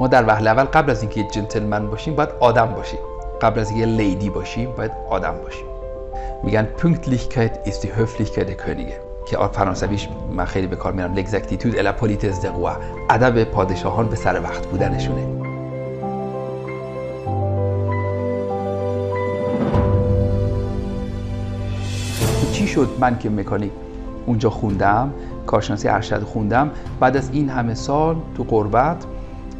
ما در وهله اول قبل از اینکه جنتلمن باشیم باید آدم باشیم. قبل از اینکه لیدی باشیم باید آدم باشیم. میگن پونکتلیchkeit ist die Höflichkeit der Könige که فرانسویش من خیلی به کار میرم. L'exactitude et la politesse ادب پادشاهان به سر وقت بودنشونه. چی شد من که مکانیک اونجا خوندم کارشناسی ارشد خوندم بعد از این همه سال تو قربت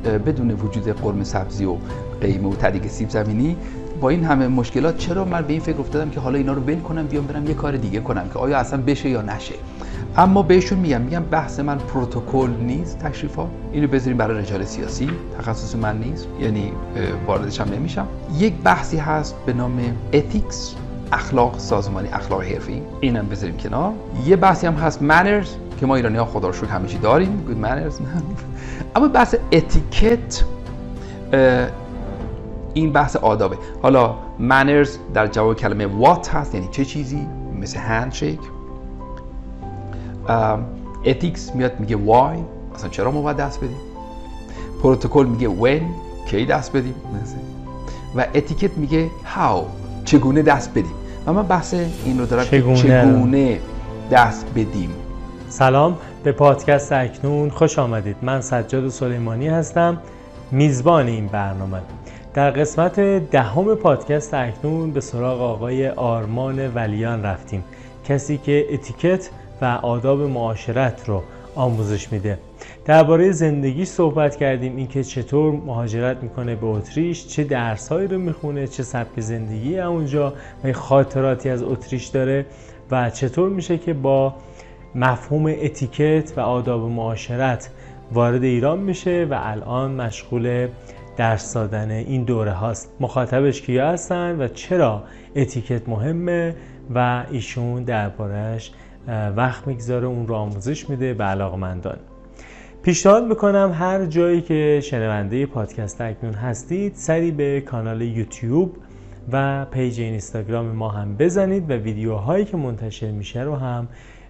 بدون وجود قرم سبزی و قیمه و تدیگ سیب زمینی. با این همه مشکلات چرا من به این فکر افتادم که حالا اینا رو ول کنم بیام برم یه کار دیگه کنم که آیا اصلا بشه یا نشه؟ اما بهشون میگم میگم بحث من پروتکل نیست تشریفات اینو بذاریم برای رجال سیاسی. تخصص من نیست یعنی واردش هم نمیشم. یک بحثی هست به نام اتیکس اخلاق سازمانی اخلاق حرفی اینم بذاریم کنار. یه بحثی هم هست manners. که ما ایرانی ها خدا رو شکر همیشه داریم. Good manners. اما بحث اتیکت این بحث آدابه. حالا manners در جواب کلمه what هست یعنی چه چیزی؟ مثل handshake. اتیکس میاد میگه why اصلا چرا ما باید دست بدیم؟ پروتکل میگه when کی دست بدیم؟ و اتیکت میگه how چگونه دست بدیم؟ و من بحث این رو دارم چگونه, چگونه دست بدیم؟ سلام به پادکست اکنون خوش آمدید. من سجاد سلیمانی هستم میزبان این برنامه. در قسمت دهم پادکست اکنون به سراغ آقای آرمان ولیان رفتیم. کسی که اتیکت و آداب معاشرت رو آموزش میده. درباره زندگی صحبت کردیم اینکه چطور مهاجرت می‌کنه به اتریش چه درسهایی رو می‌خونه چه سبک زندگی اونجا و خاطراتی از اتریش داره و چطور میشه که با مفهوم اتیکت و آداب معاشرت وارد ایران میشه و الان مشغول درس دادن این دوره هاست. مخاطبش کیا هستن و چرا اتیکت مهمه و ایشون دربارهش وقت می‌گذاره اون رو آموزش میده به علاقمندان. پیشنهاد می‌کنم هر جایی که شنونده پادکست اکنون هستید سری به کانال یوتیوب و page اینستاگرام ما هم بزنید و ویدیوهایی که منتشر میشه رو هم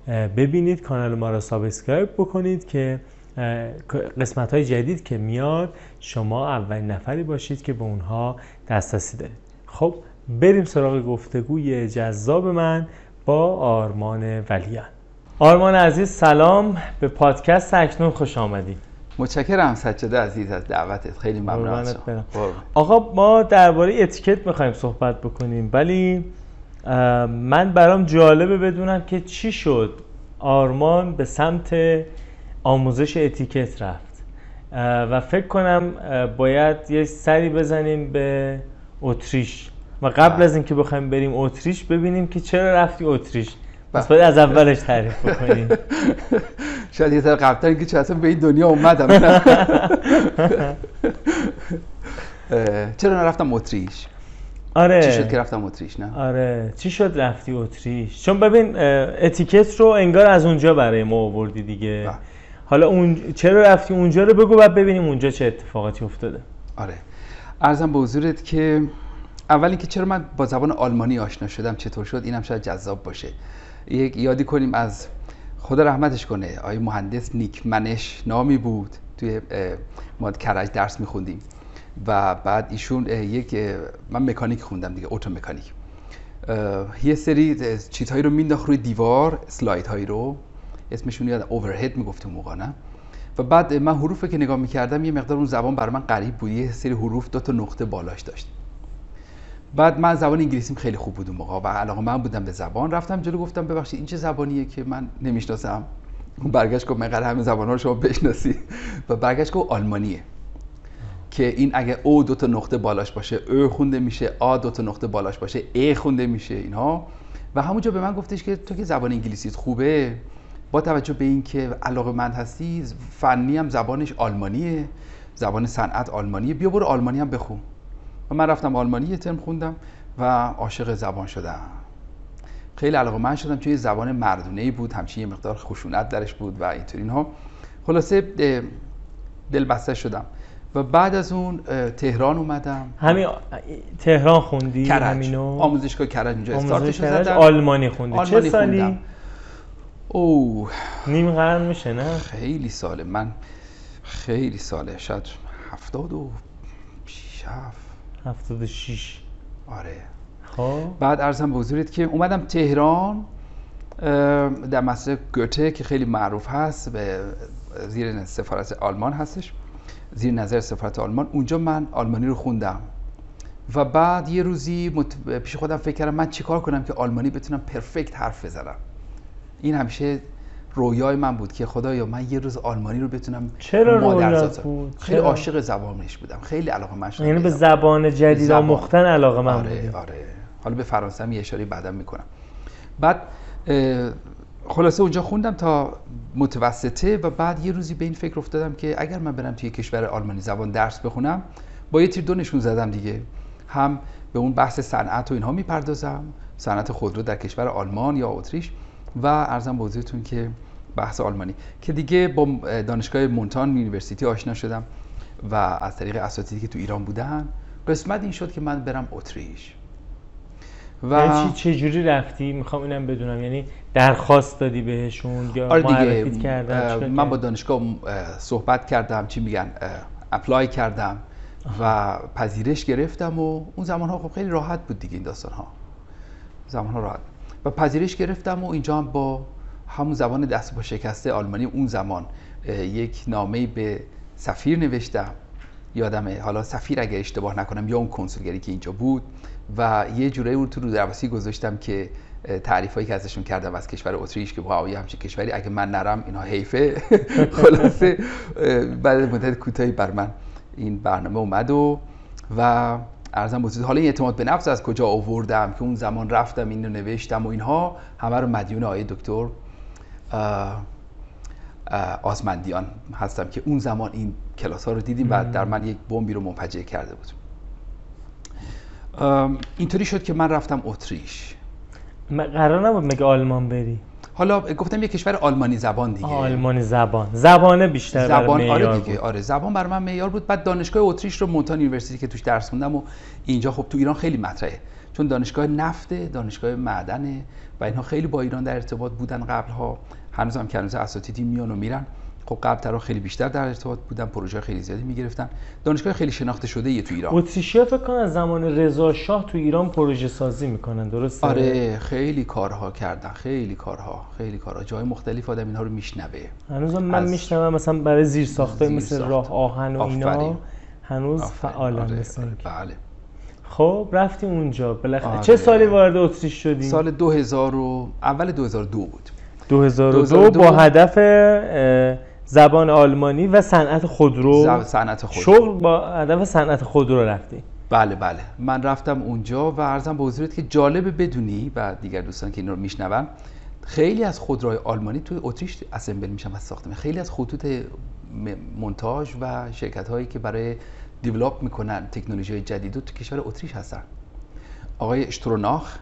ببینید کانال ما رو subscribe بکنید که قسمت های جدید که میاد شما اولین نفری باشید که به اونها دسترسی دارید. خب بریم سراغ گفتگوی جذاب من با آرمان ولیان آرمان عزیز سلام. به پادکست اکنون خوش آمدید. متشکرم سجاده عزیز از دعوتت. خیلی ممنون آقا ما درباره اتیکت می‌خوایم صحبت بکنیم ولی من برام جالبه بدونم که چی شد. آرمان به سمت آموزش اتیکت رفت. و فکر کنم باید یه سری بزنیم به اتریش. و قبل از اینکه بخوایم بریم اتریش ببینیم که چرا رفتی اتریش. بس باید از اولش تعریف بکنیم. شاید یه ذره قبلتر اینکه چه به این دنیا اومدم. چرا نرفتم اتریش؟ آره. چی شد که رفتم اتریش نه؟ آره. چی شد رفتی اتریش؟ چون ببین اتیکت رو انگار از اونجا برای ما آوردی دیگه. با. حالا اون چرا رفتی اونجا رو بگو بعد ببینیم اونجا چه اتفاقاتی افتاده. آره. ارزم به حضورت که اولی که چرا من با زبان آلمانی آشنا شدم چطور شد؟ اینم شاید جذاب باشه. یک یادی کنیم از خدا رحمتش کنه آیه مهندس نیک منش نامی بود. توی ما کرج درس میخوندیم. و بعد ایشون یک من مکانیک خوندم دیگه اتو مکانیک. یه سری چیزهایی رو مینداخت روی دیوار اسلاید هایی رو. اسمشون یاد اوورهد می‌گفتیم موقع نه؟ و بعد من حروفی که نگاه می‌کردم یه مقدار اون زبان برای من غریب بود. یه سری حروف دو تا نقطه بالاش داشت. بعد من زبان انگلیسیم خیلی خوب بود اون موقع و علاقه من بودم به زبان. رفتم جلو گفتم ببخشید این چه زبانیه که من نمی‌شناسم؟ اون برگشت گفت من همه زبان ها رو شما بشناسی؟ و برگشت گفت آلمانیه. که این اگه او دو تا نقطه بالاش باشه او خونده میشه آ دو تا نقطه بالاش باشه ای خونده میشه اینها. و همونجا به من گفتش که تو که زبان انگلیسیت خوبه با توجه به اینکه علاقه مند هستی فنی هم زبانش آلمانیه زبان صنعت آلمانیه. بیا برو آلمانی هم بخون. و من رفتم آلمانی یه ترم خوندم و عاشق زبان شدم. خیلی علاقه من شدم چون یه زبان مردونه بود همچین یه مقدار خشونت درش بود و اینطور اینها. خلاصه دلبسته شدم. و بعد از اون تهران اومدم. همین تهران خوندی کرج. همینو؟ آموزشگاه کرج اینجا استارتش کرج. آلمانی خوندی. آلمانی چه سالی؟ خوندم. او نیم قرن میشه نه؟ خیلی ساله. من خیلی ساله. شاید هفتاد و هفت هفتاد و شیش آره. خب. بعد ارزم به حضورت که اومدم تهران در مسجد گوته که خیلی معروف هست به زیر سفارت آلمان هستش. زیر نظر سفارت آلمان اونجا من آلمانی رو خوندم و بعد یه روزی مت... پیش خودم فکر کردم من چیکار کنم که آلمانی بتونم پرفکت حرف بزنم این همیشه رویای من بود که خدایا من یه روز آلمانی رو بتونم چرا مادرزاد. بود؟ خیلی چرا؟ عاشق زبانش بودم خیلی علاقه من شدم یعنی به زبان. جدید زبان. آموختن علاقه من آره آره حالا به فرانسه هم یه اشاره بعدم می‌کنم بعد خلاصه اونجا خوندم تا متوسطه و بعد یه روزی به این فکر افتادم که اگر من برم توی کشور آلمانی زبان درس بخونم با یه تیر دو نشون زدم دیگه. هم به اون بحث صنعت و اینها می‌پردازم صنعت خودرو در کشور آلمان یا اتریش و عرضم به حضورتون که بحث آلمانی. که دیگه با دانشگاه Montan University آشنا شدم و از طریق اساتیدی که تو ایران بودن قسمت این شد که من برم اتریش. و یعنی چی چجوری رفتی؟ می‌خوام اینم بدونم. یعنی درخواست دادی بهشون یا آره معرفیت کردن؟ من با؟ دانشگاه اه، صحبت کردم چی میگن اپلای کردم و پذیرش گرفتم و اون زمان ها خب خیلی راحت بود دیگه این داستان ها زمان ها راحت. و پذیرش گرفتم و اینجا هم با همون زبان دست با شکسته آلمانی اون زمان یک نامه به سفیر نوشتم. یادمه حالا سفیر اگر اشتباه نکنم یا اون کنسولگری که اینجا بود و یه جورایی اون تو رو درواسی گذاشتم که تعریف هایی که ازشون کردم از کشور اتریش که یه همچین کشوری اگه من نرم اینا حیفه. خلاصه بعد مدت کوتاهی بر من این برنامه اومد و و ارزم بزرگ حالا این اعتماد به نفس از کجا آوردم که اون زمان رفتم اینو نوشتم و اینها همه رو مدیون آقای دکتر آزمندیان هستم که اون زمان این کلاس ها رو دیدیم و در من یک بمبی رو منفجر کرده بود. اینطوری شد که من رفتم اتریش. قرار نبود مگه آلمان بری؟ حالا گفتم یه کشور آلمانی زبان دیگه. آلمانی زبان. زبانه بیشتر برای زبان معیار آره دیگه بود. آره. زبان برای من معیار بود. بعد دانشگاه اتریش رو Montan University که توش درس خوندم و اینجا خب تو ایران خیلی مطرحه. چون دانشگاه نفته دانشگاه معدنه و اینها خیلی با ایران در ارتباط بودن قبلها. هنوز هم که هنوز اساتیدی میان و میرن. خب قبل ترا خیلی بیشتر در ارتباط بودن پروژه خیلی زیادی می‌گرفتن دانشگاه خیلی شناخته شده یه تو ایران اتریشیا فکر کنم از زمان رضا شاه تو ایران پروژه سازی می‌کنن درسته آره خیلی کارها کردن خیلی کارها خیلی کارها جای مختلف آدم اینها رو میشنوه هنوز من از- میشنوم مثلا برای زیر ساخته مثل. راه آهن و اینا آفرین. هنوز. فعالن آره، آره،. بله خب رفتی اونجا بالاخره آره. چه سالی وارد اتریش شدی سال 2000 و اول 2002 بود 2002 2002 با هدف زبان آلمانی و صنعت خودرو صنعت خود. شغل با هدف صنعت خودرو رفتی. بله بله. من رفتم اونجا و عرضم به حضورت که جالبه بدونی و دیگر دوستان که این رو میشنون خیلی از خودروهای آلمانی توی اتریش اسمبل میشن و ساخته. خیلی از خطوط مونتاژ و شرکت هایی که برای دیولاپ می‌کنن تکنولوژی های جدید تو کشور اتریش هستن. آقای اشتروناخ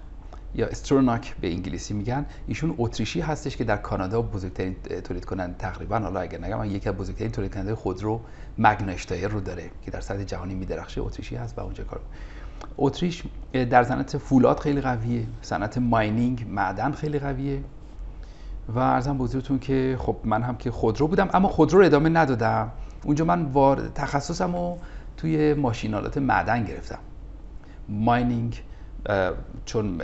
یا استروناک به انگلیسی میگن ایشون اتریشی هستش که در کانادا بزرگترین تولید کننده تقریبا. حالا اگر نگم یکی از بزرگترین تولید کننده خودرو مگنا اشتایر رو داره که در سطح جهانی میدرخشه. اتریشی هست و اونجا کار اتریش در صنعت فولاد خیلی قویه صنعت ماینینگ معدن خیلی قویه و ارزم حضورتون که خب من هم که خودرو بودم اما خودرو رو ادامه ندادم. اونجا من وارد تخصصم رو توی ماشینالات معدن گرفتم. ماینینگ چون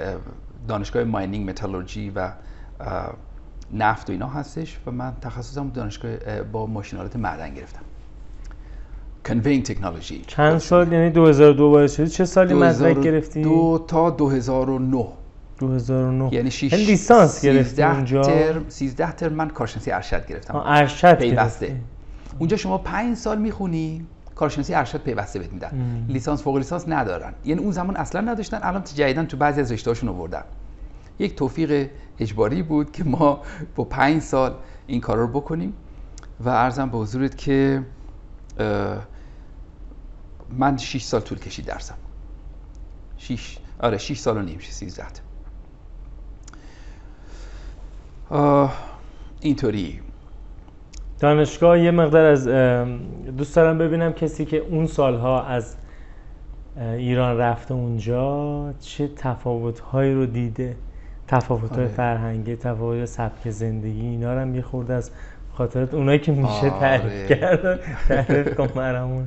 دانشگاه ماینینگ متالورژی و نفت و اینا هستش و من تخصصم دانشگاه اه، با ماشینالات معدن گرفتم. کنوینگ تکنولوژی چند سال؟ یعنی 2002 وارد شدی؟ چه سالی مدرک گرفتی؟ دو تا 2009 2009 یعنی 6 یعنی لیسانس گرفتی اونجا. ترم 13 ترم من کارشناسی ارشد گرفتم. ارشد پیوسته. اونجا شما پنج سال می‌خونی. کارشناسی ارشد پیوسته بهت میدن. لیسانس فوق لیسانس ندارن. یعنی اون زمان اصلا نداشتن الان جدیدن تو بعضی از رشته‌هاشون آوردن. یک توفیق اجباری بود که ما با پنج سال این کار رو بکنیم و ارزم به حضورت که من 6 سال طول کشید درسم. 6 آره 6 سال و نیم 13 تا. آه، اینطوری. دانشگاه یه مقدار از دوست دارم ببینم کسی که اون سالها از ایران رفته اونجا چه تفاوتهایی رو دیده تفاوت‌های آره. فرهنگی تفاوت سبک زندگی اینا رو هم یه خورده از خاطرت اونایی که میشه تعریف آره. کرد تعریف کن برامون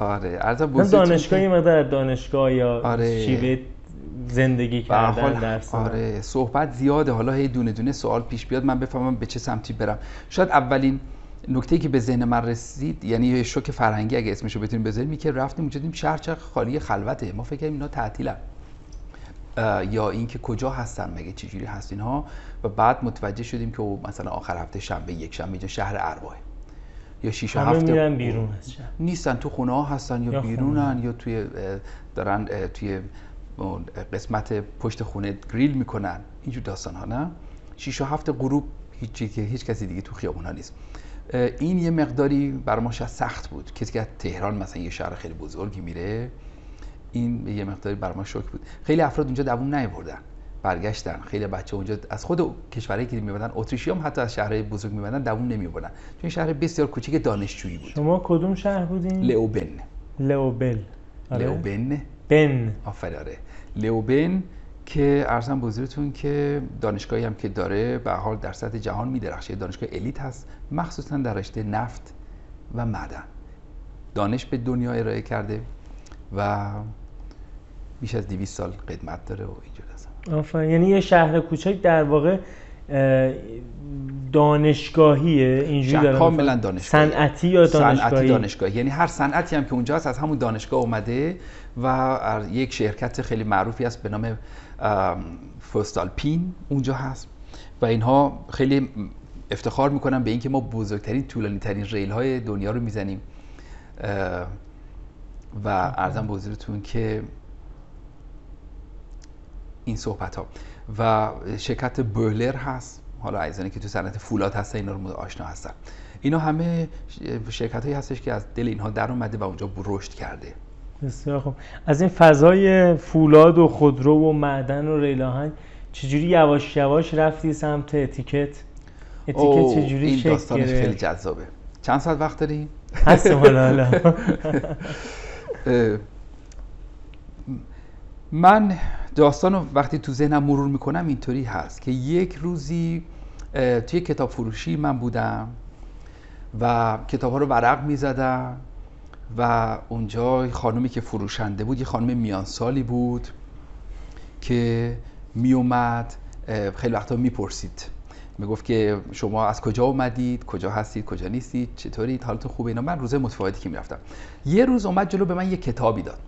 آره عرض دانشگاه یه مقدار دانشگاه یا آره. شیوه زندگی کردن دادن. آره صحبت زیاده. حالا هی دونه دونه سوال پیش بیاد. من بفهمم به چه سمتی برم. شاید اولین نکته که به ذهن من رسید یعنی یه شوک فرهنگی اگه اسمشو بتونیم بذاریم که رفتیم اونجا دیدیم شهر چقدر خالی خلوته. ما فکر کردیم اینا تعطیلن. یا اینکه کجا هستن مگه چجوری هست اینها. و بعد متوجه شدیم که مثلا آخر هفته شنبه یک شنبه اینجا شهر اربعه یا شیش هفته میرن بیرون از شهر. نیستن. تو خونه ها هستن یا, یا بیرونن یا توی دارن توی قسمت پشت خونه گریل می‌کنن. اینجور داستان ها نه؟ شیش و هفت غروب هیچ که هیچ کسی دیگه تو خیابون ها نیست این یه مقداری بر ما شاید سخت بود. کسی که از تهران مثلا یه شهر خیلی بزرگی میره این یه مقداری بر ما شوک بود. خیلی افراد اونجا دووم نیاوردن برگشتن. خیلی بچه اونجا از خود کشورهایی که میبردن اتریشی هم حتی از شهرهای بزرگ میبردن دووم نمیبردن چون این شهر بسیار کوچیک دانشجویی بود. شما کدوم شهر بودین؟ لئوبن. لئوبل آره. لئوبن. بن. آفرین. آره. لئوبن که ارزم حضورتون که دانشگاهی هم که داره به حال در سطح جهان میدرخشه. دانشگاه الیت هست مخصوصا در رشته نفت و معدن. دانش به دنیا ارائه کرده و بیش از 200 سال قدمت داره و اینجور هست یعنی یه شهر کوچک در واقع اه، دانشگاهیه. اینجوری دارم کاملا. دانشگاهی. صنعتی یا دانشگاهی؟ صنعتی دانشگاه یعنی هر صنعتی هم که اونجا هست از همون دانشگاه اومده و یک شرکت خیلی معروفی هست به نام فوستالپین اونجا هست و اینها خیلی افتخار می‌کنن به اینکه ما بزرگترین طولانی ترین ریل های دنیا رو می‌زنیم. و ارزم به حضورتون که این صحبت ها و شرکت بولر هست. حالا عزیزانی که تو صنعت فولاد هستن اینا رو آشنا هستن. اینا همه شرکت هایی هستش که از دل اینها در اومده و اونجا رشد کرده. بسیار خوب. از این فضای فولاد و خودرو و معدن و ریل آهن چجوری یواش یواش رفتی سمت اتیکت؟ اتیکت چجوری این شکل داستانش خیلی جذابه. چند ساعت وقت داری؟ هست حالا من داستان رو وقتی تو ذهنم مرور می‌کنم اینطوری هست که یک روزی توی کتاب فروشی من بودم و کتاب ها رو ورق می‌زدم. و اونجا یه خانومی که فروشنده بود یه خانم میانسالی بود که میومد خیلی وقتا می‌پرسید. می‌گفت که شما از کجا اومدید؟ کجا هستید؟ کجا نیستید؟ چطورید؟ حالتون خوبه اینا. من روزه متفاوتی که می‌رفتم. یه روز اومد جلو به من یه کتابی داد.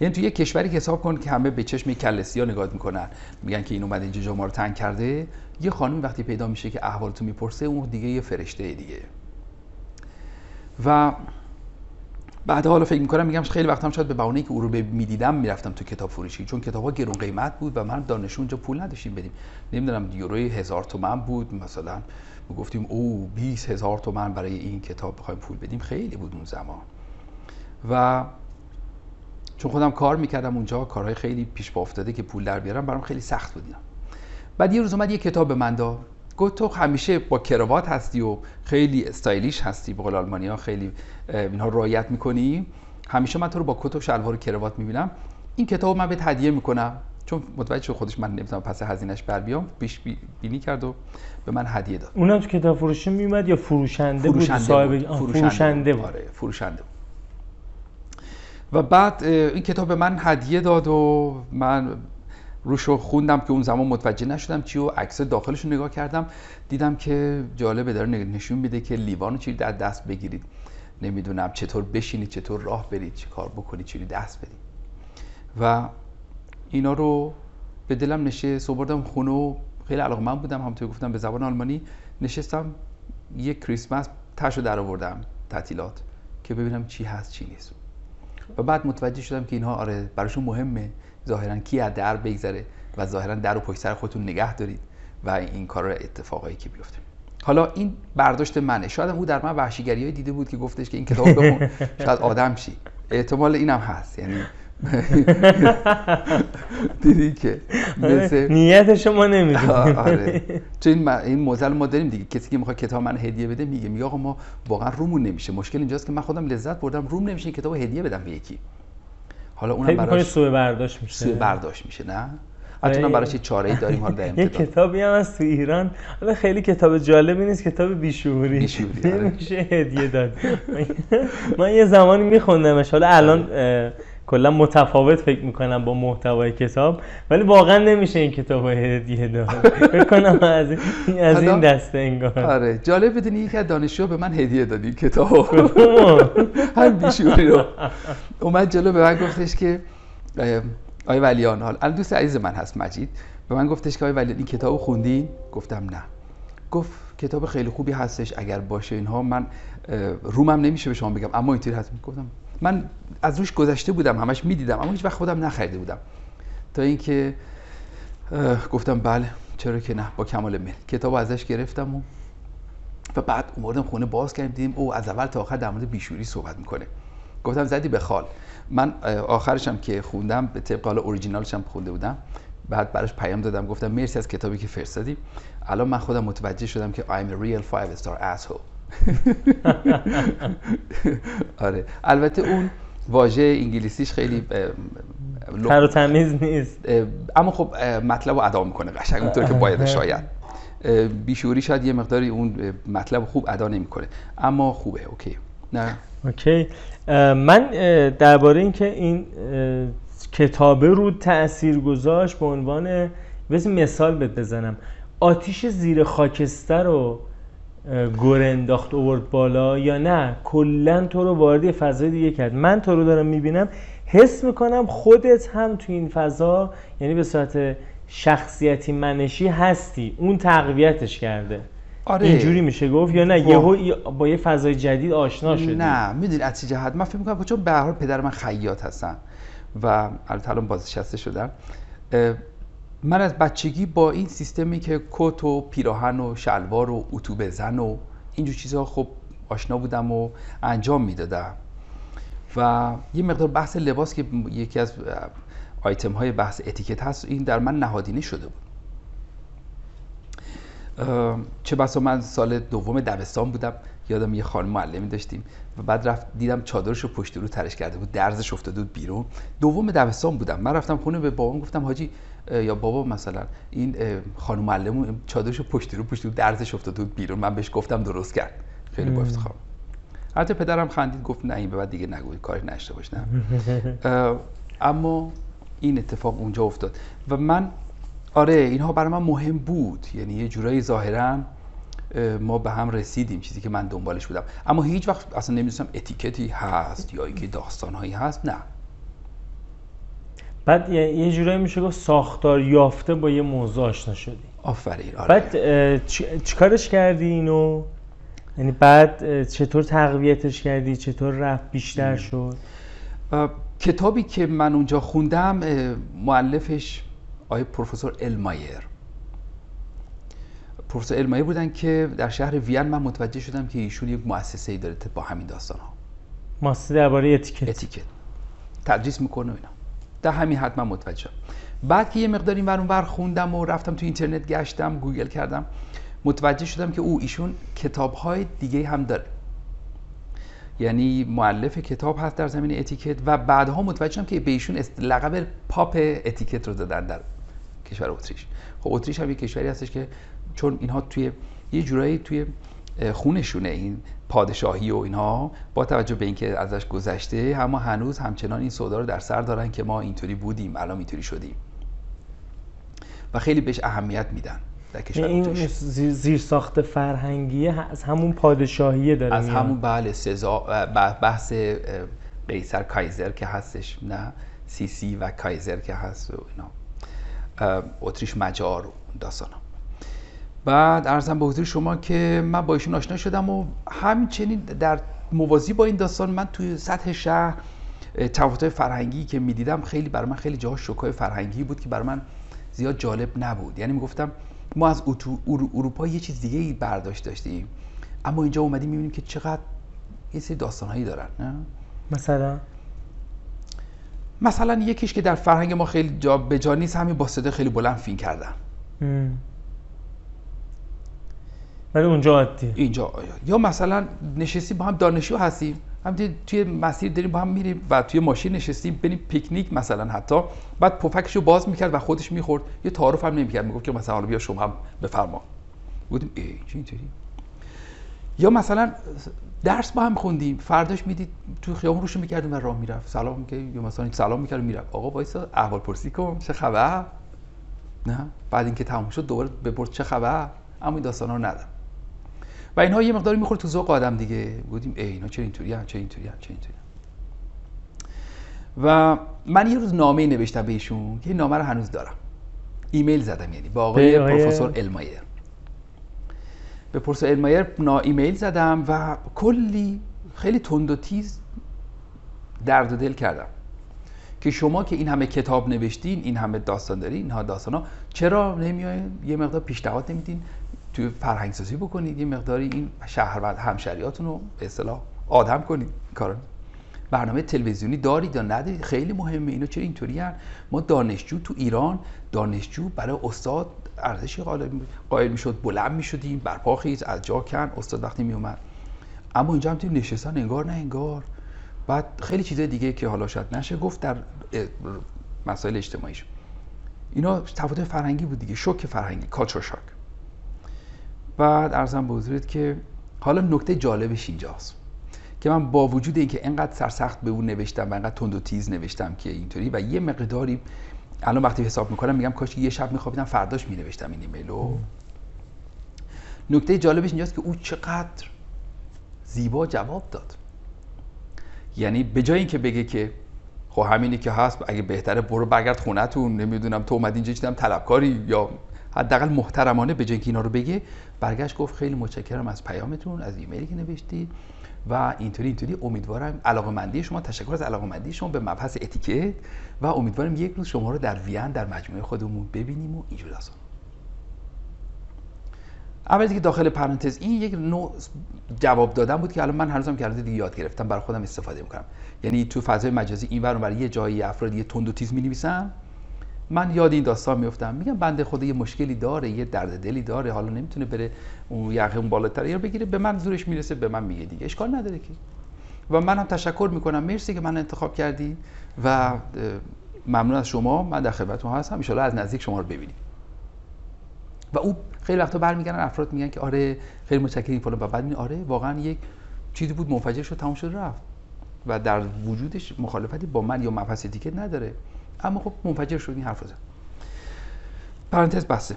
یعنی تو یه کشوری که حساب کن که همه به چشم کلسی ها نگاه می‌کنن. میگن که این اومده اینجا جا ما رو تنگ کرده. یه خانم وقتی پیدا میشه که احوالتون می‌پرسه اون دیگه یه فرشته دیگه. و بعد حالا فکر می‌کنم میگم خیلی وقت هم شاید به بهونه که او رو می‌دیدم می‌رفتم تو کتاب فروشی چون کتاب ها گرون قیمت بود و من دانشجو اونجا پول نداشتیم بدیم. نمی‌دونم یوروی هزار تومن بود مثلا. گفتیم او 20 هزار تومن برای این کتاب بخوایم پول بدیم. خیلی بود اون زمان. و چون خودم کار می‌کردم اونجا کارهای خیلی پیش پا افتاده که پول در بیارم برام خیلی سخت بود بعد یه روز اومد یه کتاب به من داد. گفت تو همیشه با کراوات هستی و خیلی استایلیش هستی به قول آلمانی ها خیلی اینها رعایت می‌کنی. همیشه من تو رو با کت و شلوار و کراوات می‌بینم. این کتاب من بهت هدیه می‌کنم. چون متوجه شد خودش من نمی‌تونم پس هزینهش بر بیام. پیش بی- بینی کرد و به من هدیه داد. اونم تو کتاب فروشی میومد یا فروشنده, بود؟ فروشنده صاحب بود. آه، فروشنده بود. آره فروشنده بود. و بعد این کتاب به من هدیه داد و من روشو خوندم که اون زمان متوجه نشدم چی و عکس داخلش رو نگاه کردم. دیدم که جالبه داره نشون میده که لیوان رو چجوری در دست بگیرید. نمی‌دونم چطور بشینید چطور راه برید چی کار بکنید چجوری دست بدید و اینا رو به دلم نشست. بردم خونه و خیلی علاقه من بودم. همونطور گفتم به زبان آلمانی نشستم. یک کریسمس تشو در آوردم تعطیلات که ببینم چی هست چی نیست. و بعد متوجه شدم که اینها آره براشون مهمه. ظاهرا کی از در بگذره و ظاهرا در رو پشت سر خودتون نگه دارید و این کار رو اتفاقایی که بیفته. حالا این برداشت منه. شاید او در من وحشیگری های دیده بود که گفتش که این کتاب بخون. شاید آدم شی. احتمال اینم هست. یعنی دیدی که آره، مثل نیت شما نمی‌دونیم آره. چون این موزل ما داریم دیگه. کسی که می‌خواد کتاب من هدیه بده میگه میگه آقا ما واقعا رومون نمیشه. مشکل اینجاست که من خودم لذت بردم. روم نمیشه این کتاب هدیه بدم به یکی. حالا اونم براش سوء برداشت میشه؟ سوء برداشت میشه نه؟ حتما براش یه چاره ای داریم حالا در یه کتابی هم از تو ایران. حالا خیلی کتاب جالبی نیست کتاب بیشوری. بیشوری آره. میشه هدیه داد. من یه زمانی میخوندمش. حالا الان کلا متفاوت فکر می‌کنم با محتوای کتاب ولی واقعا نمیشه این کتاب هدیه داد. فکر کنم از این از این دسته انگار. آره جالب بدونی یکی از دانشجو به من هدیه دادی کتاب هم بیشوری رو. اومد جلو به من گفتش که آقای ولیان حال الان دوست عزیز من هست مجید. به من گفتش که آقای ولیان این کتابو خوندین؟ گفتم نه. گفت کتاب خیلی خوبی هستش اگر باشه اینها من رومم نمیشه به شما بگم اما اینطوری هست. گفتم من از روش گذشته بودم همش می‌دیدم اما هیچ وقت خودم نخریده بودم. تا اینکه گفتم بله چرا که نه با کمال میل کتاب ازش گرفتم و و بعد اومدم خونه باز کردیم دیدیم او از اول تا آخر در مورد بیشوری صحبت می‌کنه. گفتم زدی به خال. من آخرشم که خوندم به طبق حال اوریجینالش هم خونده بودم. بعد براش پیام دادم گفتم مرسی از کتابی که فرستادی. الان من خودم متوجه شدم که I'm a real five star asshole. آره. البته اون واژه انگلیسیش خیلی تر و تمیز نیست. اما خب مطلب رو ادا می‌کنه قشنگ اونطور که باید شاید. بیشوری شاید یه مقداری اون مطلب خوب ادا نمی‌کنه. اما خوبه okay. نه؟ okay. من درباره اینکه این کتابه رو تاثیر گذاشت به عنوان مثال بزنم. آتیش زیر خاکستر رو گر انداخت اوورد بالا یا نه کلا تو رو وارد فضای دیگه کرد. من تو رو دارم می‌بینم حس می‌کنم خودت هم تو این فضا یعنی به صورت شخصیتی منشی هستی. اون تقویتش کرده. آره. اینجوری میشه گفت یا نه؟ یهو با یه فضای جدید آشنا شدی. نه می‌دونی از چه جهت؟ من فکر می‌کنم چون به هر پدر من خیاط هستن و الان بازنشسته شدم من از بچگی با این سیستمی که کت و پیراهن و شلوار و اتو بزن و اینجور چیزها خب آشنا بودم و انجام می‌دادم. و یه مقدار بحث لباس که یکی از آیتم های بحث اتیکت هست این در من نهادینه شده بود. چه بسا من سال دوم دبستان بودم. یادم یه خانم معلمی داشتیم و بعد رفت دیدم چادرش رو پشت رو ترش کرده بود درزش افتاده بود بیرون. دوم دبستان بودم. من رفتم خونه به بابام گفتم حاجی یا بابا مثلا این خانم معلم چادرشو پشت رو پشت رو درزش افتاده بود بیرون. من بهش گفتم درست کرد. خیلی با افتخار حتی پدرم خندید گفت نه این به بعد دیگه نگوی کاری نشته باش نه. اما این اتفاق اونجا افتاد. و من آره اینها برای من مهم بود. یعنی یه جورایی ظاهرا ما به هم رسیدیم چیزی که من دنبالش بودم. اما هیچ وقت اصلا نمی‌دونستم اتیکتی هست یا اینکه داستانهایی هست نه. بعد یه جورایی میشه گفت ساختار یافته با یه موضوع آشنا شدی. آفرین آره. بعد چیکارش کردی اینو؟ یعنی بعد چطور تقویتش کردی؟ چطور رفت بیشتر شد؟ کتابی که من اونجا خوندم معلفش آقای پروفسور المایر. پروفسور المایر بودن که در شهر وین من متوجه شدم که ایشون یک مؤسسه ای داره با همین داستان ها مؤسسه درباره اتیکت. اتیکت. تدریس می‌کنه اینا. در همین حد من متوجه بعد که یه مقدار این ور خوندم و رفتم تو اینترنت گشتم گوگل کردم متوجه شدم که او ایشون کتاب های دیگه هم داره. یعنی مؤلف کتاب هست در زمینه اتیکت و بعدها متوجه شدم که به ایشون لقب پاپ اتیکت رو دادن در کشور اتریش. خب اتریش هم یه کشوری هستش که چون اینها توی یه جورایی توی خونشونه این پادشاهی و اینها با توجه به اینکه ازش گذشته اما هنوز همچنان این سودا رو در سر دارن که ما اینطوری بودیم الان اینطوری شدیم. و خیلی بهش اهمیت میدن در کشور این زیر ساخت فرهنگی از همون پادشاهیه داره از همون بله سزا بحث قیصر کایزر که هستش نه سیسی و کایزر که هست و اینا. اتریش مجار و داستانا. بعد ارزم به حضور شما که من با ایشون آشنا شدم و همچنین در موازی با این داستان من توی سطح شهر تفاوت فرهنگی که می‌دیدم خیلی برای من خیلی جاها شوکای فرهنگی بود که برای من زیاد جالب نبود. یعنی می‌گفتم ما از اروپا یه چیز دیگه ای برداشت داشتیم اما اینجا اومدیم می‌بینیم که چقدر یه سری داستانهایی دارن نه؟ مثلا؟ مثلا یکیش که در فرهنگ ما خیلی جا به جا نیست همین با صدا خیلی بلند فین کردن. ولی اونجا عادی اینجا یا مثلا نشستی با هم دانشجو هستیم. هم توی مسیر داریم با هم میریم و توی ماشین نشستیم بریم پیکنیک مثلا حتی. بعد پفکش رو باز می‌کرد و خودش می‌خورد. یه تعارف هم نمی‌کرد. می‌گفت که مثلا بیا شما هم بفرما. بودیم ای چی اینطوری؟ یا مثلا درس با هم خوندیم. فرداش می‌دید تو خیابون روشو می‌کردیم و راه می‌رفت. سلام می‌کرد یا مثلا سلام می‌کرد می‌رفت. آقا وایسا احوال پرسی کن چه خبر؟ نه. بعد اینکه تموم شد دوباره بپرس چه خبر؟ اما این داستانا رو ندارم. و اینها یه مقداری می‌خورد تو ذوق آدم دیگه. بودیم ای اینا چه اینطوری هم چه اینطوری هم چه اینطوری و من یه روز نامه نوشتم بهشون که این نامه رو هنوز دارم. ایمیل زدم یعنی با آقای پروفسور المایر به پروفسور المایر نا ایمیل زدم و کلی خیلی تند و تیز درد و دل کردم که شما که این همه کتاب نوشتین این همه داستان دارین اینها داستان ها چرا نمیاین یه مقدار پیشنهاد نمیدین. توی فرهنگ سازی بکنید یه مقداری این شهروند همشریاتون رو به اصطلاح آدم کنید. کارا برنامه تلویزیونی دارید یا ندارید؟ خیلی مهمه. اینو چرا اینطوری ما دانشجو تو ایران دانشجو برای استاد ارزشی قائل می‌شد بلند می‌شدیم برپا خیز از جا کن استاد وقتی میومد اما اینجا هم توی نشستن انگار نه انگار. بعد خیلی چیزای دیگه که حالا شاید نشه گفت در مسائل اجتماعیش. اینا تفاوت فرهنگی بود دیگه. شوک فرهنگی کالچر شاک بعد ارزم به حضورت که حالا نکته جالبش اینجاست که من با وجود اینکه انقدر سرسخت به اون نوشتم و انقدر تند و تیز نوشتم که اینطوری و یه مقداری الان وقتی حساب می‌کنم میگم کاش یه شب میخوابیدم فرداش مینوشتم این ایمیلو. نکته جالبش اینجاست که او چقدر زیبا جواب داد. یعنی به جای اینکه بگه که خب همینی که هست اگه بهتره برو برگرد خونتون نمی‌دونم تو اومدی اینجا چیدم طلبکاری یا حداقل محترمانه به جای اینا رو بگه برگشت گفت خیلی متشکرم از پیامتون از ایمیلی که نوشتید و اینطوری اینطوری. امیدوارم علاقه شما تشکر از علاقه شما به مبحث اتیکت و امیدوارم یک روز شما رو در وین در مجموعه خودمون ببینیم و اینجور داستان اولی که داخل پرانتز این یک نوع جواب دادن بود که الان من هنوزم که دیگه یاد گرفتم برای خودم استفاده می‌کنم. یعنی تو فضای مجازی این برای یه جایی افراد یه تند و تیز می نویسن من یاد این داستان میفتم میگم بنده خدا یه مشکلی داره یه درد دلی داره حالا نمی‌تونه بره اون یقه اون بالاتر یا بگیره به من زورش می‌رسه به من میگه دیگه. اشکال نداره که. و منم تشکر می‌کنم. مرسی که من انتخاب کردی و ممنون از شما. من در خدمتتون هستم. ان از نزدیک شما رو ببینیم. و او خیلی وقتا برمیگردن افراد میگن که آره خیلی متشکرم فلان. و بعد آره واقعا یک چیزی بود منفجر شد تمام شد رفت. و در وجودش مخالفتی با من یا مبحث دیگه نداره. اما خب منفجر شد این حرف زد. پرانتز بسته.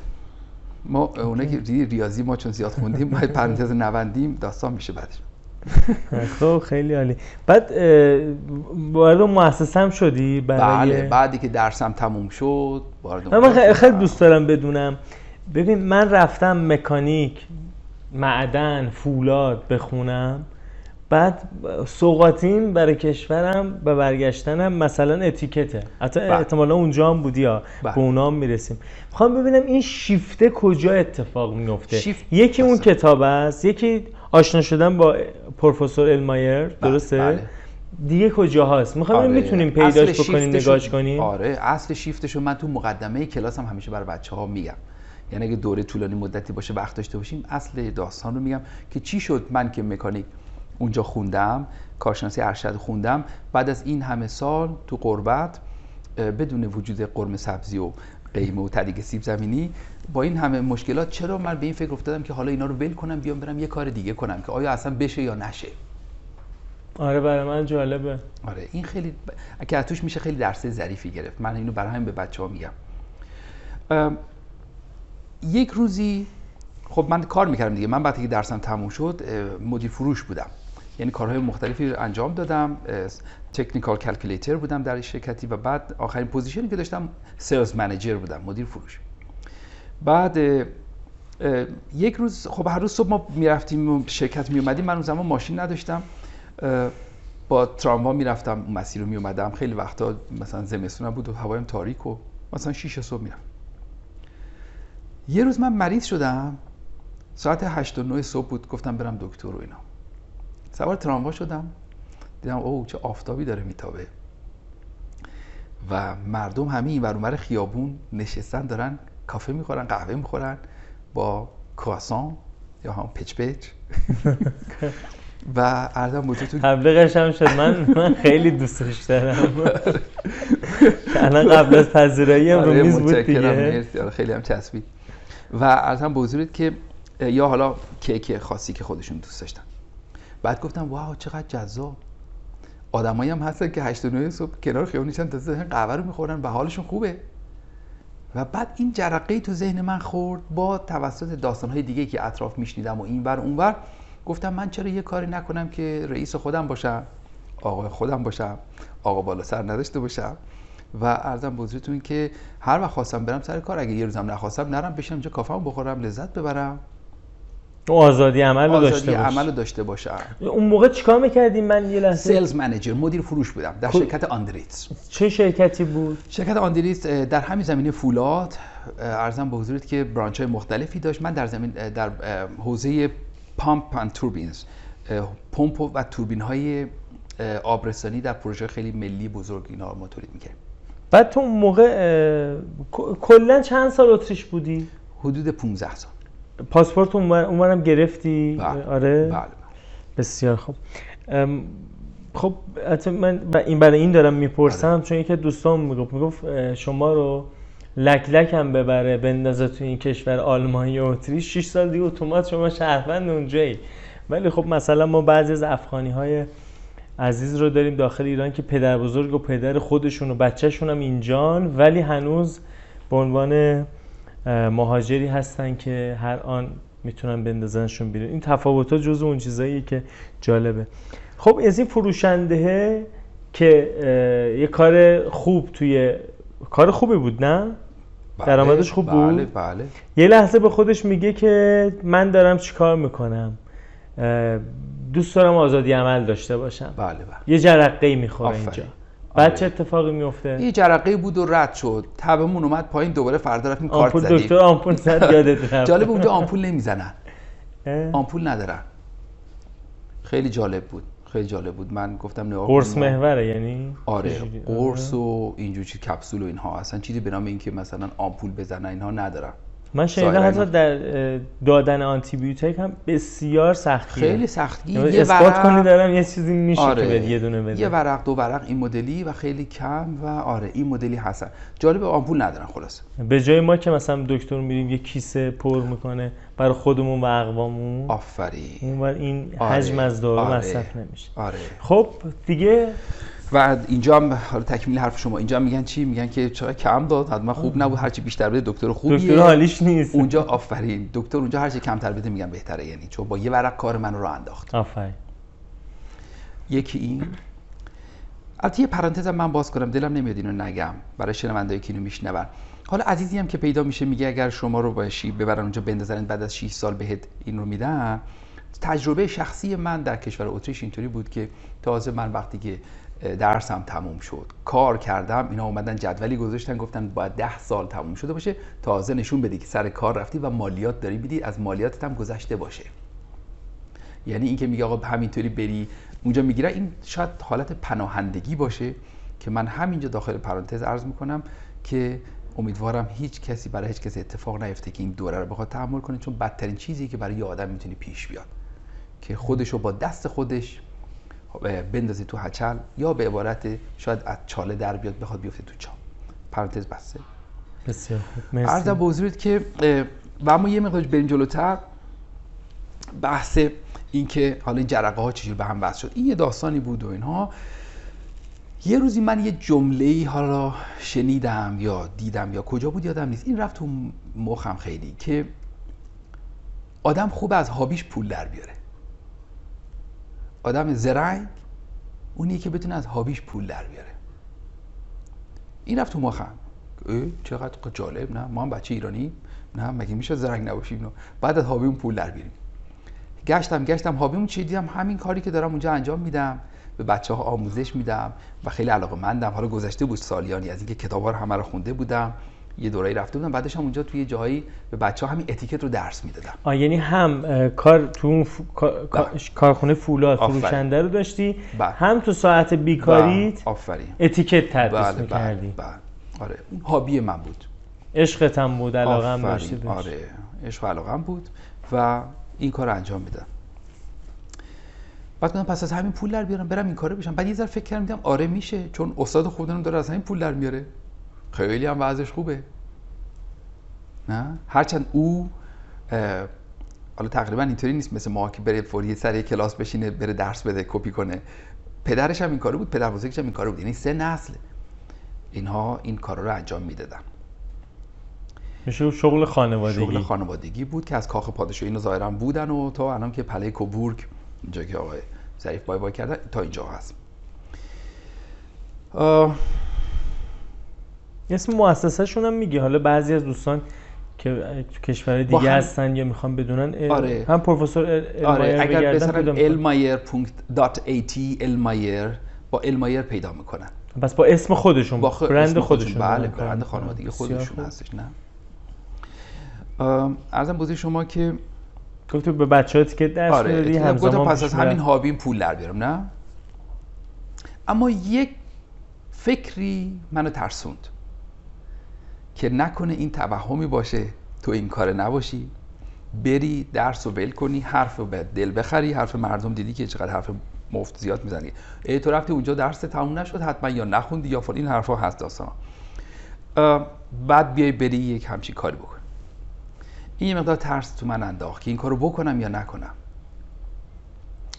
ما اونایی که ریاضی ما چون زیاد خوندیم باید پرانتز نوندیم داستان میشه بعدش. خب خیلی عالی. بعد وارد مؤسسه هم شدی برای بله بعدی که درسم تموم شد وارد من خیلی دوست دارم بدونم. ببین من رفتم مکانیک معدن فولاد بخونم. بعد سوقاتیم برای کشورم و برگشتنم مثلا اتیکته. حتی بله. احتمالا اونجا هم بودی ها. بله. به اونا هم می‌رسیم. می‌خوام ببینم این شیفته کجا اتفاق میفته شیفت یکی اون کتاب است یکی آشنا شدن با پروفسور المایر بله، درسته؟ بله. دیگه کجا هست می‌خوام آره. می‌تونیم پیداش بکنیم نگاش کنیم؟ آره اصل شیفتشو من تو مقدمه کلاسم همیشه برای بچه ها میگم. یعنی اگه دوره طولانی مدتی باشه وقت داشته باشیم اصل داستان رو میگم که چی شد من که مکانیک اونجا خوندم کارشناسی ارشد خوندم. بعد از این همه سال تو قربت بدون وجود قرم سبزی و قیمه و تدیگ سیب زمینی با این همه مشکلات چرا من به این فکر افتادم که حالا اینا رو ول کنم بیام برم یه کار دیگه کنم که آیا اصلا بشه یا نشه؟ آره برای من جالبه. آره این خیلی که توش میشه خیلی درس ظریفی گرفت. من اینو برای همین به بچه ها میگم یک روزی خب من کار می‌کردم دیگه. من وقتی که درسم تموم شد مدیر فروش بودم. یعنی کارهای مختلفی انجام دادم technical calculator بودم در شرکتی و بعد آخرین position ی که داشتم sales manager بودم مدیر فروش. بعد یک روز خب هر روز صبح ما می‌رفتیم شرکت می اومدیم من اون زمان ماشین نداشتم. با تراموا می‌رفتم مسیر رو می اومدم خیلی وقتا مثلا زمستون بود و هوایم تاریک و مثلا 6 صبح میرم یه روز من مریض شدم. ساعت 8 و 9 صبح بود گفتم برم دکتر و اینا. سوار تراموا شدم. دیدم اوه چه آفتابی داره میتابه. و مردم همه این ور خیابون نشستن دارن کافه می‌خورن قهوه می‌خورن با کواسان یا هم پچ پچ. و ارزم بزرگتون تبلیغش هم شد. من من خیلی دوستش دارم الان قبل از پذیرایی هم رو آره، میز بود. دیگه. آره، خیلی هم چسبید. و ارزم به حضورت که یا حالا کیک خاصی که خودشون دوست داشتن. بعد گفتم واو چقدر جذاب. آدمایی هم هستن که 8 و 9 صبح کنار خیابون نشستن تا ذهن قهوه رو می‌خورن و حالشون خوبه. و بعد این جرقه تو ذهن من خورد با توسط داستانهای دیگه که اطراف میشنیدم و این ور اون ور گفتم من چرا یه کاری نکنم که رئیس خودم باشم آقای خودم باشم آقا بالا سر نداشته باشم. و ارزم حضورتون که هر وقت خواستم برم سر کار اگه یه روزم نخواستم نرم بشم اینجا کافم بخورم لذت ببرم. آزادی عمل رو داشته باش. عمل داشته باشم اون موقع چیکار می‌کردیم من یه لحظه؟ سیلز منیجر مدیر فروش بودم در. شرکت آندریتس چه شرکتی بود؟ شرکت آندریس اه، در همین زمینه فولاد ارزم به حضورت که برانچ های مختلفی داشت. من در زمین در حوزه پامپ اند توربینز پمپ و توربین های آبرسانی در پروژه خیلی ملی بزرگ اینا ما تولید می‌کردیم. بعد تو اون موقع کلا چند سال اتریش بودی؟ حدود 15 سال. پاسپورت اونور- اونورم گرفتی؟ بله. آره. بله. بسیار خوب. خب حتی من این برای این دارم می‌پرسم آره. چون یکی از دوستان می‌گفت می‌گفت شما رو لک لک هم ببره بندازه تو این کشور آلمانی و اتریش. 6 سال دیگه اتومات شما شهروند اونجایی. ولی خب مثلا ما بعضی از افغانی های عزیز رو داریم داخل ایران که پدر بزرگ و پدر خودشون و بچهشون هم اینجان ولی هنوز به عنوان مهاجری هستن که هر آن می‌تونن بندازنشون بیرون. این تفاوت ها جز اون چیزاییه که جالبه. خب از این فروشنده که یه کار خوب توی کار خوبی بود نه؟ بله، درآمدش خوب بود؟ بله. بله یه لحظه به خودش میگه که من دارم چیکار می‌کنم؟ دوست دارم آزادی عمل داشته باشم. بله بله. یه جرقه ای می‌خوره. اینجا. بعد چه اتفاقی میفته یه جرقه بود و رد شد. تبمون اومد پایین دوباره فردا رفتیم کارت آمپول زدیم. دکتر آمپول زد یادت رفت. جالب اونجا آمپول نمی‌زنن؟ آمپول ندارن. خیلی جالب بود. خیلی جالب بود. من گفتم نگاه قرص. محوره یعنی؟ آره؟ قرص آره. و اینجور چیز کپسول و اینها. اصلا چیزی به نام اینکه مثلا آمپول بزنن اینها ندارن. من شنیدم ظاهراً حتی. در دادن آنتی بیوتیک هم بسیار سختیه. خیلی سختی یعنی یه اثبات ورق کنی دارم یه چیزی میشه آره. که یه دونه بده. یه ورق دو ورق این مدلی و خیلی کم و آره این مدلی هستن. جالب آمپول ندارن خلاص به جای ما که مثلا دکتر میریم یه کیسه پر می‌کنه برای خودمون و اقواممون آفرین. اونور این آره. حجم از دارو آره. مصرف نمیشه. آره. خب دیگه و اینجا هم حالا تکمیل حرف شما اینجا هم میگن چی؟ میگن که چرا کم داد؟ حتما خوب نبود هرچی بیشتر بده دکتر خوبیه. دکتر حالیش نیست. اونجا آفرین. دکتر اونجا هرچی کمتر بده میگن بهتره. یعنی چون با یه ورق کار منو رو انداخت. آفرین. یکی این. البته یه پرانتز من باز کنم. دلم نمیاد اینو نگم. برای شنوندایی که اینو میشنون. حالا عزیزی هم که پیدا میشه میگه اگر شما رو باشی ببرن اونجا بندازن بعد از 6 سال بهت این رو میدن. تجربه شخصی من در کشور اتریش اینطوری بود که تازه من وقتی که درسم تموم شد. کار کردم اینا اومدن جدولی گذاشتن گفتن باید ده سال تموم شده باشه تازه نشون بدی که سر کار رفتی و مالیات داری میدی از مالیاتت هم گذشته باشه. یعنی اینکه میگه آقا همینطوری بری. اونجا می‌گیره این شاید حالت پناهندگی باشه که من همینجا داخل پرانتز عرض می‌کنم که امیدوارم هیچ کسی برای هیچ کسی اتفاق نیفته که این دوره رو بخواد تحمل کنه چون بدترین چیزی که برای یه آدم می‌تونه پیش بیاد که خودشو با دست خودش بندازه تو هچل یا به عبارت شاید از چاله در بیاد بخواد بیفته تو چاه پرانتز بسته. بسیار خوب. مرسی. حضورت که و اما یه مقدار بریم جلوتر. بحث این که حالا این جرقه ها چجوری به هم وصل شد. این یه داستانی بود و اینها. یه روزی من یه جمله ای حالا شنیدم یا دیدم یا کجا بود یادم نیست. این رفت تو مخم خیلی که آدم خوب از هابیش پول در بیاره. آدم زرنگ اونیه که بتونه از هابیش پول در بیاره. این رفت تو مخم چقدر جالب نه؟ ما هم بچه ایرانی نه؟ مگه میشه زرنگ نباشیم؟ نه بعد از هابیمون پول در بیاریم. گشتم گشتم هابیمون چی دیدم؟ همین کاری که دارم اونجا انجام میدم. به بچه ها آموزش میدم و خیلی علاقه مندم حالا گذشته بود سالیانی از اینکه کتاب رو همه رو خونده بودم. یه دورایی رفته بودم بعدش هم اونجا توی جایی به بچه ها همین اتیکت رو درس می‌دادم. آه یعنی هم کار تو اون ف... کار- کارخونه فولاد. فروشنده رو داشتی. بله. هم تو ساعت بیکاریت آفرین. اتیکت تدریس بله بله می‌کردی. بله. آره هابی من بود. عشقت هم بود علاقه هم آفرین. داشتی. آره عشق هم بود و این کار رو انجام میدم. بعد گفتم پس از همین پول در بیارم برم این کارو بشم. بعد یه ذره فکر کردم دیدم آره میشه چون استاد خودمون داره از همین پول در میاره. خیلی هم وضعش خوبه. نه؟ هرچند او حالا تقریبا اینطوری نیست مثل ما که بره فوری سر کلاس بشینه بره درس بده کپی کنه. پدرش هم این کارو بود پدر بزرگش هم این کارو بود. یعنی سه نسل اینها این کارا رو انجام می‌دادن. میشه شغل خانوادگی؟ شغل خانوادگی بود که از کاخ پادشاهی اینو ظاهرا بودن و تا الان که پله کوبورگ اینجا که آقای ظریف بای بای کردن تا اینجا هست. اسم مؤسسهشون هم میگی حالا بعضی از دوستان که کشور دیگه هم... هستن یا می‌خوان بدونن آره. هم پروفسور آره. اگر مثلا elmayer.at elmayer با المایر پیدا می‌کنن. پس با اسم خودشون با خ... برند خودشون. بله برند خانوادگی خودشون هستش نه. ارزم بوزی شما که گفتو به بچه‌هات که درس آره. همزمان پس از همین هابین پول در بیارم نه؟ اما یک فکری منو ترسوند. که نکنه این توهمی باشه تو این کار نباشی. بری درس و ول کنی حرف و به دل بخری حرف مردم دیدی که چقدر حرف مفت زیاد می‌زنی. ای تو رفتی اونجا درس تموم نشد حتما یا نخوندی یا فلان این حرفا هست داستان بعد بیای بری یک همچین کاری بکن. این یه مقدار ترس تو من انداخت که این کارو بکنم یا نکنم.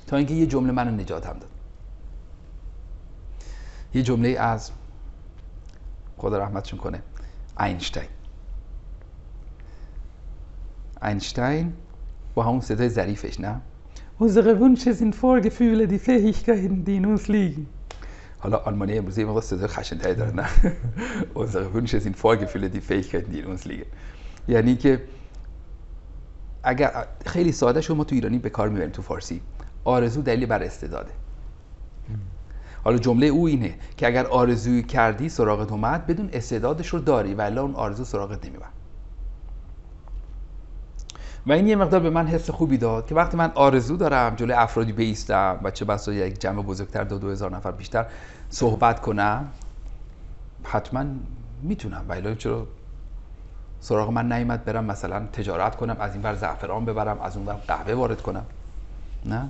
تا اینکه یه جمله منو نجاتم داد. یه جمله از خدا رحمتشون کنه. اینشتین اینشتین با همون صدای ظریفش نه Unsere Wünsche sind Vorgefühle, die Fähigkeiten, die in uns liegen. حالا آلمانی امروزی موقع صدای خشن‌تری داره نه Unsere Wünsche sind Vorgefühle, die Fähigkeiten, die in uns liegen. یعنی که اگر خیلی ساده شما تو ایرانی به کار می‌بریم تو فارسی آرزو دلیل بر استعداده حالا جمله او اینه که اگر آرزوی کردی سراغت اومد بدون استعدادش رو داری ولی اون آرزو سراغت نمی‌برد و این یه مقدار به من حس خوبی داد که وقتی من آرزو دارم جلوی افرادی بیستم و چه بسا یک جمع بزرگتر دو دو هزار نفر بیشتر صحبت کنم حتما می‌تونم. ولی چرا سراغ من نیومد برم مثلا تجارت کنم از این ور زعفران ببرم از اون ور قهوه وارد کنم. نه؟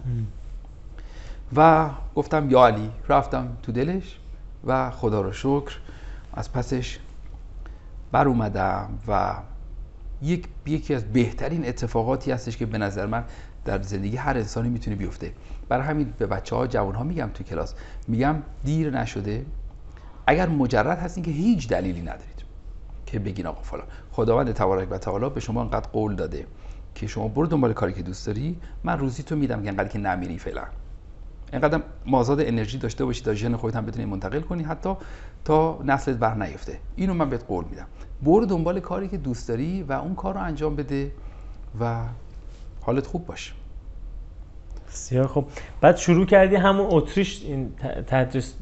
و گفتم یا علی. رفتم تو دلش و خدا رو شکر از پسش بر اومدم و یک یکی از بهترین اتفاقاتی هستش که به نظر من در زندگی هر انسانی می‌تونه بیفته. برای همین به بچه ها جوان ها میگم تو کلاس. میگم دیر نشده. اگر مجرد هستین که هیچ دلیلی ندارید که بگین آقا فلان. خداوند تبارک و تعالی به شما انقدر قول داده که شما برو دنبال کاری که دوست داری من روزی تو میدم که انقدر که نمیری فعلا اینقدر مازاد انرژی داشته باشی تا ژن خودت هم بتونی منتقل کنی حتی تا نسلت بر نیفته. اینو من بهت قول میدم. برو دنبال کاری که دوست داری و اون کار رو انجام بده و حالت خوب باشه بسیار خوب. بعد شروع کردی همون اتریش این تدریس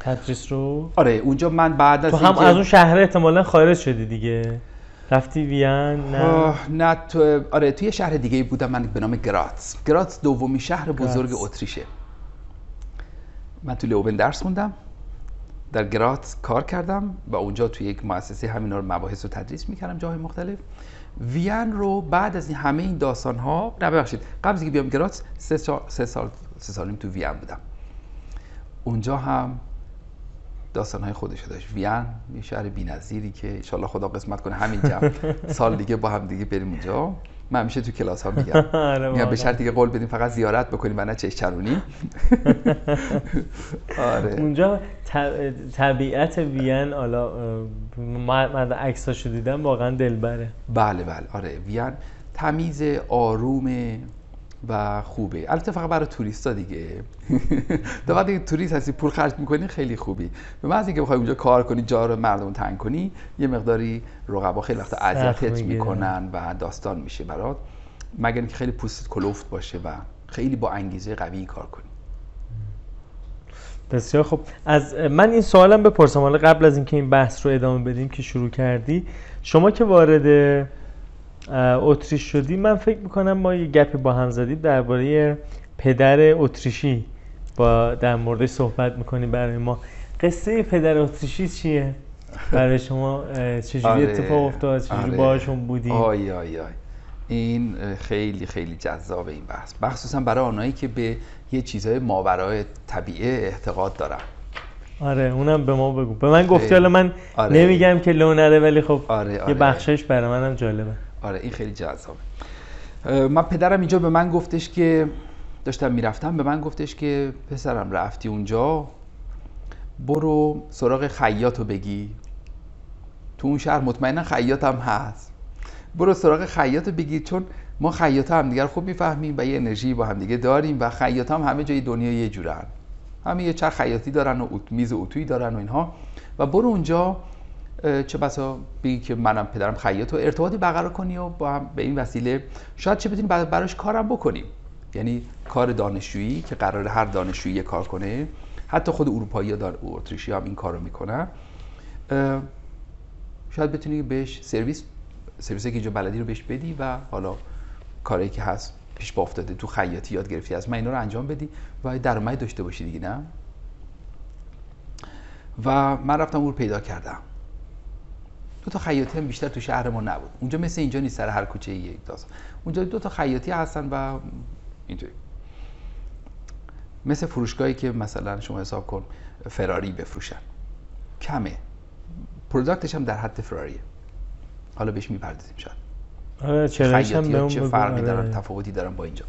تدریس رو؟ آره اونجا من بعد از تو هم از اون شهر احتمالا خارج شدی دیگه. رفتی وین؟ نه. نه تو آره توی شهر دیگه بودم من به نام گراتس. گراتس دومی شهر بزرگ اتریشه. من تو لوبن درس خوندم در گرات کار کردم و اونجا توی یک مؤسسه همینا رو مباحث رو تدریس می‌کردم جاهای مختلف. وین رو بعد از این همه این داستان ها نه ببخشید قبل از اینکه بیام گرات سه سال سه سال سه سالیم تو وین بودم. اونجا هم داستان های خودش داشت. وین یه شهر بی‌نظیری که ان خدا قسمت کنه همین جمع. سال دیگه با هم دیگه بریم اونجا. من همیشه تو کلاس ها میگم. آره میگم به شرطی که قول بدیم فقط زیارت بکنیم و نه چش چرونی. آره. اونجا طبیعت وین حالا من عکساشو دیدم واقعا دلبره. بله بله. آره وین تمیز آروم و خوبه. البته فقط برای توریستا دیگه. تا وقتی توریست هستی پول خرج می‌کنی خیلی خوبی. به محض اینکه بخوای اونجا کار کنی جا رو مردم تنگ کنی یه مقداری رقبا خیلی وقت اذیتت می‌کنن و داستان میشه برات. مگر اینکه خیلی پوستت کلوفت باشه و خیلی با انگیزه قوی کار کنی. بسیار خب از من این سوالم بپرسم. حالا قبل از اینکه این بحث رو ادامه بدیم که شروع کردی شما که وارد اتریش شدی. من فکر می‌کنم ما یه گپی با هم زدیم درباره پدر اتریشی با در مورد صحبت می‌کنیم برای ما. قصه پدر اتریشی چیه؟ برای شما چجوری آره، اتفاق افتاد؟ چجوری آره. باهاشون بودی؟ آی آی آی. این خیلی خیلی جذاب این بحث. مخصوصا برای آنهایی که به یه چیزهای ماورای طبیعه اعتقاد دارن. آره اونم به ما بگو. به من گفتی حالا من آره. نمیگم که لو نره ولی خب آره آره. یه بخشش برای منم جالبه. آره این خیلی جذابه. من پدرم اینجا به من گفتش که داشتم می‌رفتم به من گفتش که پسرم رفتی اونجا برو سراغ خیاط رو بگی. تو اون شهر مطمئنا خیاط هم هست. برو سراغ خیاط رو بگی چون ما خیاط هم دیگر خوب می‌فهمیم و یه انرژی با هم دیگه داریم و خیاط هم همه جای دنیا یه جورن. همه یه چرخ خیاطی دارن و میز اتویی دارن و اینها. و برو اونجا چه بسا بگی که منم پدرم خیاط و ارتباطی برقرار کنی و با هم به این وسیله شاید چه بتونیم براش کارم بکنیم. یعنی کار دانشجویی که قرار هر دانشجویی کار کنه حتی خود اروپایی ها اتریشی هم این کار رو می‌کنن شاید بتونی بهش سرویس سرویسی که اینجا بلدی رو بهش بدی و حالا کاری که هست پیش با افتاده تو خیاطی یاد گرفتی. از من اینا رو انجام بدی و درآمدی داشته باشی دیگه نه؟ و من رفتم اون رو پیدا کردم. دو تا خیاطی هم بیشتر تو شهر ما نبود. اونجا مثل اینجا نیست سر هر کوچه یک داست اونجا دو تا خیاطی هستن و اینطوری مثل فروشگاهی که مثلا شما حساب کن فراری بفروشن. کمه. پروداکتش هم در حد فراریه حالا بهش می‌پردازیم شاید. آره چه چه فرقی آره. دارن تفاوتی دارن با اینجا.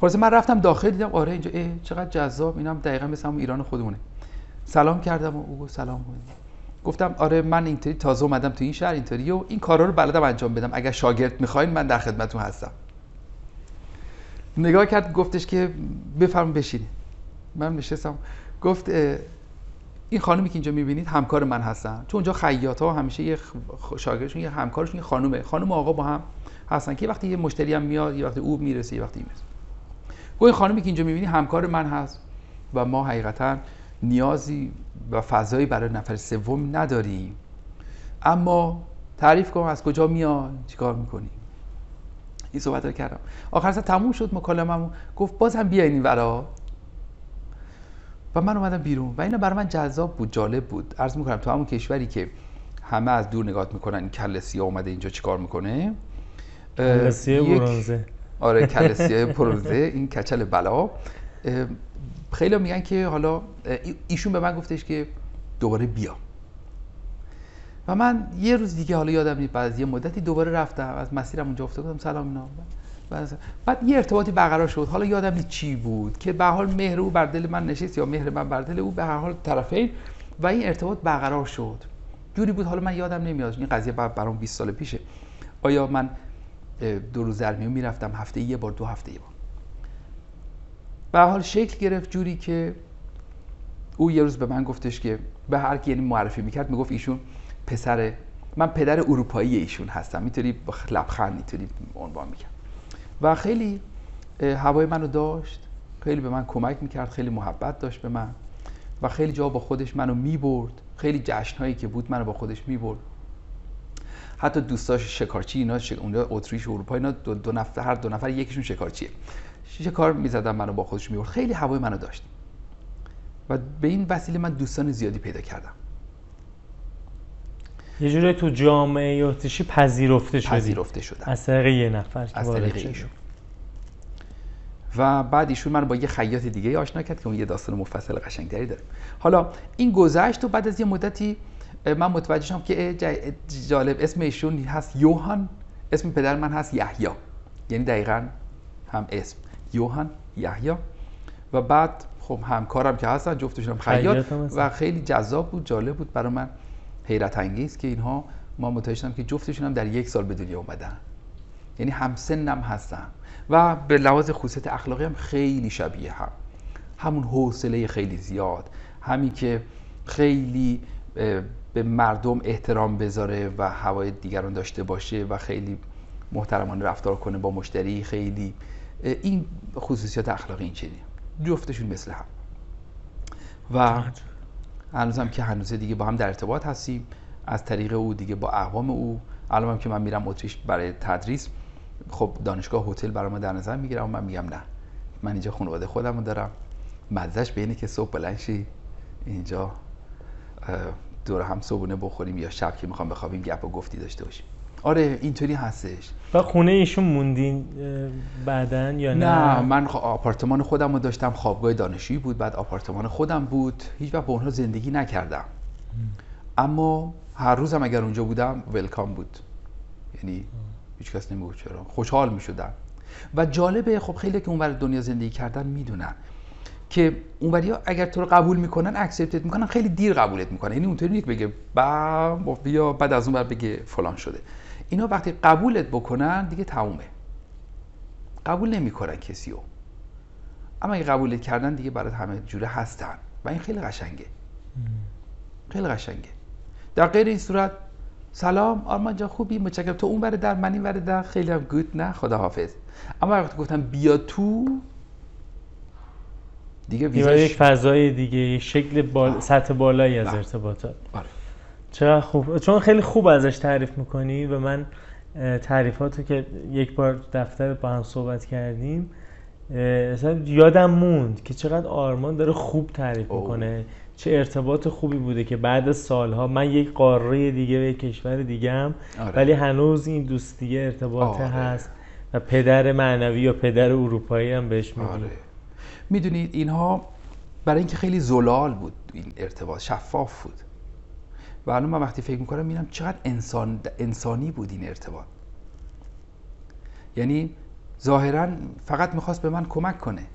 خلاص من رفتم داخل دیدم آره اینجا اه چقدر جذاب. اینم دقیقا مثل همون ایران خودمونه. سلام کردم و او سلام. گفتم آره من اینطوری تازه اومدم تو این شهر اینطوری و این کارا رو بلدم انجام بدم. اگر شاگرد می‌خواین من در خدمتتون هستم. نگاه کرد گفتش که بفرم بشینید. من نشستم. گفت این خانمی که اینجا می‌بینید همکار من هستن. چون اونجا خیاط همیشه یه شاگردشون یه همکارشون یه خانومه. خانم آقا با هم هستن که وقتی یه مشتری هم میاد یه وقتی او می‌رسه یه وقتی می‌رسه. این خانمی که اینجا می‌بینی همکار من هست و ما حقیقتا نیازی و فضایی برای نفر سوم نداریم اما تعریف کن از کجا میاد چیکار می‌کنی؟ این صحبت رو کردم. آخر تموم شد مکالممون گفت باز هم بیاین این ورا. و من اومدم بیرون. و اینا برای من جذاب بود جالب بود. عرض می‌کنم تو همون کشوری که همه از دور نگاه می‌کنن این کل سیاه اومده اینجا چیکار می‌کنه؟ کل برونزه. آره کل سیاه برونزه. این کچل بلا. خیلی میگن که حالا ایشون به من گفتش که دوباره بیا. و من یه روز دیگه حالا یادم نیست بعد از یه مدتی دوباره رفتم از مسیرم اونجا افتادم سلام اینا. بعد یه ارتباطی برقرار شد. حالا یادم نیست چی بود که به حال مهر او بر دل من نشست یا مهر من بر دل او به هر حال طرفین. و این ارتباط برقرار شد. جوری بود حالا من یادم نمیاد. این قضیه برام 20 سال پیشه. آیا من دو روز در میون می‌رفتم؟ هفته یه بار دو هفته یه بار. به حال شکل گرفت جوری که او یه روز به من گفتش که به هر کی یعنی معرفی می‌کرد می‌گفت ایشون پسر من پدر اروپایی ایشون هستم. با لبخند می‌تونی عنوان می‌کرد. و خیلی هوای منو داشت. خیلی به من کمک می‌کرد خیلی محبت داشت به من. و خیلی جا با خودش منو می‌برد. خیلی جشنهایی که بود منو با خودش می‌برد. حتی دوستاش شکارچی اینا اونجا اتریش اروپا اینا دو, دو نفر هر دو نفر یکیشون شکارچیه. شکار می‌زدن منو با خودش می‌برد. خیلی هوای منو داشت و به این وسیله من دوستان زیادی پیدا کردم. یه جوری تو جامعه اتریشی پذیرفته شدی. پذیرفته شدم. از طریق یه نفر از طریق ایشون. و بعد ایشون من با یه خیاط دیگه آشنا کرد که اون یه داستان مفصل قشنگتری داره. حالا این گذشت و بعد از یه مدتی من متوجه شدم که جالب اسم ایشون هست یوهان اسم پدر من هست یحیی. یعنی دقیقا هم اسم. یوهان یحیی و بعد خب همکارم که هستن جفتشون هم خیاط و خیلی جذاب بود جالب بود. برای من حیرت انگیز که اینها ما متوجه که جفتشون هم در یک سال به دنیا اومدن. یعنی همسنم هستن. و به لحاظ خصوصیت اخلاقی هم خیلی شبیه هم. همون حوصله خیلی زیاد. همین که خیلی به مردم احترام بذاره و هوای دیگران داشته باشه و خیلی محترمانه رفتار کنه با مشتری خیلی این خصوصیات اخلاقی این چنین جفتشون مثل هم. و هنوزم که هنوز دیگه با هم در ارتباط هستیم. از طریق او دیگه با اقوام او. الان که من میرم اتریش برای تدریس. خب دانشگاه هتل برای ما در نظر می‌گیرم و من میگم نه. من اینجا خانواده خودم رو دارم. مزش به اینه که صبح بلنشی اینجا دور هم صبحونه بخوریم یا شب که می‌خوام بخوابیم گپ و گفتی داشته باشیم. آره اینطوری هستش. و خونه ایشون موندین بعدا یا نه؟ نه من آپارتمان خودم رو داشتم خوابگاه دانشجویی بود بعد آپارتمان خودم بود. هیچ وقت با اونها زندگی نکردم. اما هر روزم اگر اونجا بودم ولکام بود. یعنی هیچ کس نمی‌گفت چرا. خوشحال می‌شدم. و جالبه خب خیلی که اونور دنیا زندگی کردن می‌دونن که اونوری ها اگر تو رو قبول می‌کنن اکسپتت می‌کنن خیلی دیر قبولت می‌کنن. یعنی اونطوری نیست بگه با بیا بعد از اون بر بگه فلان شده. اینا وقتی قبولت بکنن دیگه تمومه. قبول نمی‌کنن کسی رو اما اگه قبولت کردن دیگه برات همه جوره هستن. و این خیلی قشنگه. خیلی قشنگه. در غیر این صورت سلام آرمان جان خوبی؟ متشکرم. تو اون ور در من این ور در. خیلی هم گود نه؟ خدا حافظ اما وقتی گفتم بیا تو دیگه بار یک فضای دیگه یک شکل بال... سطح بالایی از. ارتباطات. آره. چقدر خوب چون خیلی خوب ازش تعریف می‌کنی و من تعریفاتو که یک بار دفتر با هم صحبت کردیم اصلا یادم موند که چقدر آرمان داره خوب تعریف اوه. می‌کنه چه ارتباط خوبی بوده که بعد از سالها من یک قاره دیگه و یک کشور دیگه هم آره. ولی هنوز این دوستی ارتباط آره. هست و پدر معنوی یا پدر اروپایی هم بهش میگیم آره می‌دونید اینها برای اینکه خیلی زلال بود این ارتباط شفاف بود و الان من وقتی فکر می‌کنم می‌بینم چقدر انسان انسانی بود این ارتباط. یعنی ظاهرا فقط می‌خواست به من کمک کنه.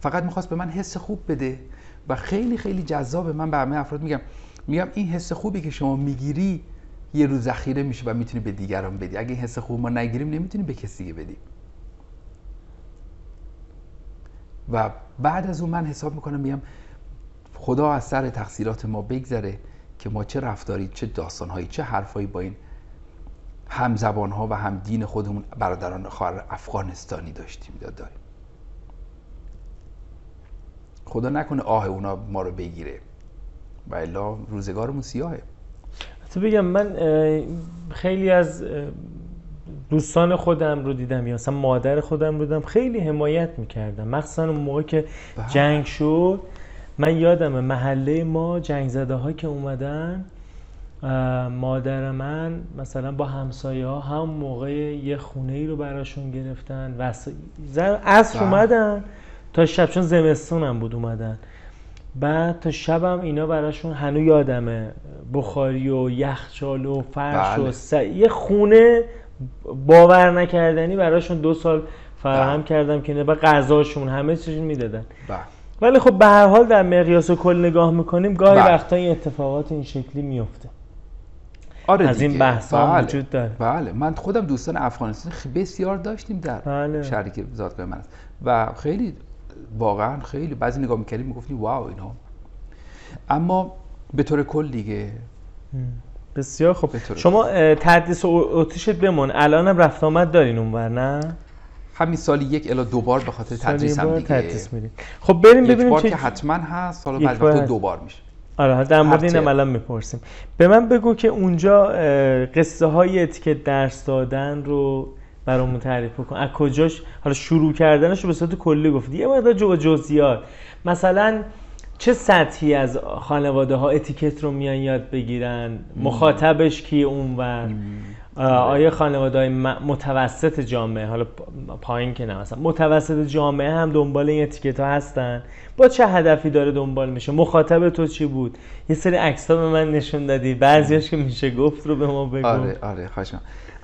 فقط می‌خواست به من حس خوب بده و خیلی خیلی جذابه من به همه افراد میگم. میگم این حس خوبی که شما می‌گیری یه روز ذخیره میشه و می‌تونی به دیگران بدی. اگه این حس خوب ما نگیریم نمی‌تونیم به کسی دیگه بدیم و بعد از اون من حساب می‌کنم میگم خدا از سر تقصیرات ما بگذره که ما چه رفتاری چه داستانهایی چه حرفایی با این هم زبان ها و هم دین خودمون برادران خواهر افغانستانی داشتیم یا داریم. خدا نکنه آه اونا ما رو بگیره. و الا روزگارمون سیاهه. تو بگم من خیلی از دوستان خودم رو دیدم یا مثلا مادر خودم رو دیدم خیلی حمایت می‌کردم مخصوصا اون موقع که بله. جنگ شد من یادمه محله ما جنگ زده ها که اومدن مادر من مثلا با همسایه ها هم موقع یه خونه ای رو براشون گرفتن و عصر بله. اومدن تا شب چون زمستون هم بود اومدن بعد تا شبم اینا براشون هنو یادمه بخاری و یخچال و فرش بله. و س... یه خونه باور نکردنی براشون دو سال فراهم بله. کردم که نه غذاشون همه چیزشون می‌دادن بله ولی خب به هر حال در مقیاس کل نگاه می‌کنیم گاهی بله. وقتا این اتفاقات این شکلی میفته آره از این هم بله. وجود داره. بله. من خودم دوستان افغانستان بسیار داشتیم در بله. شهری که زادگاه من است. و خیلی واقعا خیلی بعضی نگاه می‌کردیم می‌گفتیم واو اینا. اما به طور کل دیگه. بسیار خب طور شما تدریس و اتیشت بمون. الانم رفت آمد دارین اونور نه؟ همین سالی یک الا دو بار به خاطر تدریس هم دیگه. خب بریم یک ببینیم بار چه که حتما هست یک بعد هست. دو بار. میشه. آره در مورد اینم. الان می‌پرسیم. به من بگو که اونجا قصه های اتیکت درس دادن رو برامون تعریف کن از کجاش؟ حالا شروع کردنش رو به صورت کلی گفتی. یه مقدار جو جزئیات. مثلا چه سطحی از خانواده ها اتیکت رو میان یاد بگیرن؟ مخاطبش کیه اونور؟ آیا خانواده های متوسط جامعه حالا پا- پایین که نه مثلا متوسط جامعه هم دنبال این اتیکت ها هستن؟ با چه هدفی داره دنبال میشه؟ مخاطب تو چی بود؟ یه سری عکس به من نشون دادی بعضیاش که میشه گفت رو به ما بگو. آره آره خواهش.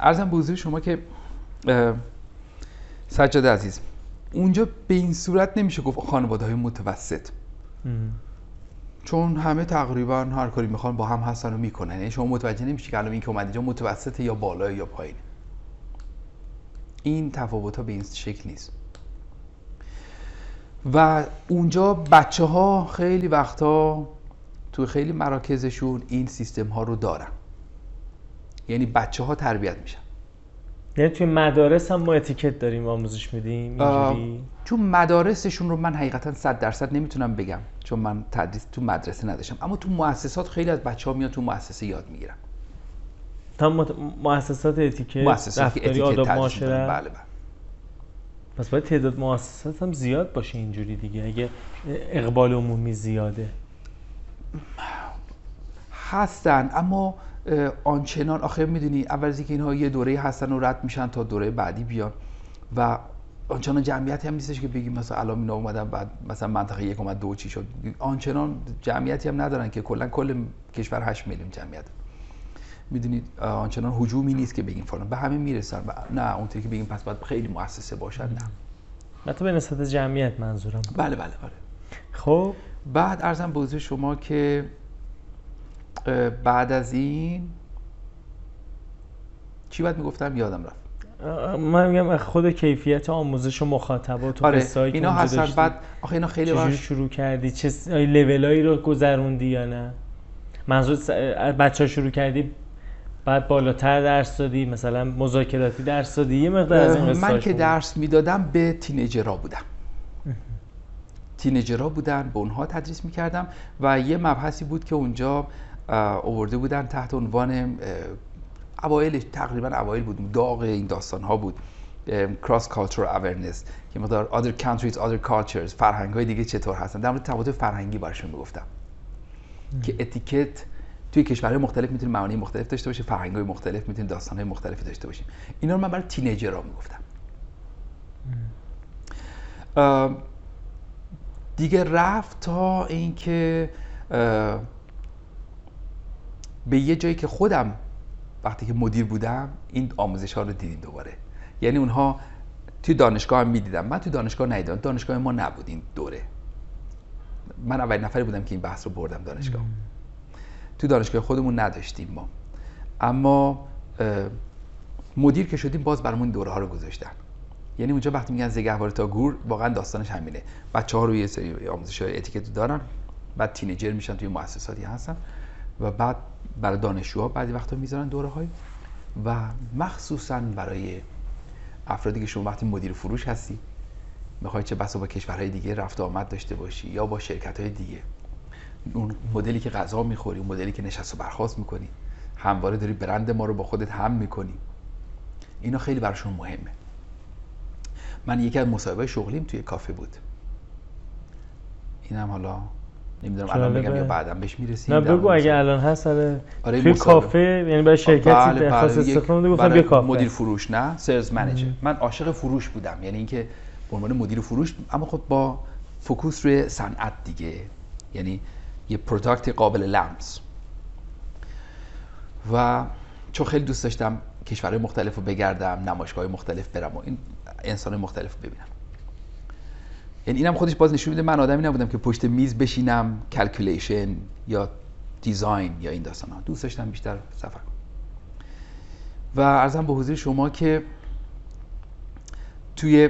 عرضم به شما که سجاد عزیز اونجا به این صورت نمیشه گفت خانواده های متوسط. ام. چون همه تقریبا هر کاری می‌خوان با هم هستن و می‌کنن. یعنی شما متوجه نمیشی که الان این که اومد اینجا متوسط یا بالا یا پایین این تفاوت ها به این شکل نیست. و اونجا بچه ها خیلی وقتا تو خیلی مراکزشون این سیستم ها رو دارن. یعنی بچه ها تربیت میشن. یعنی توی مدارس هم ما اتیکت داریم آموزش میدیم اینجوری؟ چون مدارسشون رو من حقیقتا صد درصد نمی‌تونم بگم چون من تدریس تو مدرسه نداشتم. اما تو مؤسسات خیلی از بچه ها میان تو مؤسسه یاد می‌گیرن. تا مؤسسات اتیکت رفتاری اتیکت آداب. معاشرت؟ بله بله. پس باید تعداد مؤسسات هم زیاد باشه اینجوری دیگه اگه اقبال عمومی زیاده. هستن اما آنچنان آخه می‌دونی اول از اینکه اینها یه دوره هستن و رد میشن تا دوره بعدی بیان و آنچنان جمعیتی هم نیستش که بگیم مثلا الان اینا اومدن بعد مثلا منطقه یک اومد دو چی شد. آنچنان جمعیتی هم ندارن که کلا کل کشور 8 میلیون جمعیت. می‌دونید آنچنان هجومی نیست که بگیم فلان. به همه می‌رسن و نه اونطوری که بگیم پس باید خیلی مؤسسه باشن نه. حتی به نسبت جمعیت منظورم. بله بله بله. خب؟ بعد ارزم به شما که بعد از این چی باید می‌گفتم؟ یادم رفت. من میگم خود کیفیت آموزش و مخاطبات و آره اینا هستن بعد آخه اینا خیلی چجوری شروع کردی؟ چه لولایی رو گذروندی یا نه؟ منظور بچه ها شروع کردی بعد بالاتر درس دادی مثلا مذاکراتی درس دادی؟ یه مقدار از این من که درس می‌دادم به تینیجرها بودم. تینیجرها بودن به اونها تدریس می‌کردم و یه مبحثی بود که اونجا آورده بودن تحت عنوان اوایل تقریبا اوایل بود داغ این داستان ها بود کراس cultural awareness که مقدار other countries other cultures فرهنگ های دیگه چطور هستن. در مورد تفاوت فرهنگی براشون می‌گفتم. که اتیکت توی کشورهای مختلف می‌تونه معانی مختلف داشته باشه فرهنگ های مختلف می‌تونه داستان های مختلفی داشته باشیم اینا رو من برای تینیجر ها می‌گفتم دیگه رفت تا اینکه به یه جایی که خودم وقتی که مدیر بودم این آموزش ها رو دیدیم دوباره. یعنی اونها توی دانشگاه هم می‌دیدم من توی دانشگاه ندیدم. دانشگاه ما نبود این دوره. من اولین نفری بودم که این بحث رو بردم دانشگاه. توی دانشگاه خودمون نداشتیم ما. اما مدیر که شدیم باز برامون دوره ها رو گذاشتن. یعنی اونجا وقتی میگن زگهواره تا گور واقعا داستانش همینه. بچه ها رو یه سری آموزش های اتیکت دارن بعد تینیجر میشن توی مؤسساتی هستن و بعد برای دانشجوها بعضی وقتا می‌ذارن دوره های و مخصوصا برای افرادی که شما وقتی مدیر فروش هستی می‌خوای چه بسا با کشورهای دیگه رفت آمد داشته باشی یا با شرکت های دیگه. اون مدلی که غذا می‌خوری اون مدلی که نشست و برخواست می‌کنی. همواره داری برند ما رو با خودت هم می‌کنی. اینا خیلی براشون مهمه. من یکی از مصاحبه شغلیم توی کافه بود. اینم حالا نمی‌دونم الان بگم یا بعدم بهش می‌رسیم نه بگو اگه الان هست آره. توی کافه یعنی برای شرکتی بله خاص بله استفاده گفتم بیا کافه. مدیر فروش نه sales manager. من عاشق فروش بودم یعنی اینکه به عنوان مدیر فروش اما خب با focus روی صنعت دیگه یعنی یه product قابل لمس. و چون خیلی دوست داشتم کشورهای مختلف رو بگردم نمایشگاه مختلف برم و این انسان مختلف ببینم. یعنی اینم خودش باز نشون میده من آدمی نبودم که پشت میز بشینم calculation یا design یا این داستان ها دوست داشتم بیشتر سفر کنم. و عرضم به حضور شما که توی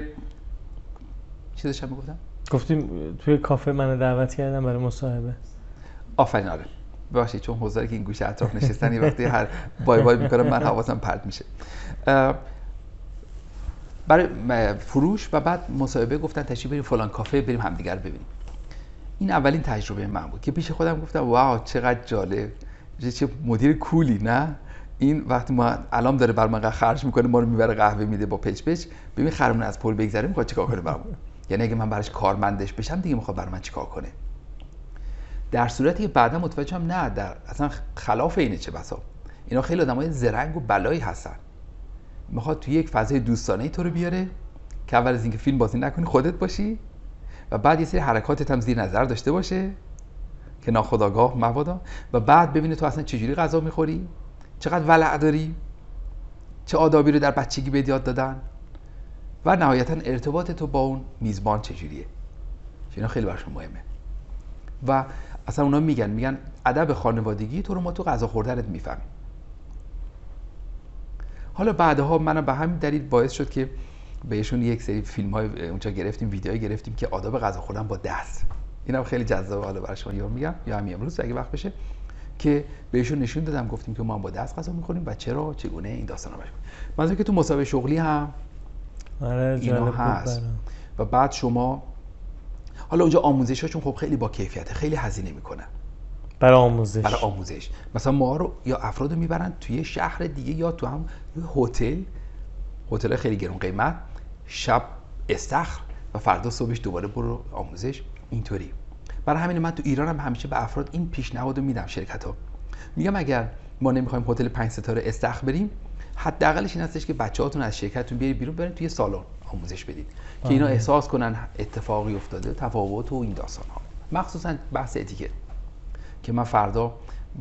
چی داشتم می‌گفتم؟ گفتیم توی کافه من دعوت کردم برای مصاحبه. آفرین آره. ببخشید چون حضاری که این گوشه اطراف نشستن یه وقتی هر بای بای می‌کنم من حواسم پرت میشه. برای فروش و بعد مصاحبه گفتن تشریف بریم فلان کافه بریم همدیگر ببینیم. این اولین تجربه من بود که پیش خودم گفتم واو چقدر جالب. چه مدیر کولی نه؟ این وقتی ما الان داره بر من خرج می‌کنه ما رو می‌بره قهوه میده با پچ پچ ببین خرمون از پل بگذره می‌خواد چیکار کنه برام یعنی اگه من براش کارمندش بشم دیگه می‌خواد بر من چیکار کنه؟ در صورتی که بعدا متوجه هم نه در اصلا خلاف اینه چه بسا. اینا خیلی آدمای زرنگ و بلایی هستن. می‌خواد توی یک فضای دوستانه تو رو بیاره که اول از اینکه فیلم بازی نکنی خودت باشی و بعد یه سری حرکاتت هم زیر نظر داشته باشه که ناخداگاه مبادا و بعد ببینه تو اصلا چجوری غذا می‌خوری چقدر ولع داری چه آدابی رو در بچگی به یاد دادن و نهایتا ارتباط تو با اون میزبان چجوریه. اینا خیلی برشون مهمه. و اصلا اونا میگن میگن ادب خانوادگی تو رو ما تو غذا خوردنت می‌فهمیم. حالا بعدها منم به همین دلیل باعث شد که بهشون یک سری فیلم های اونجا گرفتیم ویدیوهایی گرفتیم که آداب غذا خوردن با دست. اینم خیلی جذابه حالا برای شما یا میگم یا همین امروز اگه وقت بشه که بهشون نشون دادم گفتیم که ما با دست غذا می‌خوریم و چرا چگونه این داستانا باشه مثلا که تو مسابقه شغلی هم آره اینا هست. و بعد شما حالا اونجا آموزش هاشون خب خیلی با کیفیته خیلی هزینه می‌کنن. برای آموزش. برای آموزش. مثلا ما رو یا افراد رو می‌برن توی شهر دیگه یا تو هم هتل. هتل خیلی گرون قیمت. شب استخر و فردا صبحش دوباره برو آموزش. اینطوری. برای همین من تو ایران هم همیشه به افراد این پیشنهاد رو میدم شرکت ها میگم اگر ما نمی‌خوایم هتل پنج ستاره استخ بریم حداقلش این هستش که بچه‌هاتون از شرکتتون بیارید بیرون برید توی سالن آموزش بدید. که اینا آره. احساس کنن اتفاقی افتاده تفاوت و این داستان ها مخصوصا بحث اتیکت. که من فردا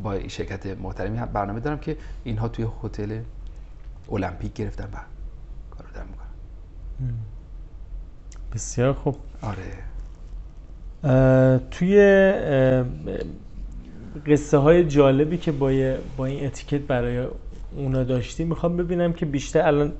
با شرکت محترمی هم برنامه دارم که اینها توی هتل المپیک گرفتن و کارو دارم می‌کنن. بسیار خوب. آره. اه، توی اه، قصه های جالبی که با, با این اتیکت برای اونا داشتی می‌خوام ببینم که بیشتر الان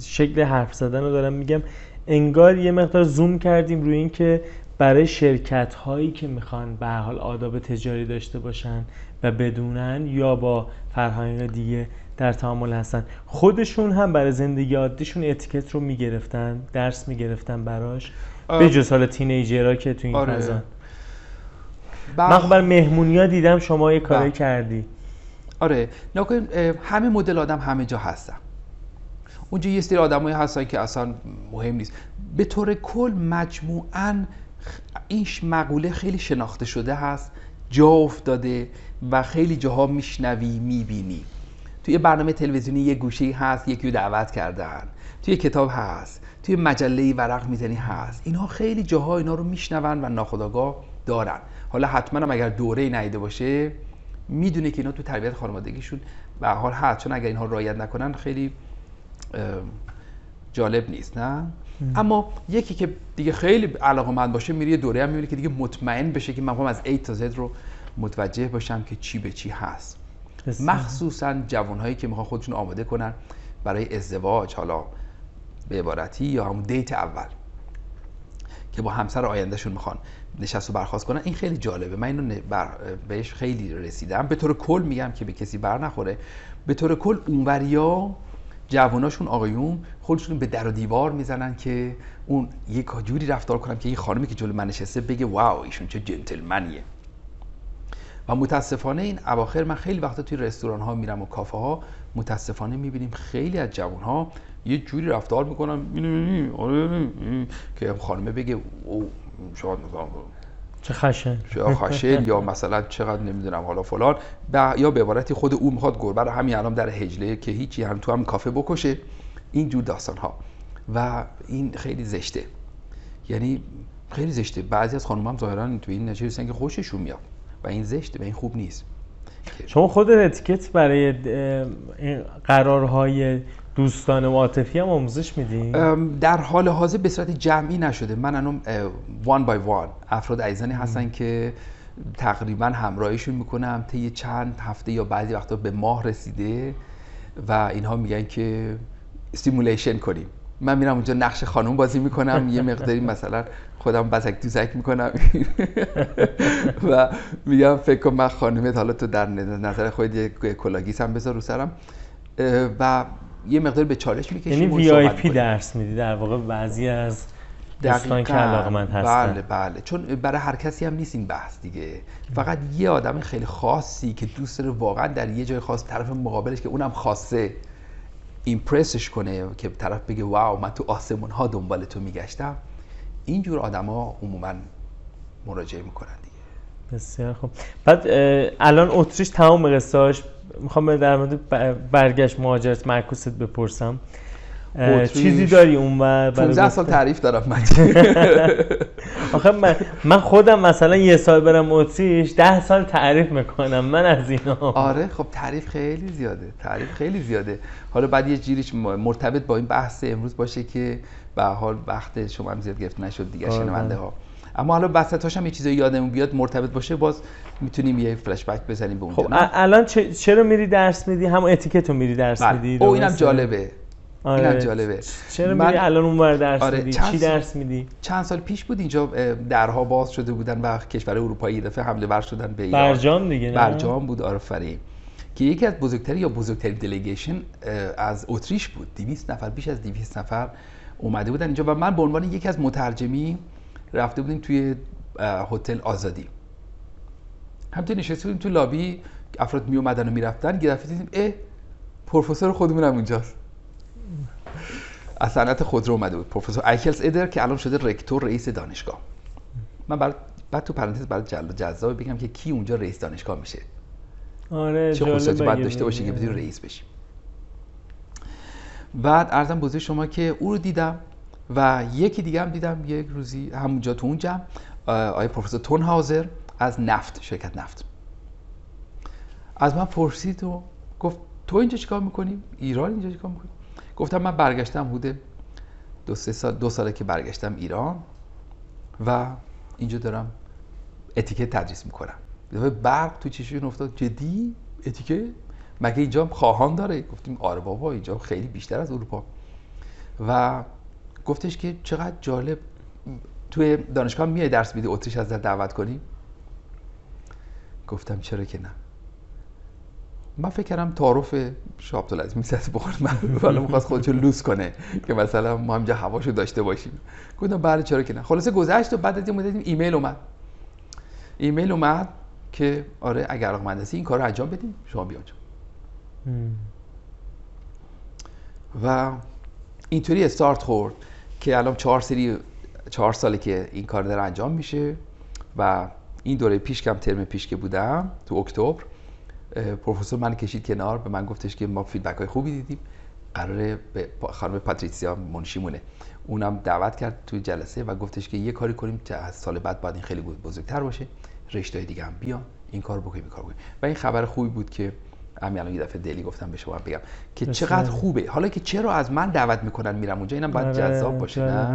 شکل حرف زدن رو دارم میگم. انگار یه مقدار زوم کردیم روی این که برای شرکت هایی که می‌خوان به هر حال آداب تجاری داشته باشن و بدونن یا با فرهنگ دیگه در تعامل هستن. خودشون هم برای زندگی عادیشون اتیکت رو می‌گرفتن درس می‌گرفتن براش. به جز حالا تینیجرها که تو این آره. فضا. بر- من خب برای مهمونی ها دیدم شما یه کاری بله. کردی. آره. نکنین همه مدل آدم همه جا هستن. اونجا یه سری آدمایی هستن که اصلا مهم نیست. به طور کل مجموعاً این مقوله خیلی شناخته شده هست جا افتاده و خیلی جاها میشنوی می‌بینی. توی برنامه تلویزیونی یه گوشه هست یکی رو دعوت کردن. توی کتاب هست توی مجله ورق می‌زنی هست. اینها خیلی جاها اینا رو میشنون و ناخودآگاه دارن. حالا حتما هم اگر دوره نیده باشه می‌دونه که اینا تو تربیت خانوادگیشون به حال هست. چون اگر اینها رعایت نکنن خیلی جالب نیست نه؟ اما یکی که دیگه خیلی علاقه من باشه میره یه دوره هم می‌بینه که دیگه مطمئن بشه که من از A تا Z رو متوجه باشم که چی به چی هست. مخصوصا جوانهایی که می‌خوان خودشون آماده کنن برای ازدواج حالا به عبارتی یا همون دیت اول که با همسر آیندهشون می‌خوان نشست و برخواست کنن. این خیلی جالبه. من اینو بر بهش خیلی رسیدم. به طور کل میگم که به کسی بر نخوره. به طور کل اونوریا جواناشون آقایون خودشون به در و دیوار می‌زنن که اون یک جوری رفتار کنم که این خانمی که جلو من نشسته بگه واو ایشون چه جنتلمنیه. و متاسفانه این اواخر من خیلی وقتا توی رستوران ها میرم و کافه ها متاسفانه می‌بینیم خیلی از جوان ها یه جوری رفتار می‌کنن که خانمه بگه او شاید مثلا چه خشن یا خشن یا مثلا چقدر نمی‌دونم حالا فلان. ب- یا به عبارتی خود او می‌خواد گربه رو همین الان در هجله که هیچی هم تو هم کافه بکشه. این جور داستان ها و این خیلی زشته. یعنی خیلی زشته. بعضی از خانم هم ظاهرا تو این نشستن که خوششون میاد. و این زشته و این خوب نیست. شما خودت اتیکت برای قرارهای دوستانه و عاطفی هم آموزش میدی؟ ام، در حال حاضر به صورت جمعی نشده. من الان one by one افراد عزیزانی هستن که تقریبا همراهیشون می‌کنم. طی چند هفته یا بعضی وقتا به ماه رسیده و اینها میگن که simulation کنیم. من میرم اونجا نقش خانم بازی می‌کنم. یه مقداری مثلا خودم بزک دوزک می‌کنم. و میگم فکر کن من خانمت حالا تو در نظر خودت یه کلاه‌گیس هم بذار رو سرم. و یه مقدار به چالش می‌کشیم یعنی VIP. درس میدی؟ در واقع بعضی از دوستان که. علاقمند هستن. بله بله. چون برای هر کسی هم نیست این بحث دیگه. فقط یه آدم خیلی خاصی که دوست داره واقعا در یه جای خاص طرف مقابلش که اونم خاصه impress ش کنه که طرف بگه wow من تو آسمون ها دنبال تو میگشتم. اینجور آدما عموما مراجعه می‌کنن دیگه. بسیار خوب. بعد الان اتریش تمام قصهاش می‌خوام در مورد برگشت مهاجرت معکوست بپرسم. چیزی داری اونور برای 15 سال؟ تعریف دارم من. آخه من, من خودم مثلا یه سال برم اتریش ده سال تعریف می‌کنم من از اینا. آره خب تعریف خیلی زیاده تعریف خیلی زیاده. حالا بعد یه جیریش مرتبط با این بحث امروز باشه که به حال وقت شما هم زیاد گرفته نشد دیگه آره. شنونده ها. اما حالا وسطاش هم یه چیزایی یادمون بیاد مرتبط باشه باز می‌تونیم یه فلش بک بزنیم به اونجا خب الان چرا میری درس میدی؟ همون اتیکت رو میری درس میدی بله. او اینم؟ جالبه. آره. اینم جالبه. چرا من- میری الان اونور درس آره، میدی؟ چند چی سال- درس میدی؟ چند سال پیش بود اینجا درها باز شده بودن و کشور اروپایی دفعه حمله ور شدن به ایران. برجام دیگه نه؟ برجام بود آفرین. که یکی از بزرگترین یا بزرگترین دلیگیشن از اتریش بود. 200 نفر بیش از 200 نفر اومده بودن اینجا و من به عنوان یکی از مترجمی رفته بودیم توی هتل آزادی. همینطور نشسته بودیم تو لابی افراد می اومدن و می‌رفتن. یه دفعه دیدیم اه پروفسور خودمون هم اونجاست از صنعت خودرو اومده بود. پروفسور ایکلز ادر که الان شده رکتور رئیس دانشگاه. من بعد بعد تو پرانتز برای جل جذاب بگم که کی اونجا رئیس دانشگاه میشه. آره چه جالب خصوصیاتی باید داشته باشی که. بتونی رئیس بشی. بعد ارزم بزرگ شما که او رو دیدم. و یکی دیگه هم دیدم یک روزی همونجا تو اون جمع آقای پروفسور تون هاوزر از نفت شرکت نفت. از من پرسید و گفت تو اینجا چیکار می‌کنی؟ ایران اینجا چیکار می‌کنی؟ گفتم من برگشتم حدود دو سه سال دو ساله که برگشتم ایران و اینجا دارم اتیکت تدریس می‌کنم. دفعه برق تو چشمشون افتاد. جدی؟ اتیکت؟ مگه اینجا هم خواهان داره؟ گفتیم آره بابا اینجا خیلی بیشتر از اروپا. و گفتش که چقدر جالب. توی دانشگاه میای درس میدی اتریش ازت دعوت کنی؟ گفتم چرا که نه. من فکر کردم تعارف شاه عبدالعزیز میسد بخور من حالا می‌خواست خودشو لوس کنه که مثلا ما همه‌جا هواشو داشته باشیم. گفتم بله چرا که نه. خلاصه گذشت و بعد از یه مدتی ایمیل اومد. ایمیل اومد که آره اگر علاقمند هستی این کار رو انجام بدیم شما بیا. و اینطوری استارت خورد. که الان چهار سری چهار ساله که این کار داره انجام میشه و این دوره پیش کم ترم پیش که بودم تو اکتبر پروفسور من کشید کنار به من گفتش که ما feedback های خوبی دیدیم. قراره به خانم پاتریسیا منشیمونه. اونم دعوت کرد توی جلسه و گفتش که یه کاری کنیم که از سال بعد باید این خیلی بزرگتر باشه. رشته دیگه هم بیان این کار بکنیم این کار بکنیم. و این خبر خوبی بود که همین الان یه دفعه دلی گفتم به شما بگم که. چقدر خوبه. حالا که چرا از من دعوت می‌کنن میرم اونجا؟ اینم باید آره، جذاب باشه نه.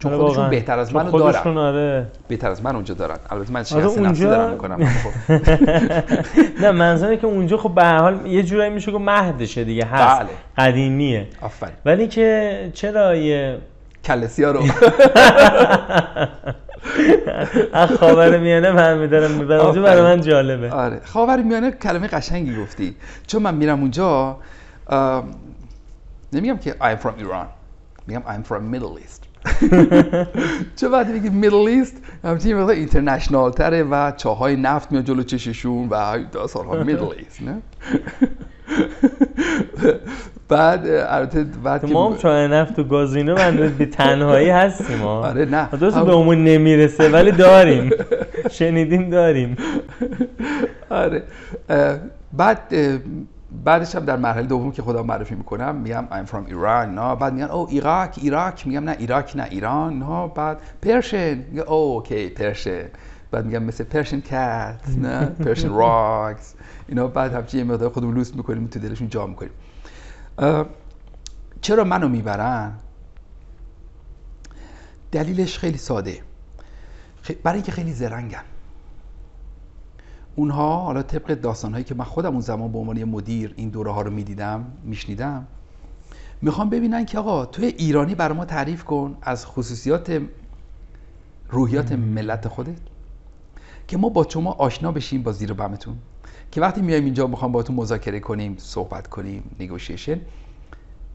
چون آره خودشون. بهتر از چون منو دارن. آره. بهتر از من اونجا دارن. البته من آره، شخص نفسی اونجا- دارم می‌کنم. خب. نه منظوره که اونجا خب به حال یه جورایی میشه که مهدشه دیگه هست. بله. قدیمیه. آفرین. ولی که چرا یه کله سیاه رو از خاور میانه من دارم می‌برم اونجا برای من جالبه. آره. خاور میانه کلمه قشنگی گفتی. چون من میرم اونجا نمیگم که I'm from Iran. میگم I'm from Middle East. چون وقتی میگی Middle East همچنین یه مقدار اینترنشنال تره و چاهای نفت میاد جلو چششون و داستان Middle East نه؟ بعد البته بعد ما هم چای نفت و گازینو من بی تنهایی هستیم ها. آره نه. درست هم- به همون نمی‌رسه ولی داریم. شنیدیم داریم. آره. بعد بعدش هم در مرحله دوم که خودم معرفی می‌کنم میگم I'm from Iran نه بعد میگن او عراق عراق میگم نه عراق نه ایران نه بعد پرشن او okay Persian بعد میگم مثل Persian cat نه؟ Persian rugs اینا بعد همچین یه مقدار خودمون لوس می‌کنیم تو دلشون جا می‌کنیم. چرا منو می‌برن؟ دلیلش خیلی ساده. برای اینکه خیلی زرنگن اونها حالا طبق داستانهایی که من خودم اون زمان به عنوان مدیر این دوره ها رو می‌دیدم میشنیدم می‌خوام ببینن که آقا توی ایرانی برای ما تعریف کن از خصوصیات روحیات ملت خودت. که ما با شما آشنا بشیم با زیر بمتون. که وقتی میایم اینجا می‌خوام باهاتون مذاکره کنیم صحبت کنیم نگوشیشن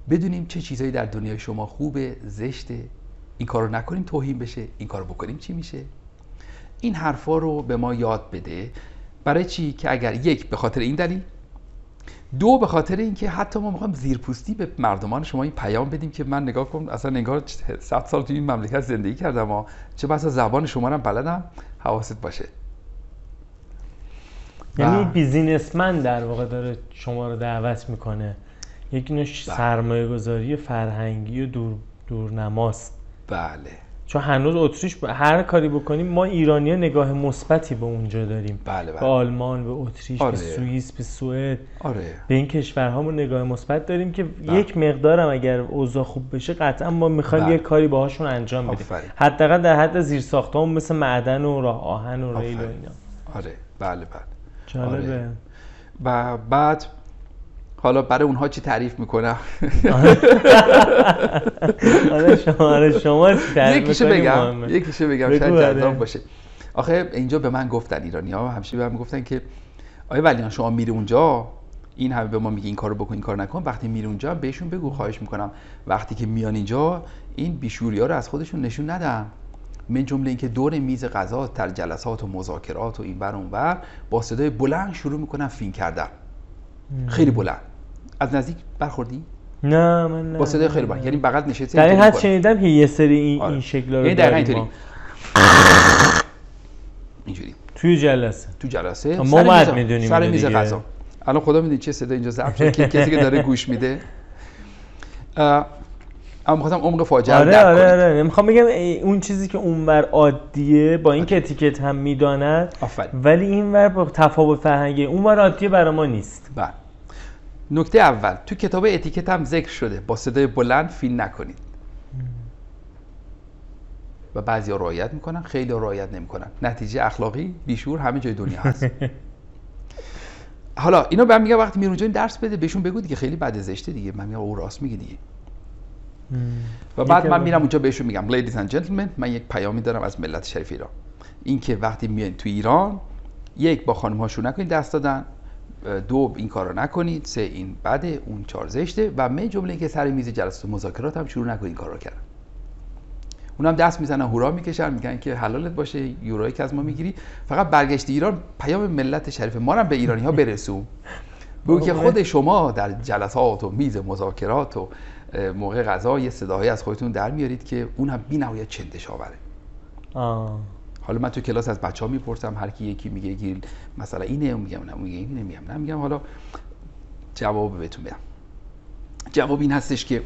بدونیم چه چیزایی در دنیای شما خوبه زشته. این کارو نکنیم توهین بشه. این کارو بکنیم چی میشه؟ این حرفا رو به ما یاد بده. برای چی؟ که اگر یک به خاطر این دلیل. دو به خاطر اینکه حتی ما می‌خوایم زیرپوستی به مردمان شما این پیام بدیم که من نگاه کن اصلا انگار 100 سال تو این مملکت زندگی کردم و چه بسا زبان شما رو بلدم. حواست باشه. یعنی و- بیزینسمن در واقع داره شما رو دعوت می‌کنه. یک نوع سرمایه گذاری فرهنگی و دور دورنماست. بله. چون هنوز اتریش ب- هر کاری بکنیم ما ایرانی نگاه مثبتی به اونجا داریم. بله به بله آلمان به اتریش آره. به سوئیس به سوئد. آره. به این کشورهامون نگاه مثبت داریم که یک مقدارم اگر اوضاع خوب بشه قطعا ما می‌خوایم بله. یه کاری باهاشون انجام بدیم. حداقل در حد زیر مثل معدن و راه آهن و ریل و. اینا. آره. بله بله. جالبه. آره. و بعد حالا برای اونها چی تعریف می‌کنم؟ آره شما آره شما یکیشو بگم. یکیشو بگم شاید آره. جذاب باشه. آخه اینجا به من گفتن ایرانی ها همیشه به من گفتن که آیا ولیان شما میری اونجا؟ این همه به ما میگه این کارو بکن این کار نکن. وقتی میری اونجا بهشون بگو خواهش می‌کنم. وقتی که میان اینجا این بیشوری ها رو از خودشون نشون ندن. من جمله اینکه دور میز غذا در جلسات و مذاکرات و این بر اون بر با صدای بلند شروع می‌کنن فین کردن. خیلی بلند. از نزدیک برخوردی؟ نه من نه. با صدای خیلی. بلند. یعنی بغل نشسته در این حد. شنیدم که یه سری این, آره. این شکل رو یعنی اینطوری. اینجوری. توی جلسه. تو جلسه. ما میز- می‌دونیم سر میز. غذا. الان خدا می‌دونی چه صدا اینجا ضبط که کسی که داره گوش میده. اما می‌خواستم عمق فاجعه رو آره آره کنید. آره. می‌خوام بگم اون چیزی که اونور عادیه با این که اتیکت هم می‌داند ولی اینور با تفاوت فرهنگی اونور عادیه برای ما نیست. بله. نکته اول تو کتاب اتیکت هم ذکر شده با صدای بلند فیلم نکنید. و بعضی رعایت می‌کنن خیلی رعایت نمی‌کنن. نتیجه اخلاقی بیشور همه جای دنیا هست. حالا اینو من میگم وقتی میرون درس بده بهشون بگو دیگه خیلی بد زشته دیگه. من میگم او راست میگه دیگه. و بعد من میرم اونجا بهشون میگم ladies and gentlemen من یک پیامی دارم از ملت شریف ایران. اینکه وقتی میایین تو ایران یک با خانم ها شروع نکنید دست دادن دو این کارو نکنید سه این بده اون چهار زشته و من جمله که سر میز جلسات مذاکرات هم شروع نکنید این کار رو کردن. اونم دست می‌زنن هورا می‌کشن میگن که حلالت باشه یورایی که از ما می‌گیری. فقط برگشت ایران پیام ملت شریف ما رو هم به ایرانی ها برسون. بگو که خود شما در جلسات و میز مذاکرات و موقع غذا یه صداهایی از خودتون در میارید که اون هم بی نهایت چندش آوره. آه. حالا من تو کلاس از بچه ها می‌پرسم هر کی یکی میگه گیل مثلا اینه اون میگم نه میگه اینه میگم نه میگم حالا جواب بهتون بدم جواب این هستش که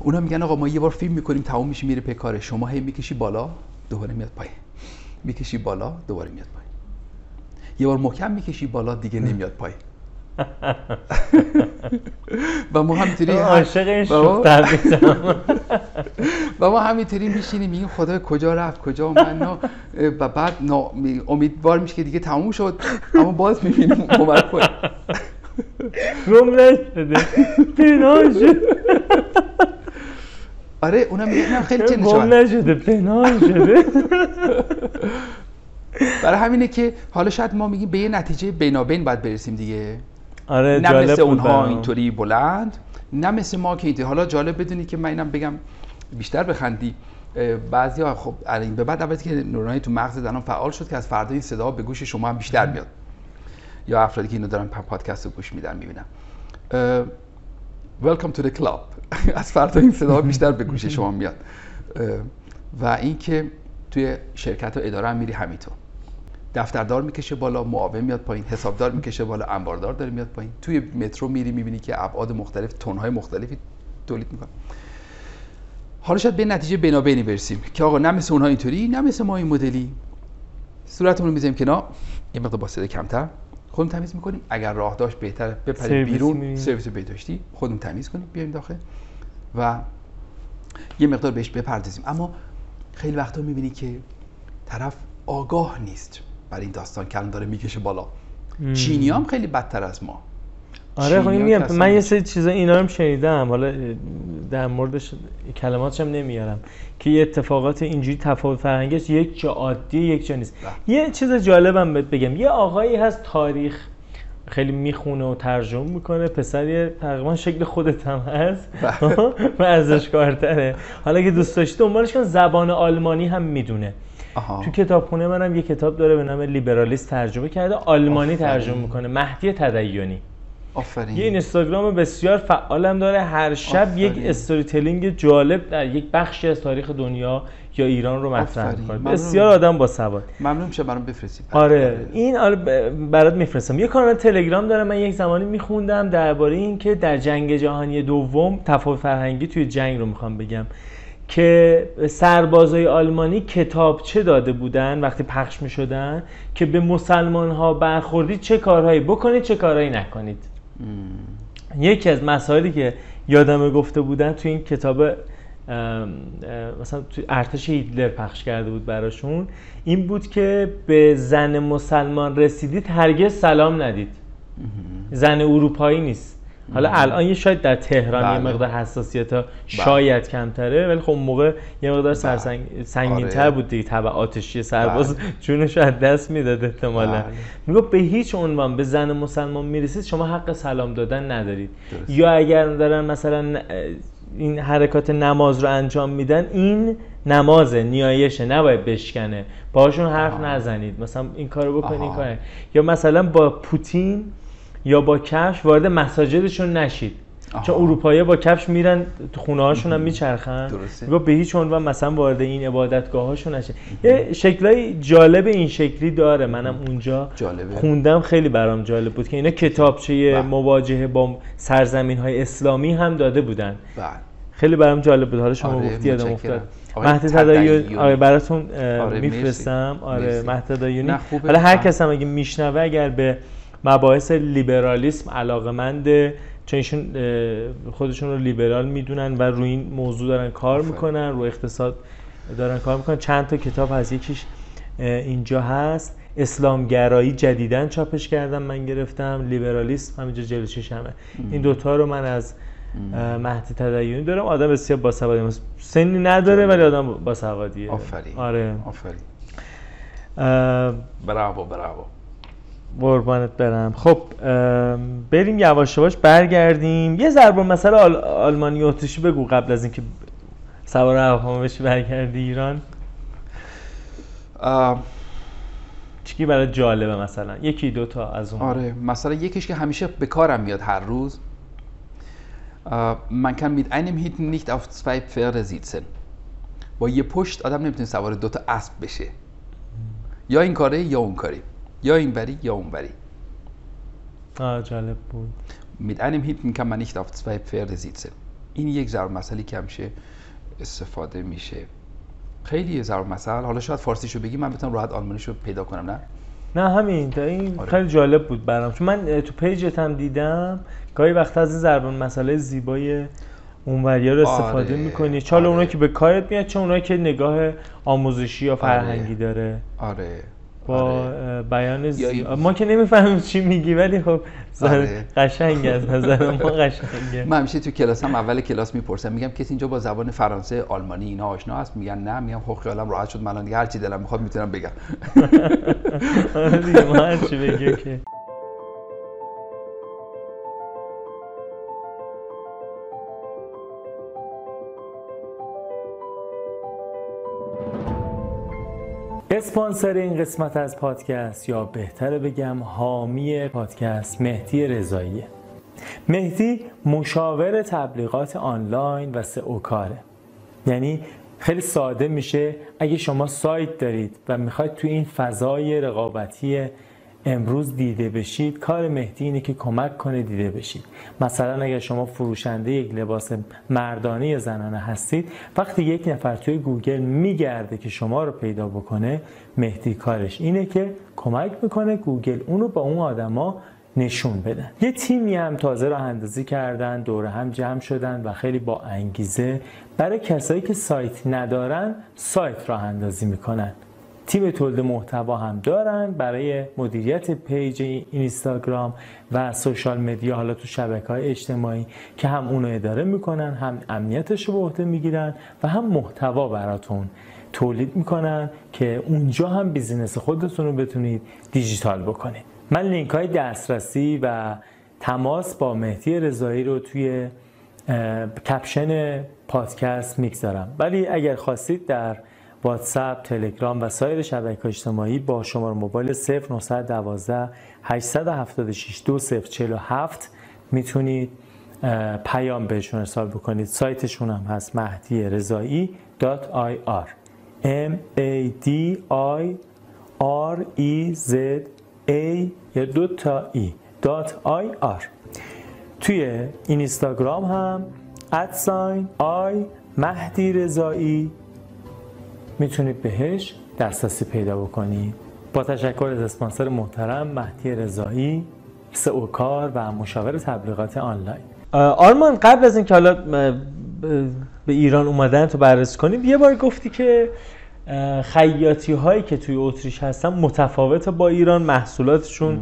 اونا میگن آقا ما یه بار فیلم می‌کنیم تموم میشه میره پکاره شما هی می‌کشی بالا دوباره میاد پایین. می‌کشی بالا دوباره میاد پایین. یه بار محکم می‌کشی بالا دیگه نمیاد پایین. و ما همینطوری عاشق این و شوخ ما- طبیعتم. و ما همینطوری میشینیم میگیم خدا کجا رفت کجا من و بعد امیدوار میشه که دیگه تموم شد اما باز می‌بینیم عمر پایین گم نشده پنهان شده آره اونم میگه اینم خیلی چه گم نشده؟ پنهان شده. برای همینه که حالا شاید ما میگیم به یه نتیجه بینابین باید برسیم دیگه. آره نه جالب مثل اونها. اینطوری بلند نه مثل ما که حالا جالب بدونی که من اینم بگم بیشتر بخندی. بعضی ها خب الان به بعد اولی که نورانی تو مغز زنان فعال شد که از فردا این صدا به گوش شما هم بیشتر میاد. یا افرادی که اینو دارن پادکست رو گوش میدن می‌بینم Welcome to the club. از فردا این صدا بیشتر به گوش شما میاد. و اینکه توی شرکت و اداره هم میری همینطور. دفتردار می‌کشه بالا معاون میاد پایین حسابدار می‌کشه بالا انباردار داره میاد پایین. توی مترو میری می‌بینی که ابعاد مختلف تونهای مختلفی تولید می‌کنن حالا شاید به نتیجه بینابینی برسیم که آقا نه مثل اونها اینطوری نه مثل ما این مدلی. صورتمون رو می‌ذاریم کنار. یه مقدار با صدا کمتر. خودمون تمیز می‌کنیم. اگر راه داشت بهتر بپریم بیرون می‌ریم. سرویس بهداشتی خودمون تمیز کنیم بیایم داخل و یه مقدار بهش بپردازیم. اما خیلی وقتا می‌بینی که طرف آگاه نیست. برای این داستان الان داره می‌کشه بالا. چینی هم خیلی بدتر از ما. آره خب میگم من یه سری چیزا اینا رو هم شنیدم. حالا در موردش کلماتش هم نمیارم. که یه اتفاقات اینجوری تفاوت فرهنگش یک جا عادی یک جا نیست. بله. یه چیز جالبم بهت بگم. یه آقایی هست تاریخ خیلی می‌خونه و ترجمه می‌کنه. پسری تقریبا شکل خودت هم هست. ورزشکارتره حالا که دوست داشتی دنبالش کن زبان آلمانی هم می‌دونه. آها. تو کتابخونه منم یه کتاب داره به نام لیبرالیست ترجمه کرده آلمانی آفرین. ترجمه می‌کنه مهدی تدیونی آفرین. یه اینستاگرام بسیار فعالم داره هر شب یک آفرین. استوری تلینگ جالب در یک بخشی از تاریخ دنیا یا ایران رو مطرح. می‌کنه. بسیار آدم با سواد. ممنون میشه برام بفرستید. آره. این آره برات میفرستم. یه کانال تلگرام داره من یک زمانی میخوندم درباره این که در جنگ جهانی دوم تفاوت فرهنگی توی جنگ رو می‌خوام بگم. که سربازای آلمانی کتابچه داده بودن وقتی پخش می‌شدن که به مسلمان ها برخوردید چه کارهایی بکنید چه کارهایی نکنید. یکی از مسائلی که یادمه گفته بودن تو این کتاب ام، مثلا تو ارتش هیتلر پخش کرده بود براشون این بود که به زن مسلمان رسیدید هرگز سلام ندید. زن اروپایی نیست. حالا الان یه شاید در تهران یه بله. مقدار حساسیت ها شاید کمتره ولی خب اون موقع یه مقدار سرسنگ سنگین تر آره. بود دیگه تبع آتشی سرباز بله. جونش از دست می‌داد احتمالا بله. می‌گفت به هیچ عنوان به زن مسلمان می‌رسید شما حق سلام دادن ندارید درست. یا اگر دارن مثلا این حرکات نماز رو انجام میدن این نمازه نیایشه نباید بشکنه باهاشون حرف آها. نزنید مثلا این کارو بکنید این آها. کار یا مثلا با پوتین یا با کفش وارد مساجدشون نشید چون اروپایی با کفش میرن تو خونه هاشون هم میچرخن درسته. به هیچ عنوان مثلا وارد این عبادتگاه هاشون نشه یه شکلای جالب این شکلی داره منم اونجا جالبه. خوندم خیلی برام جالب بود که اینا کتابچه بله. مواجهه با سرزمین های اسلامی هم داده بودن بله خیلی برام جالب بود حالا شما آره، گفتی یادم. افتاد مهد تدایون. آره براتون آره، میفرستم. آره. مهد تدایونی. حالا هر بله. کس هم اگه میشنوه اگر به مباحث لیبرالیسم علاقمنده چون ایشون خودشون رو لیبرال می‌دونن و روی این موضوع دارن کار. می‌کنن رو اقتصاد دارن کار می‌کنن. چند تا کتاب هست یکیش اینجا هست. اسلامگرایی جدیدن چاپش کردم من گرفتم. لیبرالیسم همینجا جلو چشمه. این دوتا رو من از مهدی تدیونی دارم. آدم بسیار باسوادی سنی نداره ولی آدم باسوادیه. آفرین. آره. آفرین. اه، براو براو قربانت برم. خب بریم یواش یواش برگردیم. یه ضرب مثلا آل آلمانی اتریشی بگو قبل از اینکه سوار هواپیما بشی برگردی ایران. آه، چی برای جالبه مثلا؟ یکی دو تا از اون. آره مثلا یکیش که همیشه به کارم میاد هر روز. man kann mit einem Hitten nicht auf zwei Pferde sitzen با یه پشت آدم نمی‌تونه سوار دو تا اسب بشه. یا این کاره یا اون کاری یا این بری یا اون بری. آه جالب بود. Mit einem Hitten kann man nicht auf zwei Pferde sitzen. این یک ضرب مسئله که همیشه استفاده میشه. خیلی ضرب مثل حالا شاید فارسیشو بگی من بتونم راحت آلمانیشو پیدا کنم نه؟ نه همین. تا این آره. خیلی جالب بود برام. چون من تو پیجت هم دیدم گاهی وقت از این ضرب مسئله زیبای اونوریا رو استفاده آره، می‌کنی. چه آره. اونایی که به کارت میاد چه اونایی که نگاه آموزشی یا فرهنگی داره. آره. با آره. بیان زی... یا این- ما که نمی‌فهمیم چی میگی ولی خب آره. قشنگ از نظر ما قشنگه من همیشه تو کلاس هم اول کلاس می‌پرسم میگم کسی اینجا با زبان فرانسه آلمانی اینا آشنا هست میگن نه میگم خب خیالم راحت شد من دیگه هر چی دلم می‌خواد می‌تونم بگم آره دیگه ما هر چی بگی که اسپانسر این قسمت از پادکست یا بهتره بگم حامی پادکست مهدی رضاییه. مهدی مشاور تبلیغات آنلاین و سئو کاره. یعنی خیلی ساده میشه. اگه شما سایت دارید و می‌خواید تو این فضای رقابتی امروز دیده بشید کار مهدی اینه که کمک کنه دیده بشید. مثلا اگر شما فروشنده یک لباس مردانه یا زنانه هستید وقتی یک نفر توی گوگل میگرده که شما رو پیدا بکنه مهدی کارش اینه که کمک می‌کنه گوگل اونو با اون آدما نشون بدن یه تیمی هم تازه راه اندازی کردن دور هم جمع شدن و خیلی با انگیزه برای کسایی که سایت ندارن سایت راه اندازی می‌کنن. تیم تولید محتوا هم دارن برای مدیریت page اینستاگرام و social media حالا تو شبکه های اجتماعی که هم اونو اداره می‌کنن هم امنیتش رو به عهده می‌گیرن و هم محتوا براتون تولید می‌کنن که اونجا هم business خودتون رو بتونید دیجیتال بکنید. من لینک های دسترسی و تماس با مهدی رضایی رو توی کپشن پادکست می‌گذارم. ولی اگر خواستید در واتساپ، تلگرام و سایر شبکه اجتماعی با شماره موبایل 0912 876 2047 می‌تونید پیام بهشون ارسال بکنید. سایتشون هم هست مهدی رضایی .ir M A D I R E Z A یا دو تا E. dot IR. توی اینستاگرام هم at sign I مهدی رضایی می‌تونید بهش دسترسی پیدا بکنید با تشکر از اسپانسر محترم مهدی رضایی SEO کار و مشاور تبلیغات آنلاین. آرمان قبل از اینکه حالا به ایران اومدن تو بررسی کنیم یه بار گفتی که خیاطی هایی که توی اتریش هستن متفاوت با ایران محصولاتشون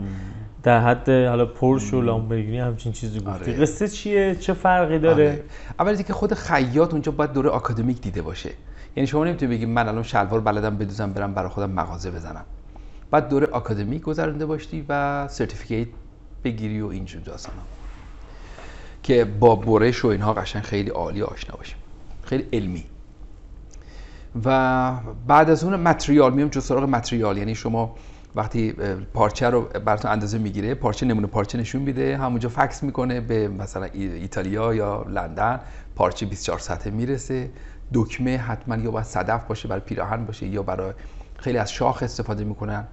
در حد حالا پورش و لامبورگینی همچین چیزی گفتی. آره. قصه چیه؟ چه فرقی داره؟ آره. اول که خود خیاط اونجا باید دوره آکادمیک دیده باشه. یعنی شما نمی‌تونی بگی من الان شلوار بلدم بدوزم برم برای خودم مغازه بزنم. بعد دوره آکادمیک گذرونده باشی و سرتیفیکیت بگیری و اینجور داستانا. که با برش و اینها قشنگ خیلی عالی آشنا باشیم. خیلی علمی. و بعد از اون متریال میام جو سراغ متریال. یعنی شما وقتی پارچه رو براتون اندازه می‌گیره پارچه نمونه پارچه نشون میده همونجا فکس می‌کنه به مثلا ایتالیا یا لندن پارچه 24 ساعته می‌رسه. دکمه حتما یا باید صدف باشه برای پیراهن باشه یا برای خیلی از شاخ استفاده می‌کنن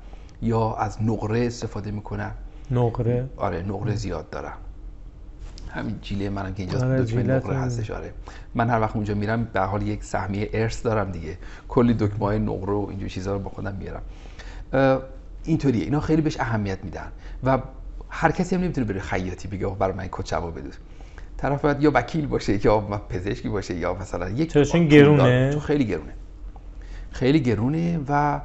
یا از نقره استفاده می‌کنن. نقره؟ آره نقره زیاد دارم همین جیله منم که اینجا آره، دکمه نقره. هستش آره. من هر وقت اونجا میرم به حال یک سهمیه ارث دارم دیگه. کلی دکمه های نقره و اینجور چیزا رو با خودم میارم اینطوریه. اینا خیلی بهش اهمیت میدن. و هر کسی هم نمی‌تونه بره خیاطی بگه برای من کچوا بدوز طرف باید یا وکیل باشه یا پزشکی باشه یا مثلا یک؟ چون. گرونه؟ چون خیلی گرونه خیلی گرونه و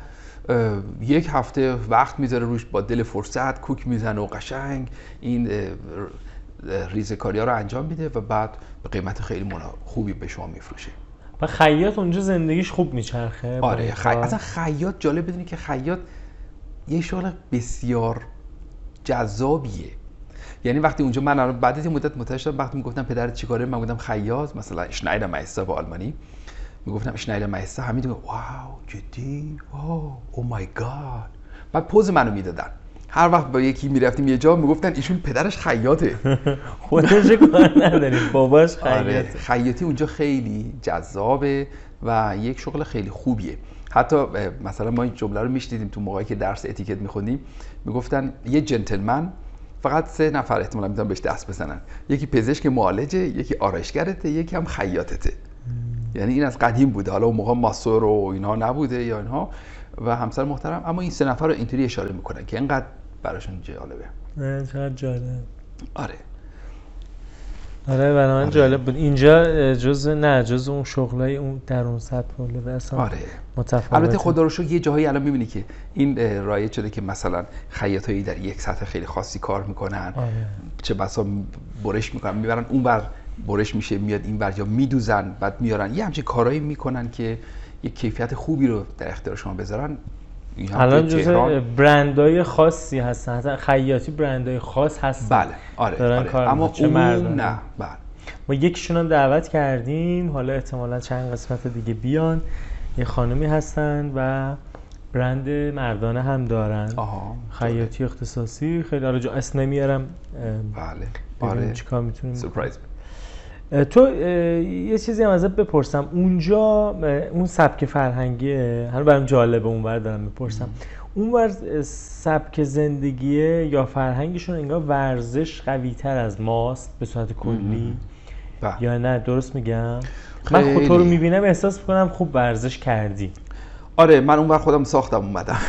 یک هفته وقت می‌ذاره روش با دل فرصت کوک می‌زنه و قشنگ این اه، ریزکاری ها رو انجام میده و بعد به قیمت خیلی خوبی به شما میفروشه و خیاط اونجا زندگیش خوب میچرخه آره خی... اصلا خیاط جالب بدونی که خیاط یه شغل بسیار جذابیه یعنی وقتی اونجا من بعد از یه مدت متوجه شدم وقتی می‌گفتم پدرت چیکاره من گفتم خیاط مثلا شنایدر مایستر به آلمانی. می‌گفتم شنایدر مایستر همین واو جدی؟ واو او مای گاد بعد پوز منو می‌دادن. هر وقت با یکی می‌رفتیم یه جا می‌گفتن ایشون پدرش خیاطه. خودش کار نداریم باباش آره خیاطه. خیاطی اونجا خیلی جذابه و یک شغل خیلی خوبیه. حتی مثلا ما این جمله رو میشنیدیم تو موقعی که درس اتیکت میخوندیم. می‌گفتن یه جنتلمن فقط سه نفر احتمالا می‌تونن بهش دست بزنن. یکی پزشک معالجه یکی آرایشگرته یکی هم خیاطته. یعنی این از قدیم بوده. حالا اون موقع ماسور و اینها نبوده یا اینها. و همسر محترم. اما این سه نفر رو اینطوری اشاره می‌کنن که اینقدر براشون جالبه. نه، چقدر جالب. آره. آره برای من جالب بود. اینجا جز نه جز اون شغلای اون در اون سطح بوده اصلا آره. متفاوته. البته خدا رو یه جاهایی الان می‌بینی که این رایج شده که مثلا خیاطایی در یک سطح خیلی خاصی کار می‌کنن. آره. چه بسا برش می‌کنن. می‌برن اون بر برش میشه میاد این ور یا میدوزن بعد میارن. یه همچین کارایی می‌کنن که یه کیفیت خوبی رو در اختیار شما بذارن. الان توی جز تهران- برندهای خاصی هستن. حتی خیاطی برندهای خاص هستن. بله. آره, دارن آره. کار اما. چه مردانه. نه. بله. ما یکیشون هم دعوت کردیم. حالا احتمالا چند قسمت دیگه بیان. یه خانمی هستن و برند مردانه هم دارن. خیاطی اختصاصی. خیلی آره جو اسم نمیارم. بله. آره. چیکار می‌تونیم. سورپرایز تو یه چیزی هم ازت بپرسم. اونجا اون سبک فرهنگیه حالا برام جالبه اونور دارم بپرسم اونور اه، سبک زندگیه یا فرهنگشون انگار ورزش قوی تر از ماست به صورت کلی؟ بله. یا نه؟ درست میگم؟ من خود رو. می‌بینم احساس می‌کنم خوب ورزش کردی. آره من اون خودم ساختم اومدم.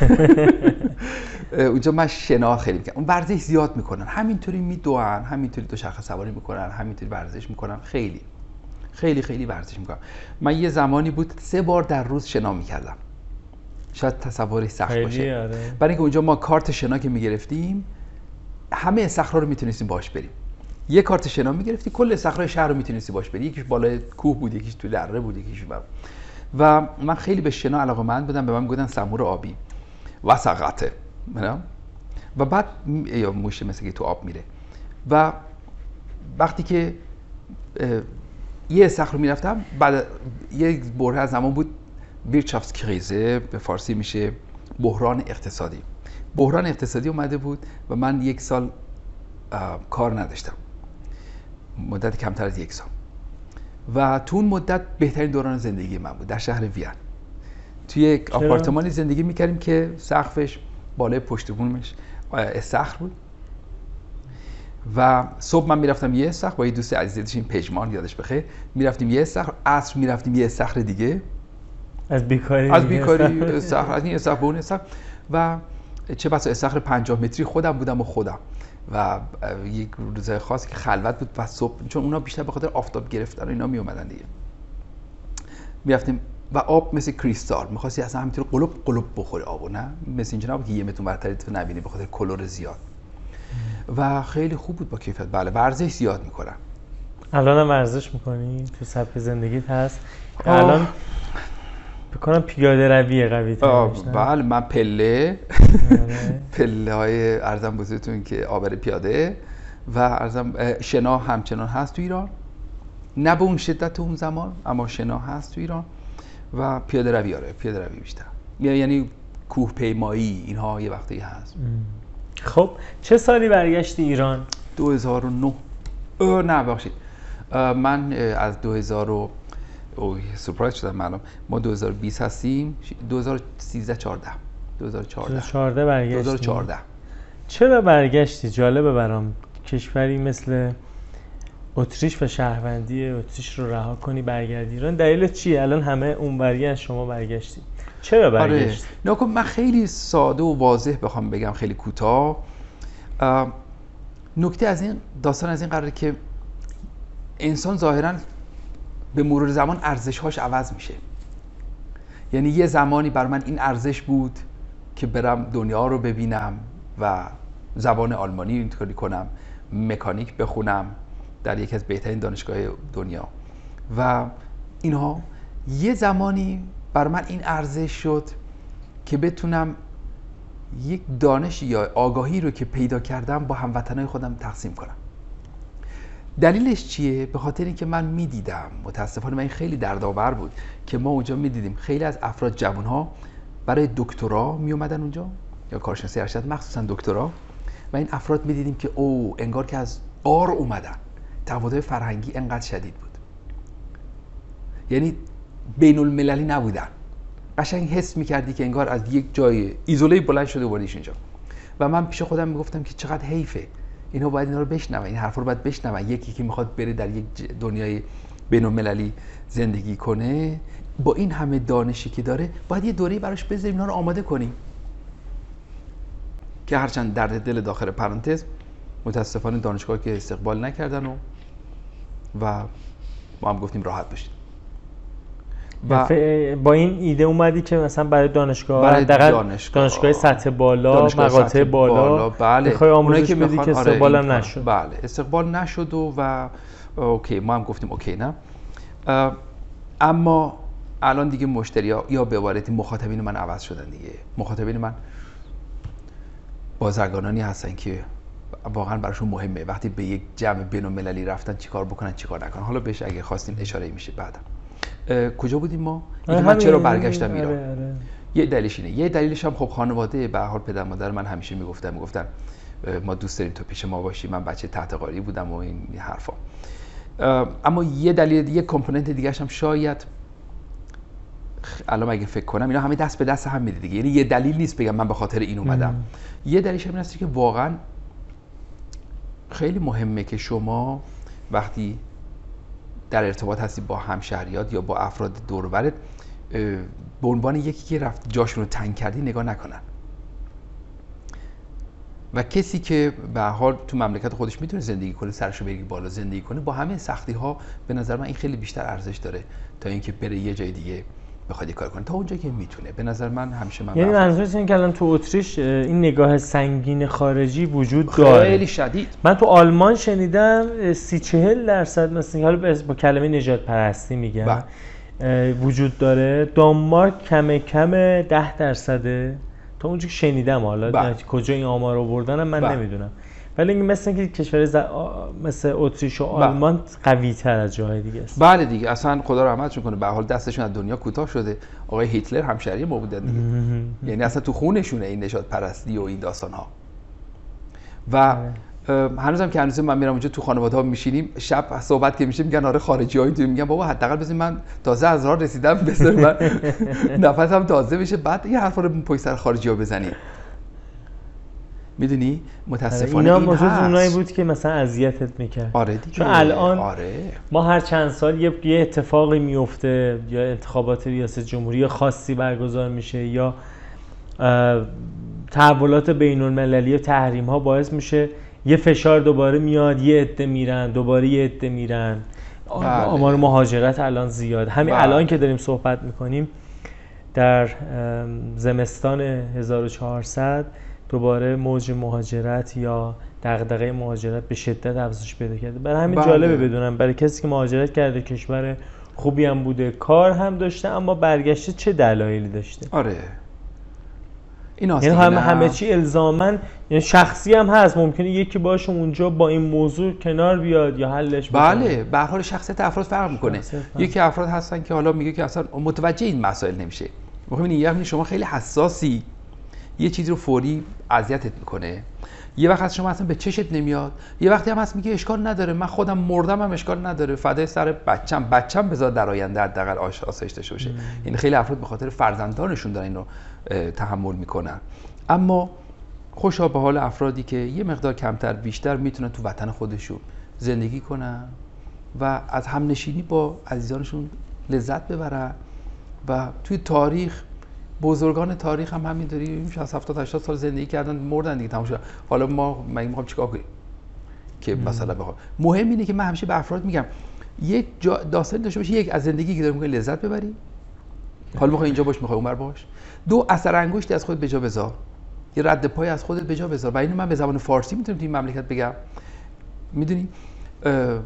اونجا من شنا خیلی می‌کنم اون ورزش زیاد می‌کنن. همینطوری میدوئن همینطوری دوچرخه سواری می‌کنن همینطوری ورزش می‌کنن. خیلی خیلی خیلی ورزش می‌کنم من یه زمانی بود سه بار در روز شنا می‌کردم. شاید تصورش سخت باشه. آره. برای اینکه اونجا ما کارت شنا که می‌گرفتیم همه استخرها رو می‌تونستیم باش بریم. یه کارت شنا می‌گرفتی کل استخرهای شهر رو می‌تونستی باش بری. یکیش بالای کوه بود یکیش تو دره بود یکیش بر. و من خیلی به شنا علاقه من بودم. به من می‌گفتن سمور آبی. و سقطه؟ و بعد یا موشه مثل که تو آب میره. و وقتی که یه استخر رو می‌رفتم بعد یه بره از زمان بود بیرچافسکریزه به فارسی میشه بحران اقتصادی. بحران اقتصادی اومده بود و من یک سال کار نداشتم. مدت کمتر از یک سال. و تو اون مدت بهترین دوران زندگی من بود در شهر وین. توی یک؟ آپارتمانی زندگی می‌کردیم که سقفش بالای پشت بومش استخر بود. و صبح من می‌رفتم یه استخر با یه دوست عزیزی داشتیم پژمان یادش بخیر. می‌رفتیم یه استخر عصر می‌رفتیم یه استخر دیگه. از بیکاری. از بیکاری استخر از این استخر به اون استخر و چه بسا استخر 50 متری خودم بودم و خودم. و یک روزهای خاص که خلوت بود و صبح چون اونا بیشتر به خاطر آفتاب گرفتن و اینا می اومدن دیگه. می‌رفتیم و آب مثل کریستال. می‌خواستی اصلا همینطور قلوب قلوب بخوری آبو نه؟ مثل اینجا نبود متر برتری تو نبینی به خاطر کلور زیاد. و خیلی خوب بود با کیفیت. بله ورزش زیاد می‌کنم. الان هم ورزش می‌کنی؟ تو سبک زندگیت هست. الان بکنم پیاده روی قوی بله من پله. پله های ارزم بزرگتون که آبر پیاده. و ارزم شنا همچنان هست تو ایران. نه به اون شدت اون زمان اما شنا هست تو ایران. و پیاده روی آره پیاده روی بیشتر یعنی کوه پیمایی اینها یه وقتی هست. خب چه سالی برگشتی ایران؟ 2009 اه، نه ببخشید. اه، من از 2000 و اوه سورپرایز شدم معلوم. ما 2020 هستیم. ش- 2013 14 2014 2014 برگشتی. 2014 چرا برگشتی؟ جالبه برام. کشوری مثل اتریش و شهروندی اتریش رو رها کنی برگردی ایران. دلیل چیه؟ الان همه اونوری از شما برگشتی. چرا آره. برگشتی؟ نکن من خیلی ساده و واضح بخوام بگم خیلی کوتاه. اه، نکته از این داستان از این قراره که انسان ظاهرا به مرور زمان ارزشهاش عوض میشه. یعنی یه زمانی بر من این ارزش بود که برم دنیا رو ببینم و زبان آلمانی اینطوری کنم مکانیک بخونم. در یکی از بهترین دانشگاه دنیا. و اینها یه زمانی بر من این ارزش شد که بتونم یک دانش یا آگاهی رو که پیدا کردم با هموطنهای خودم تقسیم کنم. دلیلش چیه؟ به خاطر اینکه من می‌دیدم متاسفانه من خیلی دردآور بود که ما اونجا می‌دیدیم. خیلی از افراد جوانها برای دکترا می اومدن اونجا یا کارشناسی ارشد مخصوصا دکترا. و این افراد می‌دیدیم که او انگار که از آر اومدن. تفاوت‌های فرهنگی انقدر شدید بود. یعنی بین المللی نبودن. قشنگ حس می‌کردی که انگار از یک جای ایزوله بلند شده اومدیش اینجا. و من پیش خودم می‌گفتم که چقدر حیفه. اینا باید اینا رو بشنون. این حرفا رو باید بشنون. یکی که می‌خواد بره در یک دنیای بین المللی زندگی کنه با این همه دانشی که داره باید یه دوره براش بذاریم اینا رو آماده کنیم. که هرچند درد دل داخل پرانتز متاسفانه دانشگاه که استقبال نکردن و و ما هم گفتیم راحت باشید. و ف- با این ایده اومدی که مثلا برای دانشگاه برای دانشگاه. دانشگاه سطح بالا دانشگاه مقاطع سطح بالا بله. بخوای اونایی آموزش بدی میخوان- که آره، استقبال کار- نشد. بله. استقبال نشد و و اوکی ما هم گفتیم اوکی نه؟ اما الان دیگه مشتری ها یا به عبارتی مخاطبین من عوض شدن دیگه. مخاطبین من بازرگانانی هستن که واقعا براشون مهمه. وقتی به یک جمع بین المللی رفتن چیکار بکنن چیکار نکنن. حالا بهش اگه خواستین اشاره میشه بعدا. کجا بودیم ما؟ اینکه من چرا برگشتم ایران. آره، آره. یه دلیلش اینه. یه دلیلش هم خب خانواده به هر حال پدر مادر من همیشه می‌گفتن می‌گفتن ما دوست داریم تو پیش ما باشی من بچه تحت قاری بودم و این حرفا. اما یه دلیل یه کامپوننت دیگه هم شاید الان اگه فکر کنم اینا همه دست به دست هم میده دیگه. یعنی یه دلیل نیست بگم من به خاطر این اومدم. یه دلیلش هم این که واقعا خیلی مهمه که شما وقتی در ارتباط هستی با همشهریات یا با افراد دور و برت، اه، به عنوان یکی که رفت جاشون رو تنگ کردی نگاه نکنن. و کسی که به حال تو مملکت خودش می‌تونه زندگی کنه سرش رو بگی بالا زندگی کنه با همه سختی ها به نظر من این خیلی بیشتر ارزش داره تا اینکه بره یه جای دیگه بخواد کار کنه. تا اونجا که می‌تونه. به نظر من همیشه من یعنی منظورت اینه که الان تو اتریش این نگاه سنگین خارجی وجود داره. خیلی شدید. من تو آلمان شنیدم سی چهل درصد مثلا حالا به- با کلمه نجات پرستی میگم بله. وجود داره. دانمارک کم کم ده درصده. تا اونجا که شنیدم حالا بله. کجا این آمار آوردنم من بله. نمی‌دونم. ولی اینکه مثل اینکه کشور ز... مثل اتریش و بله. آلمان قوی تر از جاهای دیگه است. بله دیگه. اصلا خدا رحمتشون کنه. به حال دستشون از دنیا کوتاه شده. آقای هیتلر همشهری ما بودن دیگه. یعنی اصلا تو خونشونه این نشاد پرستی و این داستان ها و اه، هنوزم که هنوز من میرم اونجا تو خانواده ها میشینیم شب صحبت که میشه میگن آره خارجی هایی میگن بابا حداقل بزن من تازه از راه رسیدم بذار من نفسم تازه بشه. بعد این حرفا رو پشت سر خارجی ها بزنی می‌دونی متاسفانه اینا این هست. اونایی بود که مثلا اذیتت می‌کرد آره دیگه چون الان آره ما هر چند سال یه, یه اتفاقی میفته یا انتخابات ریاست جمهوری خاصی برگزار میشه یا تحولات بین المللی و تحریم ها باعث میشه یه فشار دوباره میاد یه عده میرن دوباره یه عده میرن بله. آمار مهاجرت الان زیاد همین بله. الان که داریم صحبت می‌کنیم در زمستان 1400 دوباره موج مهاجرت یا دغدغه مهاجرت به شدت افزایش پیدا کرده. برای همین بله. جالبه بدونم. برای کسی که مهاجرت کرده کشور خوبی هم بوده کار هم داشته اما برگشته چه دلایلی داشته؟ آره. این یعنی دیگه، همه چی الزامن یعنی شخصی هم هست. ممکنه یکی باشه اونجا با این موضوع کنار بیاد یا حلش بکنه. بله. به حال شخصیت افراد فرق می‌کنه. یکی افراد هستن که حالا میگه که اصلا متوجه این مسائل نمیشه. می‌خوام این یعنی شما خیلی حساسی یه چیزی رو فوری اذیتت می‌کنه. یه وقت از شما اصلا به چشت نمیاد. یه وقتی هم هست میگه اشکال نداره. من خودم مردم هم اشکال نداره. فدای سر بچم. بچم بذار در آینده حداقل آسایش داشته باشه. یعنی خیلی افراد به خاطر فرزندانشون دارن اینو تحمل می‌کنن. اما خوشا به حال افرادی که یه مقدار کمتر بیشتر می‌تونن تو وطن خودشون زندگی کنن و از همنشینی با عزیزانشون لذت ببرن و توی تاریخ بزرگان تاریخ هم همینطوری 60 70 80 سال زندگی کردن مردن دیگه تمام شد. حالا ما مگه می‌خوام چیکار کنیم که مثلا بخوام؟ مهم اینه که من همیشه به افراد میگم یک داستان داشته باشی یک از زندگی که داری می‌کنی لذت ببری. حالا می‌خوای اینجا باش می‌خوای اونور باش. دو اثر انگشتی از خودت به جا بذار. یه رد پای از خودت به جا بذار. و اینو من به زبان فارسی می‌تونم توی مملکت بگم. می‌دونی؟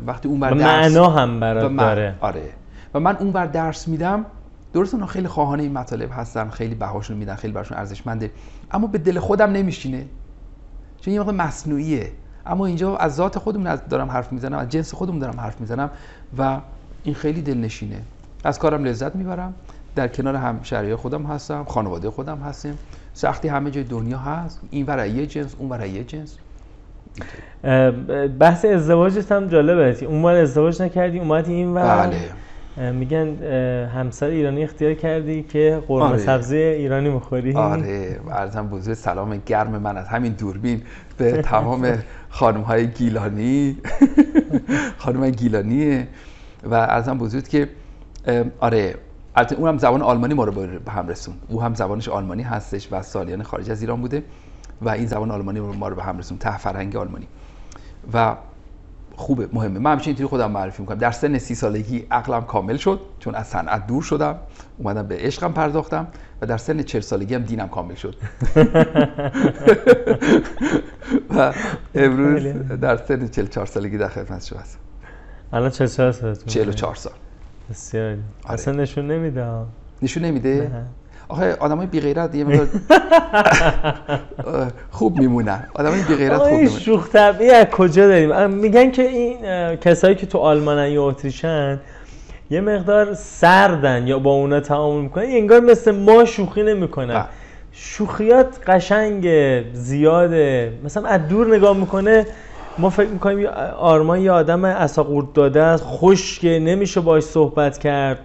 وقتی اون بر درس معنا هم برات داره. آره. و من اون بر درس میدم درست اونا خیلی خواهان این مطالب هستن خیلی بهاشون میدن خیلی براشون ارزشمنده اما به دل خودم نمیشینه. چون یه موقع مصنوعیه. اما اینجا از ذات خودمون دارم حرف می‌زنم از جنس خودمون دارم حرف می‌زنم و این خیلی دلنشینه. از کارم لذت می‌برم. در کنار هم شهریه خودم هستم خانواده خودم هستیم. سختی همه جای دنیا هست. این ور یه جنس اون ور یه جنس. بحث ازدواجت هم جالبه. اون ازدواج نکردی اومدی این ور. بله. میگن همسر ایرانی اختیار کردی که قرمه آره. سبزی ایرانی می‌خوری آره ارزم بزرگ سلام گرم من از همین دوربین به تمام خانم های گیلانی. خانم گیلانی. و ارزم بزرگ که آره البته اونم زبان آلمانی ما رو به هم رسون. او هم زبانش آلمانی هستش و سالیان خارج از ایران بوده و این زبان آلمانی ما رو به هم رسون. ته فرهنگ آلمانی. و خوبه مهمه. من همیشه اینطوری خودم معرفی می‌کنم. در سن سی سالگی عقلم کامل شد چون از صنعت دور شدم اومدم به عشقم پرداختم و در سن چهل سالگی هم دینم کامل شد. و امروز در سن چهار سالگی در خدمت شما هستم. الان 44 سال چهار سال. بسیار. آره. اصلا نشون نمیده نشون نمیده؟ آخه آدمای بی غیرت یه مقدار خوب میمونن آدمای بی غیرت خوب میمونن شوخ طبعی از کجا داریم؟ میگن که این کسایی که تو آلمانن یا اتریشن یه مقدار سردن یا با اونا تعامل می‌کنن انگار مثل ما شوخی نمی‌کنن. شوخیات قشنگ زیاده مثلا از دور نگاه می‌کنه ما فکر می‌کنیم آرمان یه آدم اساقورت داده است خشکه نمیشه باش صحبت کرد.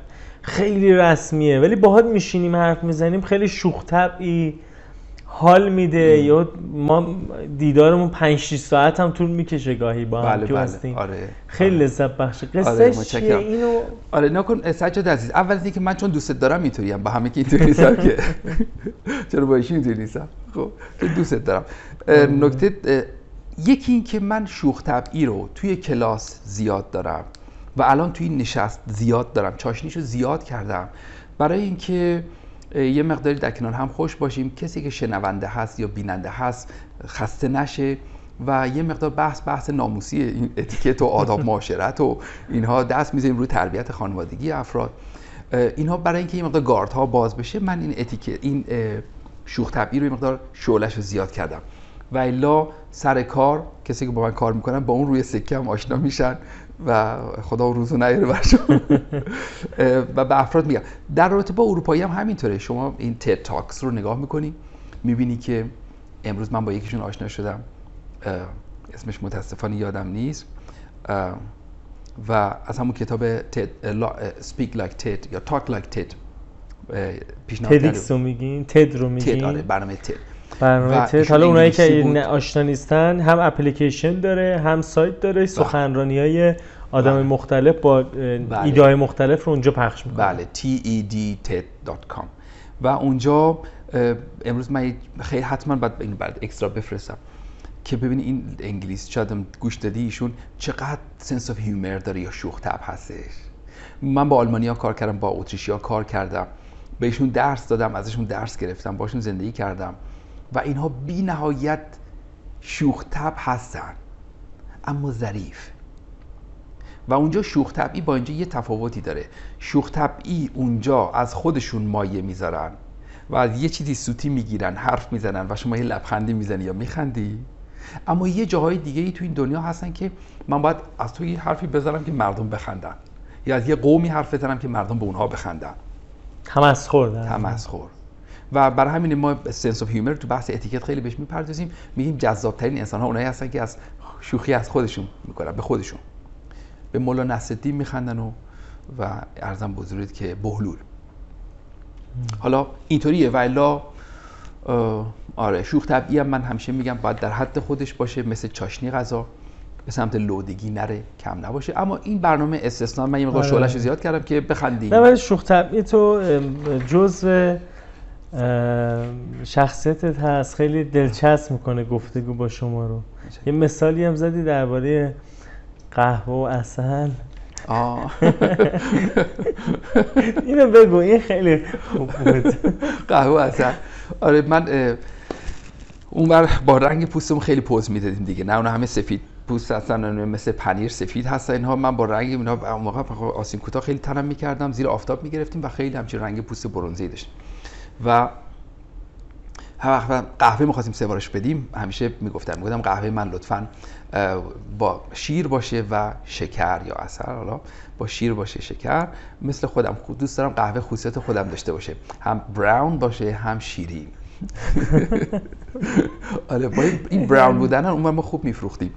خیلی رسمیه ولی باهات میشینیم حرف می‌زنیم خیلی شوخ طبعی حال میده. یا ما دیدارمون 5 6 ساعت هم طول می‌کشه گاهی با هم بله بله. آره. خیلی آره. لذت بخشه. قصه آره اینو آره نکن سجاد عزیز. اول اینکه من چون دوست دارم اینطوریم با همه که اینطوری نیستم که. چرا با اینطوری نیستم؟ خب دوست دارم. نکته یکی این که من شوخ طبعی رو توی کلاس زیاد دارم. و الان توی این نشست زیاد دارم چاشنیشو زیاد کردم. برای اینکه یه مقداری در کنار هم خوش باشیم کسی که شنونده هست یا بیننده هست خسته نشه و یه مقدار بحث بحث ناموسی این اتیکت و آداب معاشرت و اینها دست می‌ذاریم روی تربیت خانوادگی افراد. اینها برای اینکه یه مقدار گارد ها باز بشه من این اتیکت این شوخ طبعی رو یه مقدار شعلش رو زیاد کردم. و الا سر کار کسی که با من کار می‌کنن با اون روی سکه هم آشنا میشن. و خدا روزو نیاره بر و به افراد میگم. در رابطه با اروپایی هم همینطوره. شما این TED Talks رو نگاه می‌کنی می‌بینی که امروز من با یکیشون آشنا شدم. اسمش متاسفانه یادم نیست. و از همون کتاب TED speak like TED یا talk like TED پیشنهاد رو میگین؟ تد رو میگین؟ تد آره برنامه تد برنامه تد حالا اونایی که آشنا نیستن هم اپلیکیشن داره هم سایت داره. بله. سخنرانی های آدم بله. مختلف با بله. ایده های مختلف رو اونجا پخش می‌کنه بله. Tedted.com و اونجا امروز من خیلی حتما باید این بعد اکسترا بفرستم که ببینی این انگلیس شاید گوش دادی ایشون چقدر سنس اف هیومر داره یا شوخ طبع هستش. من با آلمانیا کار کردم با اتریشیا کار کردم. بهشون درس دادم ازشون درس گرفتم باشون زندگی کردم. و اینها بی نهایت شوخ طبع هستن اما ظریف. و اونجا شوخ طبعی با اینجا یه تفاوتی داره. شوخ طبعی اونجا از خودشون مایه می‌ذارن و از یه چیزی سوتی می‌گیرن حرف می‌زنن و شما یه لبخندی می‌زنی یا میخندی. اما یه جاهای دیگه ای تو این دنیا هستن که من باید از تو یه حرفی بزنم که مردم بخندن یا از یه قومی حرف بزنم که مردم به اونها بخندن. تمسخر تمسخر. و برای همین ما سنس اف هیومر تو بحث اتیکت خیلی بهش می‌پردازیم. میگیم جذاب ترین انسان ها اونایی هستن که از شوخی از خودشون می‌کنن به خودشون. به مولا نصرالدین میخندن و و ارزم بزرگید که بهلول. حالا اینطوریه و الا آره شوخ طبعی هم من همیشه میگم باید در حد خودش باشه مثل چاشنی غذا. به سمت لودگی نره کم نباشه. اما این برنامه استثنا من یه مقدار آره. زیاد کردم که بخندیم. نه ولی شوخ طبعی تو ام، شخصیتت هست. خیلی دلچسب می‌کنه گفتگو با شما رو. یه مثالی هم زدی درباره قهوه و اصل. اینو بگو این خیلی خوب بود. قهوه اصلا آره من اه، اونور با رنگ پوستمون خیلی پوز می‌دادیم دیگه. نه اون همه سفید پوست هستن مثل پنیر سفید هستن. اینها من با رنگ اینا اون موقع آسین کوتاه خیلی تنم می‌کردم زیر آفتاب می‌گرفتیم و خیلی همچین رنگ پوست برنزی داشتیم. و هر وقت قهوه می‌خواستیم سفارش بدیم همیشه می‌گفتم می‌گفتم قهوه من لطفا با شیر باشه و شکر یا عسل حالا با شیر باشه شکر. مثل خودم خود- دوست دارم قهوه خصوصیت خودم داشته باشه. هم براون باشه هم شیرین. آره با این- براون بودن اون ما خوب میفروختیم.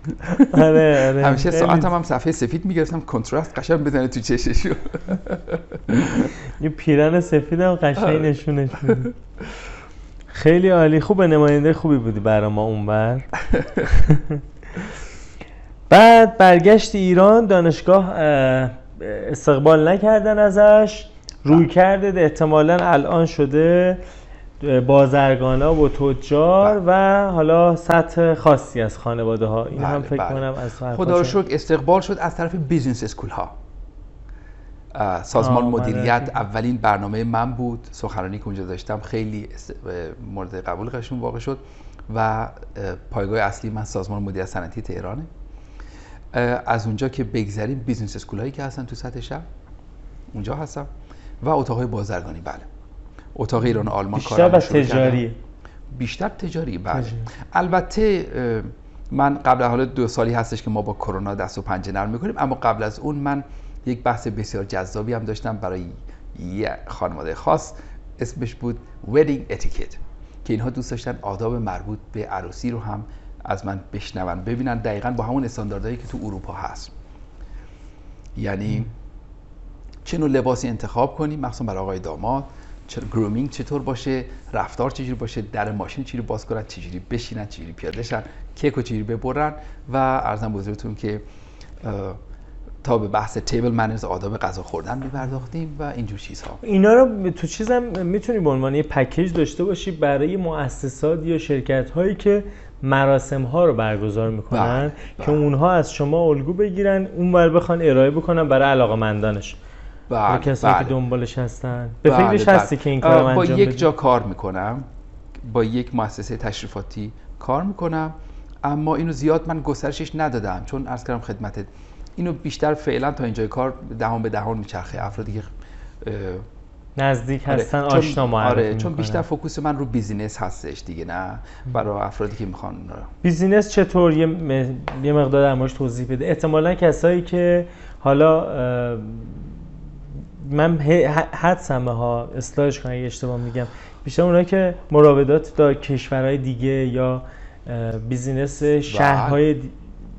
آره آره. همیشه ساعتم هم صفحه سفید می‌گرفتم کنترست قشنگ بزنه تو چششو. یه پیرن سفیدم قشنگ نشونش میده. خیلی عالی. خوبه نماینده خوبی بودی برا ما اونور بعد برگشت ایران دانشگاه اه، استقبال نکردن ازش. روی کرده احتمالا الان شده. بازرگانا و تجار و حالا سطح خاصی از خانواده ها. این هم بله، فکر بله. کنم از خدا رو شکر استقبال شد از طرف business school ها. سازمان من مدیریت. اولین برنامه من بود. سخنرانی که اونجا داشتم خیلی مورد قبول قشون واقع شد و اه، پایگاه اصلی من سازمان مدیریت صنعتی تهرانه. از اونجا که بگذریم business school هایی که هستن تو سطح شهر اونجا هستم. و اتاق بازرگانی بله. اتاق ایران آلمان بیشتر و. تجاری. بیشتر تجاری بله. تجاری. البته من قبل حالا دو سالی هستش که ما با کرونا دست و پنجه نرم می‌کنیم اما قبل از اون من یک بحث بسیار جذابی هم داشتم برای یه خانواده خاص. اسمش بود wedding etiquette که اینها دوست داشتن آداب مربوط به عروسی رو هم از من بشنون ببینن. دقیقا با همون استانداردهایی که تو اروپا هست. یعنی چه نوع لباسی انتخاب کنیم؟ مخصوصا برای آقای داماد. گرومینگ چطور باشه رفتار چجوری باشه در ماشین چجوری باز کنن چجوری بشینن چجوری پیاده شن کیک و چجوری ببرن و ارزم بزرگتون که تا به بحث تیبل منرز آداب غذا خوردن میپرداختیم و اینجور چیزها اینا رو تو چیزم می‌تونی به عنوان یه پکیج داشته باشی برای مؤسسات یا شرکت هایی که مراسم ها رو برگزار می‌کنن بله، که. اونها از شما الگو بگیرن اونور بخوان ارائه بکنن برای علاقمندانش برای کسایی که دنبالش هستن. به بله، فکرش بله. هستی که این کارو با انجام یک بدی؟ جا کار می‌کنم. با یک مؤسسه تشریفاتی کار می‌کنم. اما اینو زیاد من گسترشش ندادم چون عرض کردم خدمتت اینو بیشتر فعلا تا اینجای کار دهان به دهان میچرخه. افرادی که نزدیک آره، هستن چون- آشنا معرفی آره چون. بیشتر focus من رو business هستش دیگه نه برای افرادی که می‌خوان business چطور؟ یه, م- یه مقدار در توضیح بده. احتمالا کسایی که حالا من حدسمه ها اصلاحش کنم اگه اشتباه میگم. بیشتر اونایی که مراودات دا کشورهای دیگه یا بیزینس شهرهای دی-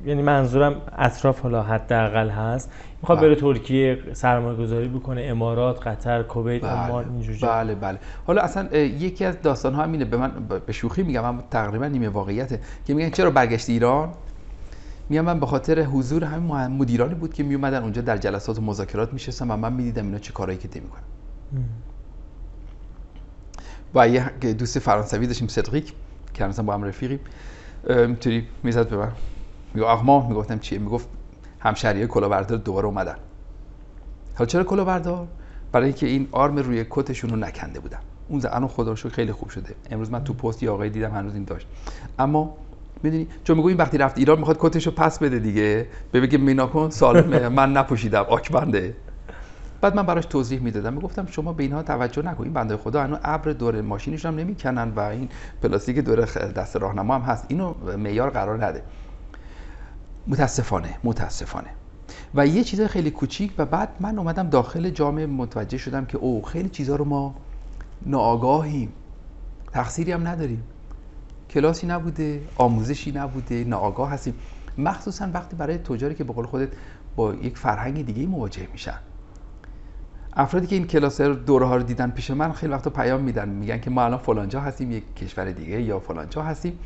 یعنی منظورم اطراف حالا حداقل هست. می‌خواد بله. بره ترکیه سرمایه گذاری بکنه امارات قطر کویت عمان اینجور جا. بله بله. حالا اصلا یکی از داستان ها همینه به من به شوخی میگم اما تقریبا نیمه واقعیته که میگن چرا برگشت ایران؟ میگم من به خاطر حضور همین مدیرانی بود که میومدن اونجا در جلسات و مذاکرات میشستم و من می‌دیدم اینا چه کارایی که می‌کنن. با یه دوست فرانسوی داشتیم صدقیک که مثلا با هم رفیقیم اینطوری می‌زد به من. میگو آقما می‌گفتم چیه؟ می‌گفت همشهریه کلاهبردار دوباره اومدن. حالا چرا کلاهبردار؟ برای اینکه این آرم روی کتشون رو نکنده بودن. اون زن خدا خیلی خوب شده. امروز من تو پست یه آقای دیدم هنوز این داشت. اما می‌دونی؟ چون میگو این وقتی رفت ایران می‌خواد کتش رو پس بده دیگه. به بگه مینا کن سالمه من نپوشیدم. آکبنده بعد من براش توضیح می‌دادم. می‌گفتم شما به اینها توجه نکن. این بنده خدا هنوز ابر دور ماشینش هم نمی‌کنن و این پلاستیک دور دست راهنما هم هست. اینو معیار قرار نده. متاسفانه. متاسفانه. و یه چیز خیلی کوچیک و بعد من اومدم داخل جامعه متوجه شدم که او خیلی چیزها رو ما ناآگاهیم. تقصیری هم نداریم. کلاسی نبوده آموزشی نبوده ناآگاه هستیم. مخصوصا وقتی برای تجاری که به قول خودت با یک فرهنگ دیگه مواجه میشن. افرادی که این کلاس دوره ها رو دیدن پیش من خیلی وقتا پیام میدن میگن که ما الان فلانجا هستیم یک کشور دیگه یا فلانجا هستیم.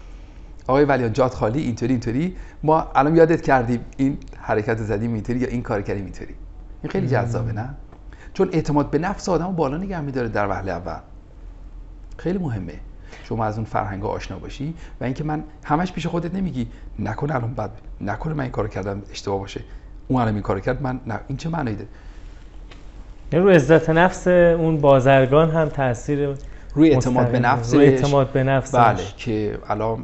آقای ولیان جات خالی اینطوری اینطوری. ما الان یادت کردیم این حرکت زدیم اینطوری یا این کار کردیم اینطوری. این خیلی جذابه نه؟ چون اعتماد به نفس آدمو بالا نگه میداره در وهله اول. خیلی مهمه. شما از اون فرهنگ آشنا باشی و اینکه من همش پیش خودت نمیگی نکنه الان بد نکنه من این کارو کردم اشتباه باشه. اون الان این کارو کرد من نه این چه معنی داره؟ یعنی رو عزت نفس اون بازرگان هم تاثیر روی اعتماد به نفس روی اعتماد به نفسش. بله که الان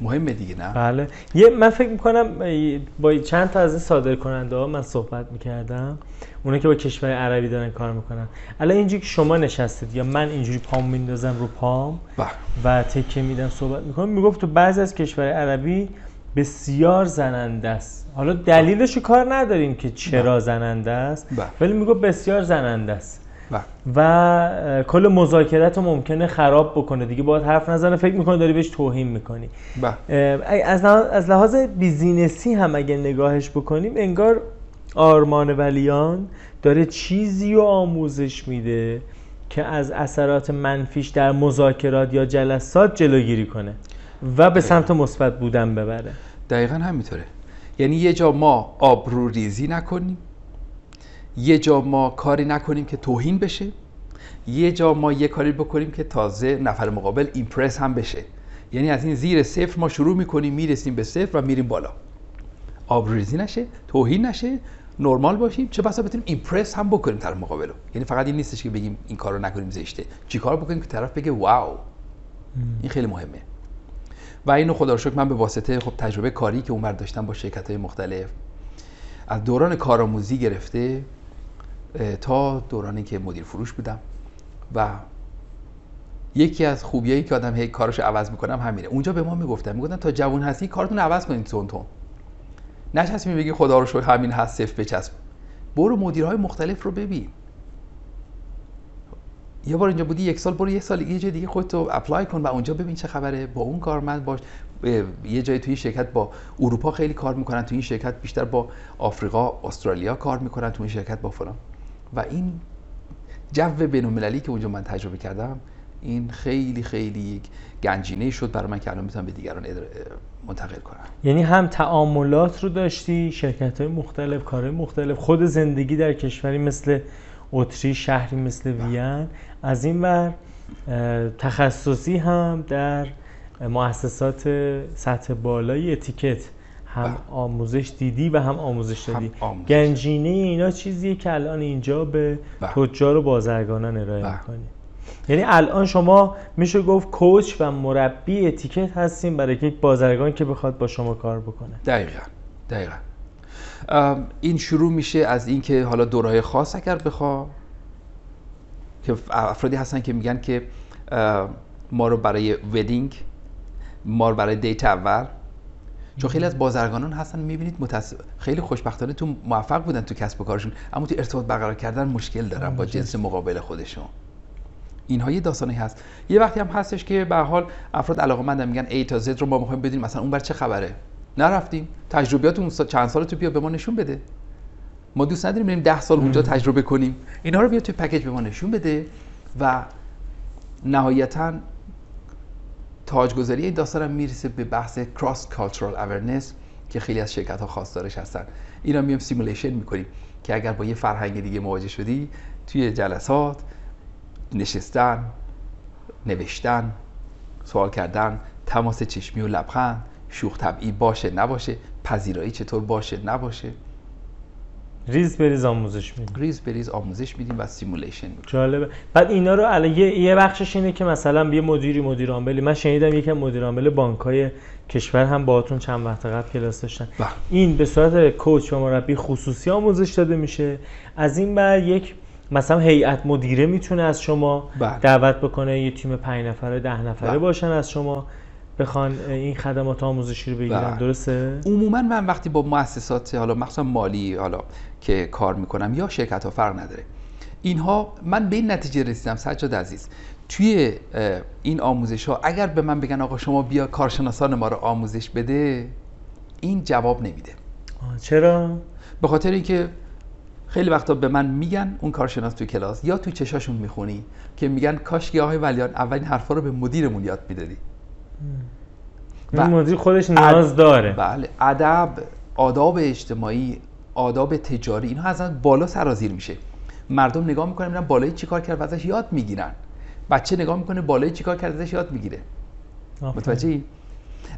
مهمه دیگه نه؟ بله. یه من فکر می‌کنم با چند تا از این صادر کننده ها من صحبت می‌کردم. اونا که با کشور عربی دارن کار می‌کنن الان اینجوری که شما نشستید یا من اینجوری پام میندازم رو پام بله. و تکه میدم صحبت می‌کنم می‌گفت تو بعضی از کشور عربی بسیار زننده است حالا دلیلش رو کار نداریم که چرا زننده است بله. ولی می‌گفت بسیار زننده است بله. و کل مذاکرات رو ممکنه خراب بکنه دیگه باید حرف نزنه فکر می‌کنه داری بهش توهین می‌کنی بله. از لحاظ business ی هم اگه نگاهش بکنیم انگار آرمان ولیان داره چیزی رو آموزش میده که از اثرات منفیش در مذاکرات یا جلسات جلوگیری کنه و به سمت مثبت بودن ببره. دقیقا همینطوره. یعنی یه جا ما آبرو ریزی نکنیم یه جا ما کاری نکنیم که توهین بشه یه جا ما یه کاری بکنیم که تازه نفر مقابل impress هم بشه. یعنی از این زیر صفر ما شروع می‌کنیم می‌رسیم به صفر و میریم بالا. آبرو ریزی نشه توهین نشه نرمال باشیم چه بسا بتونیم ایمپرس هم بکنیم طرف مقابل. رو یعنی فقط این نیستش که بگیم این کارو نکنیم زشته. چیکار بکنیم که طرف بگه واو. این خیلی مهمه. و اینو خدا رو شکر من به واسطه خب تجربه کاری که اونور داشتم با شرکت های مختلف از دوران کارآموزی گرفته تا دورانی که مدیر فروش بودم. و یکی از خوبیایی که آدم هی کارش عوض می‌کنم همینه. اونجا به ما می‌گفتن می‌گفتن تا جوان هستی کارتون عوض کنید تون تون. نچسبی بگی خدا رو شکر همین هست صفر بچسب. برو مدیرهای مختلف رو ببین. یه بار اینجا بودی یک سال برو یک سال یه جای دیگه خودتو اپلای کن و اونجا ببین چه خبره. با اون کارمند باش. یه جایی توی شرکت با اروپا خیلی کار می‌کنن توی این شرکت بیشتر با آفریقا استرالیا کار می‌کنن توی این شرکت با فلان. و این جو بین که اونجا من تجربه کردم این خیلی خیلی یک گنجینه شد برای من که الان می‌تونم به دیگران منتقل کنم یعنی هم تعاملات رو داشتی شرکت های مختلف کارهای مختلف خود زندگی در کشوری مثل اتریش شهری مثل وین از این ور تخصصی هم در مؤسسات سطح بالای اتیکت هم بله. آموزش دیدی و هم آموزش دادی هم آموزش. گنجینه اینا چیزیه که الان اینجا به بله. تجار و بازرگانان ارائه بله. می‌کنی یعنی الان شما میشه گفت کوچ و مربی اتیکت هستین برای یک بازرگان که بخواد با شما کار بکنه. دقیقا دقیقا. این شروع میشه از اینکه حالا دورهای خاص اگر بخوام که افرادی هستن که میگن که ما رو برای ودینگ ما رو برای دیت اول. چون خیلی از بازرگانان هستن می‌بینید متاسف خیلی خوشبختانه تو موفق بودن تو کسب و کارشون اما تو ارتباط برقرار کردن مشکل دارن با جنس مقابل خودشون. اینها یه داستانی هست. یه وقتی هم هستش که به حال افراد علاقه‌مندن میگن A تا Z رو ما می‌خوایم بدونیم مثلا اون بر چه خبره. نرفتیم. تجربیات اون سا- چند سال تو بیا به ما نشون بده. ما دوست نداریم بریم ده سال اونجا تجربه کنیم. اینا رو بیا توی پکیج به ما نشون بده و نهایتا تاجگذاری این داستان هم می‌رسه به بحث cross cultural awareness که خیلی از شرکت ها خواستارش هستن. اینا میام simulation می‌کنیم که اگر با یه فرهنگ دیگه مواجه شدی توی جلسات نشستن نوشتن سوال کردن تماس چشمی و لبخند شوخ طبعی باشه نباشه پذیرایی چطور باشه نباشه. ریز بریز آموزش میدی ریز بریز آموزش میدیم و simulation می‌کنیم. جالبه. بعد اینا رو الان یه, یه بخشش اینه که مثلا یه مدیری مدیر عاملی من شنیدم یکم مدیر عامل بانکای کشور هم باهاتون چند وقت قبل کلاس داشتن. بله. این به صورت coach و مربی خصوصی آموزش داده میشه. از این بعد یک مثلا هیئت مدیره می‌تونه از شما بله. دعوت بکنه یه تیم پنج نفره ده نفره بله. باشن از شما بخوان این خدمات آموزشی رو بگیرن بله. درسته عموما من وقتی با مؤسسات حالا مخصوصا مالی حالا که کار می‌کنم یا شرکت ها فرق نداره اینها من به این نتیجه رسیدم سجاد عزیز توی این آموزش ها اگر به من بگن آقا شما بیا کارشناسان ما رو آموزش بده این جواب نمیده چرا؟ به خاطر اینکه خیلی وقتا به من میگن اون کارشناس توی کلاس یا توی چشاشون می‌خونی که میگن کاش آقای ولیان اولین حرفا رو به مدیرمون یاد می‌دادی. و مدیر خودش نیاز داره. بله ادب آداب اجتماعی آداب تجاری اینها از بالا سرازیر میشه. مردم نگاه می‌کنن میرن بالای چیکار کرد و ازش یاد می‌گیرن. بچه نگاه می‌کنه بالای چیکار کرد ازش یاد می‌گیره. متوجهی؟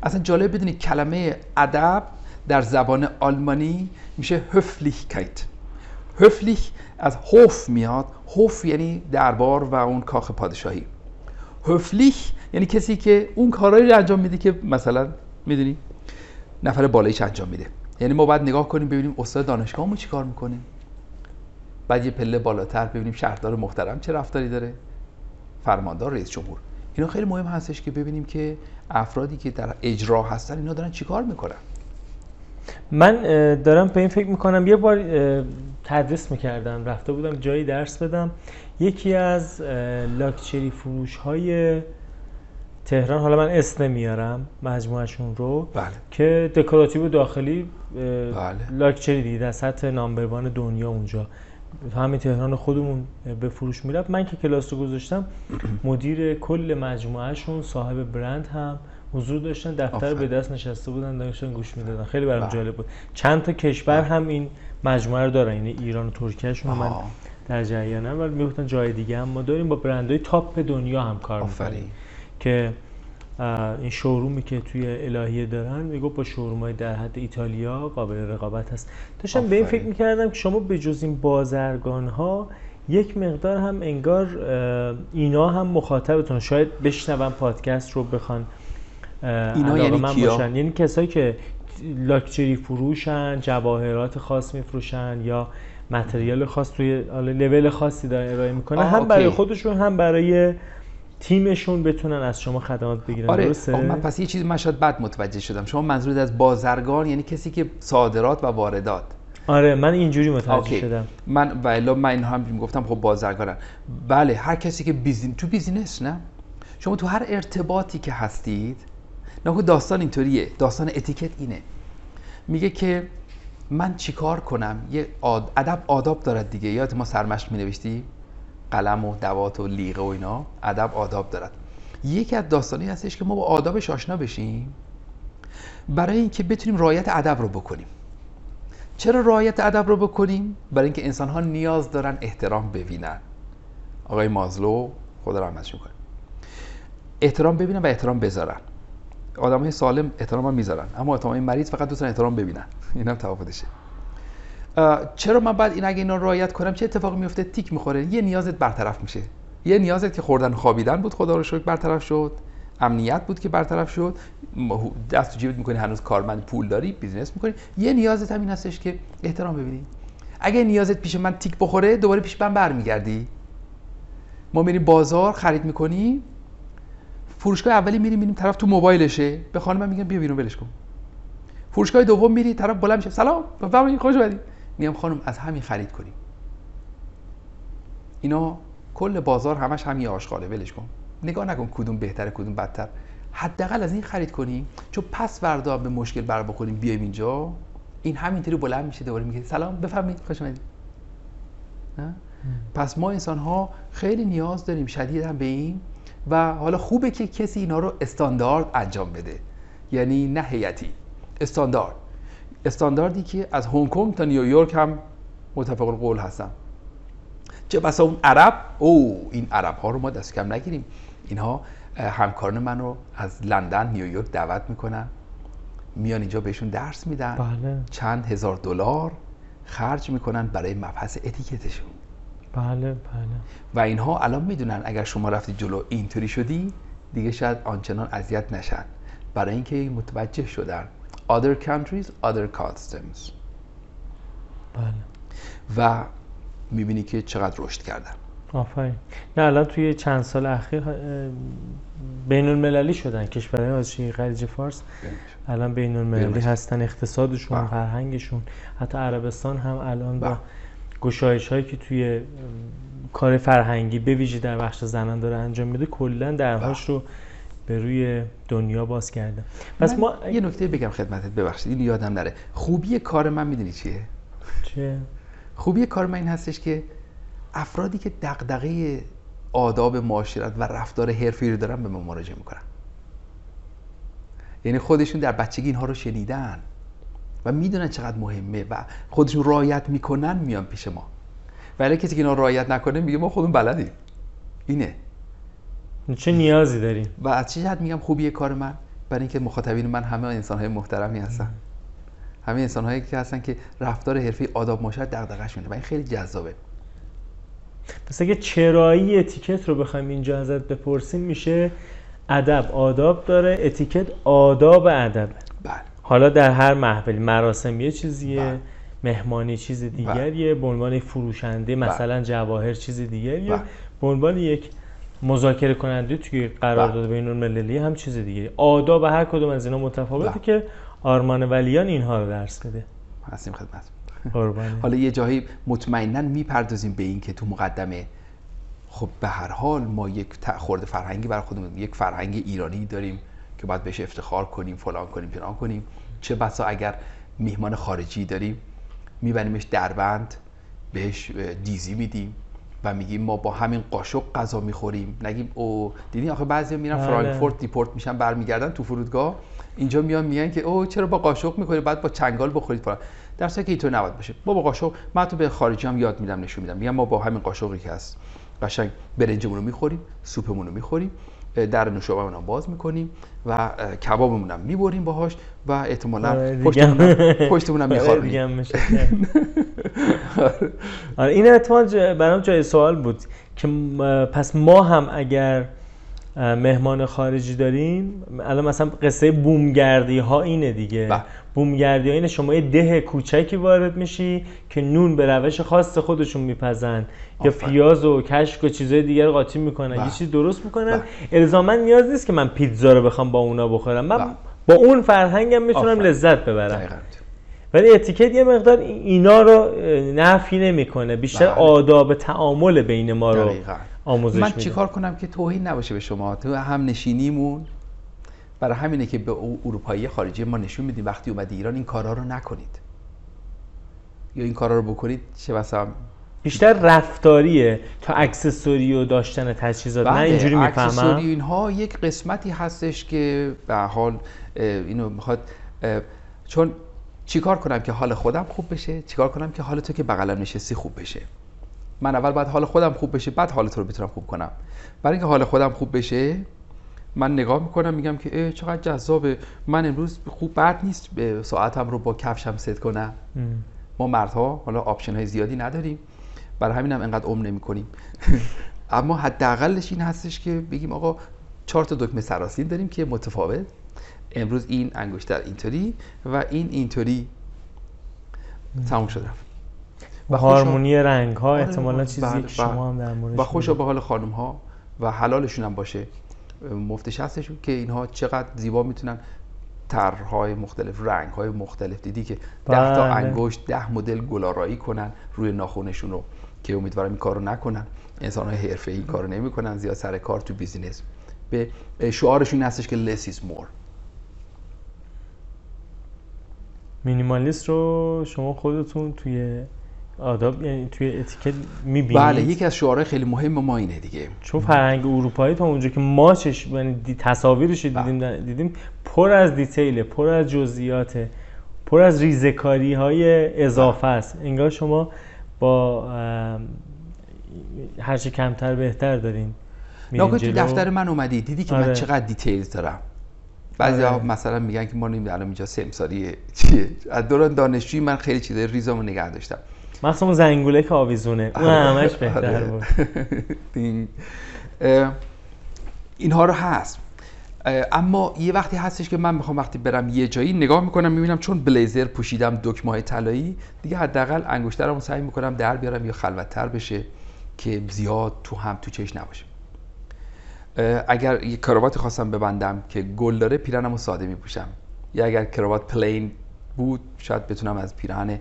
اصلا جالب بدونید کلمه ادب در زبان آلمانی میشه هفلیکایت هفلیک از هوف میاد. هوف یعنی دربار و اون کاخ پادشاهی. هفلیک یعنی کسی که اون کارهایی رو انجام میده که مثلا می‌دونی نفر بالایش انجام میده. یعنی ما باید نگاه کنیم ببینیم استاد دانشگاهمون چی کار می‌کنه. بعد یه پله بالاتر ببینیم شهردار محترم چه رفتاری داره. فرماندار رئیس جمهور. اینا خیلی مهم هستش که ببینیم که افرادی که در اجرا هستن اینا دارن چیکار می‌کنن. من دارم به این فکر می‌کنم یه بار تدریس می‌کردم رفته بودم جایی درس بدم. یکی از لاکچری فروش های تهران حالا من اسم نمیارم مجموعشون رو بله. که دکوراتیو داخلی بله. لاکچری دیگه در سطح نامبروان دنیا اونجا. همین تهران خودمون به فروش می‌رفت. من که کلاس رو گذاشتم مدیر کل مجموعهشون صاحب برند هم حضور داشتن. دفتر به دست نشسته بودن داشتن گوش می‌دادن. خیلی برام بله. جالب بود. چند تا کشور هم این مجموعه رو دارن یعنی ایران و ترکیهشون من در جریانم. ولی می‌گفتن جای دیگه هم ما داریم. با برندهای تاپ دنیا هم کار می‌کنیم. که این شورومی که توی الهیه دارن میگو با شوروم در حد ایتالیا قابل رقابت هست. داشتم به این فکر می‌کردم که شما به جز این بازرگان ها یک مقدار هم انگار اینا هم مخاطبتون. شاید بشنون پادکست رو بخوان اینا یعنی من باشن. یعنی کسایی که لاکچری فروشن جواهرات خاص میفروشن یا متریال خاص توی لول خاصی دارن ارائه می‌کنن هم برای خودشون هم برای تیمشون بتونن از شما خدمات بگیرن آره درسته؟ من پس یه چیزی من شاید بد متوجه شدم. شما منظورت از بازرگان یعنی کسی که صادرات و واردات؟ آره من اینجوری متوجه شدم. من و من این هم گفتم خب بازرگانم بله هر کسی که business تو business نه؟ شما تو هر ارتباطی که هستید نه داستان اینطوریه. داستان اتیکت اینه. میگه که من چیکار کنم؟ یه ادب آداب دارد دیگه. یاد ما سرمشق می نوشتی قلم و دوات و لیقه و اینا. ادب آداب دارد. یکی از داستانی هستش که ما با آدابش آشنا بشیم. برای اینکه بتونیم رعایت ادب رو بکنیم. چرا رعایت ادب رو بکنیم؟ برای اینکه انسان ها نیاز دارن احترام ببینن. آقای مازلو خدا رحمتش کنه احترام ببینن و احترام بذارن. آدم های سالم احترام هم می‌ذارن اما آدم مریض فقط دوستان احترام ببینن. هم تفاوتشه چرا من بعد این اگه اینا رعایت کنم چه اتفاقی میفته تیک می‌خوره. یه نیازت برطرف میشه. یه نیازت که خوردن خوابیدن بود خدا رو شکر برطرف شد. امنیت بود که برطرف شد. دست تو جیبت می‌کنی هنوز کارمند پول داری business می‌کنی. یه نیازت همین هستش که احترام ببینی. اگه نیازت پیش من تیک بخوره دوباره پیش من برمیگردی. ما میریم بازار خرید می‌کنی. فروشگاه اولی میریم میریم طرف تو موبایلشه. به خانم میگم بیا بیرون ولش کن. فروشگاه دوم میری طرف بلند میشه. سلام بفرمایید خوش اومدید میگم خانم از همین خرید کنیم. اینا کل بازار همش همین آشغاله ولش کن. نگاه نکن کدوم بهتره کدوم بدتر. حداقل از این خرید کنیم چون پس فردا به مشکل بر بخوریم بیایم اینجا. این همینطوری بلند میشه دوباره میگه سلام بفرمایید خوش اومدید پس ما انسان ها خیلی نیاز داریم شدید هم به این و حالا خوبه که کسی اینا رو استاندارد انجام بده. یعنی نه هیئتی. استاندارد. استانداردی که از هنگ کنگ تا نیویورک هم متفق القول هستن. چه بسا اون عرب؟ او این عرب ها رو ما دست کم نگیریم. اینها همکاران من رو از لندن نیویورک دعوت می‌کنن. میان اینجا بهشون درس میدن. بله. چند هزار دلار خرج می‌کنن برای مبحث اتیکتشون. بله بله. و اینها الان می‌دونن اگر شما رفتی جلو اینطوری شدی دیگه شاید آنچنان اذیت نشن. برای اینکه متوجه شدن. Other countries other customs. بله. و می‌بینی که چقدر رشد کردن. آفرین. نه الان توی چند سال اخیر بین المللی شدن کشورهای آسیای خلیج فارس. الان بین المللی هستن اقتصادشون بله. فرهنگشون. حتی عربستان هم الان با بله. گشایش هایی که توی کار فرهنگی به ویژه در بخش زنان داره انجام میده کلا درهاش رو به روی دنیا باز کرده. پس ما یه نکته بگم خدمتت ببخشید این یادم نره. خوبی کار من می‌دونی چیه؟ چیه؟ خوبی کار من این هستش که افرادی که دغدغه آداب معاشرت و رفتار حرفی رو دارن به ما مراجعه می‌کنن. یعنی خودشون در بچگی اینها رو شنیدن. و می‌دونن چقدر مهمه و خودشون رایت می‌کنن میان پیش ما. ولی کسی که اینا رایت نکنه میگه ما خودمون بلدیم. اینه. چه نیازی داریم؟ و از چه جهت میگم خوبیه کار من؟ برای اینکه مخاطبین من همه انسان های محترمی هستن. همه انسان هایی که هستن که رفتار حرفی آداب معاشرت دغدغه‌شونه و این خیلی جذابه. پس اگه چرایی اتیکت رو بخوایم اینجا ازت بپرسیم میشه ادب آداب داره اتیکت آداب ادب حالا در هر محفلی مراسم یه چیزیه بله. مهمانی چیز دیگریه به عنوان فروشنده بله. مثلا جواهر چیز دیگریه بله. به عنوان یک مذاکره کننده توی قرارداد بین المللی هم چیز دیگه. آداب هر کدوم از اینا متفاوته که آرمان ولیان اینها رو درس بده. هستیم خدمت. حالا یه جایی مطمئنا می‌پردازیم به این که تو مقدمه خب به هر حال ما یک خورده فرهنگی برای خودمون یک فرهنگ ایرانی داریم که باید بهش افتخار کنیم فلان کنیم پنان کنیم. چه بسا اگر میهمان خارجی داریم میبریمش دربند بهش دیزی میدیم و میگیم ما با همین قاشق غذا می‌خوریم. نگیم او دیدی آخه بعضی میرن بله. فرانکفورت دیپورت میشن برمیگردن تو فرودگاه. اینجا میان میگن که او چرا با قاشق می‌خوری؟ بعد با چنگال بخورید. فلان. در که اینطور نباید باشه. با با قاشق من تو به خارجی هم یاد میدم نشون میدم. میگم ما با همین قاشقی که هست. قشنگ برنجمون رو می‌خوریم سوپمون رو می‌خوریم. در نوشابه هم باز می‌کنیم و کبابمون هم می‌بریم باهاش و احتمالا آره، پشتمون هم می‌خوریم آره این احتمال برام جای سوال بود که پس ما هم اگر مهمان خارجی داریم الان مثلا قصه بومگردی ها اینه دیگه. بله. بومگردی ها اینه شما یه ده کوچکی وارد میشی که نون به روش خاص خودشون میپزن. یا پیاز و کشک و چیزهای دیگر قاطی می‌کنن. یه چیز درست می‌کنن. الزاما نیاز نیست که من پیتزا رو بخوام با اونا بخورم. من با اون فرهنگم می‌تونم لذت ببرم. ولی اتیکت یه مقدار اینا رو نفی نمی‌کنه. بیشتر بله. آداب تعامل بین ما رو آموزش من چیکار کنم که توهین نباشه به شما؟ تو هم نشینیمون. برای همینه که به اروپایی خارجی ما نشون میدیم وقتی اومدی ایران این کارا رو نکنید. یا این کارا رو بکنید چه بسا بیشتر رفتاریه تا accessory و داشتن تجهیزات. نه اینجوری می‌فهمم. accessory اینها یک قسمتی هستش که به حال اینو می‌خواد چون چیکار کنم که حال خودم خوب بشه؟ چیکار کنم که حال تو که بغلم نشستی خوب بشه؟ من اول باید حال خودم خوب بشه بعد حال تو رو بتونم خوب کنم. برای اینکه حال خودم خوب بشه من نگاه می‌کنم میگم که چقدر جذابه. من امروز خوب بد نیست به ساعتم رو با کفشم ست کنم. ما مردها حالا آپشن های زیادی نداریم. برای همین هم انقدر عمر نمی کنیم اما حداقلش این هستش که بگیم آقا چهار تا دکمه سراسین داریم که متفاوت. امروز این انگشتر اینطوری و این اینطوری. تموم شد و هارمونی رنگ ها آره، احتمالا چیزی بله، که شما هم در و خوش به حال خانم ها و حلالشون هم باشه. مفتش هستشون که اینها چقدر زیبا می‌تونن طرحهای مختلف رنگ های مختلف دیدی که ده تا بله. انگشت ده مدل گل‌آرایی کنن روی ناخونشون رو که امیدوارم این کارو نکنن. انسان های حرفه‌ای این کارو نمی‌کنن زیاد سر کار تو business. به شعارشون هستش که less is more. minimalist رو شما خودتون توی آداب یعنی توی اتیکت می‌بینید بله یکی از شعارهای خیلی مهم ما اینه دیگه. چون فرهنگ اروپایی تا اونجا که ما چش یعنی تصاویرش دیدیم بله. دیدیم پر از detail پر از جزئیات پر از ریزکاری های اضافه است. انگار شما با هرچه کمتر بهتر دارین ناگه تو دفتر من اومدی دیدی که آره. من چقدر details دارم. بعضی آره. مثلا میگن که ما نمی‌دونم الان اینجا سمساری چیه. از دوران دانشجویی من خیلی چیزای ریزامو نگه داشتم. مخصوصا زنگوله که آویزونه. اون آره. همش بهتر آره. بود اینها رو هست. اما یه وقتی هستش که من می‌خوام وقتی برم یه جایی نگاه می‌کنم می‌بینم چون بلیزر پوشیدم دکمه های طلایی دیگه حداقل انگشترمو سعی می‌کنم در بیارم یا خلوتتر بشه که زیاد تو هم تو چش نباشه. اگر یه کراوات خواستم ببندم که گل داره پیرنمو ساده میپوشم. یا اگر کراوات پلین بود شاید بتونم از پیرهن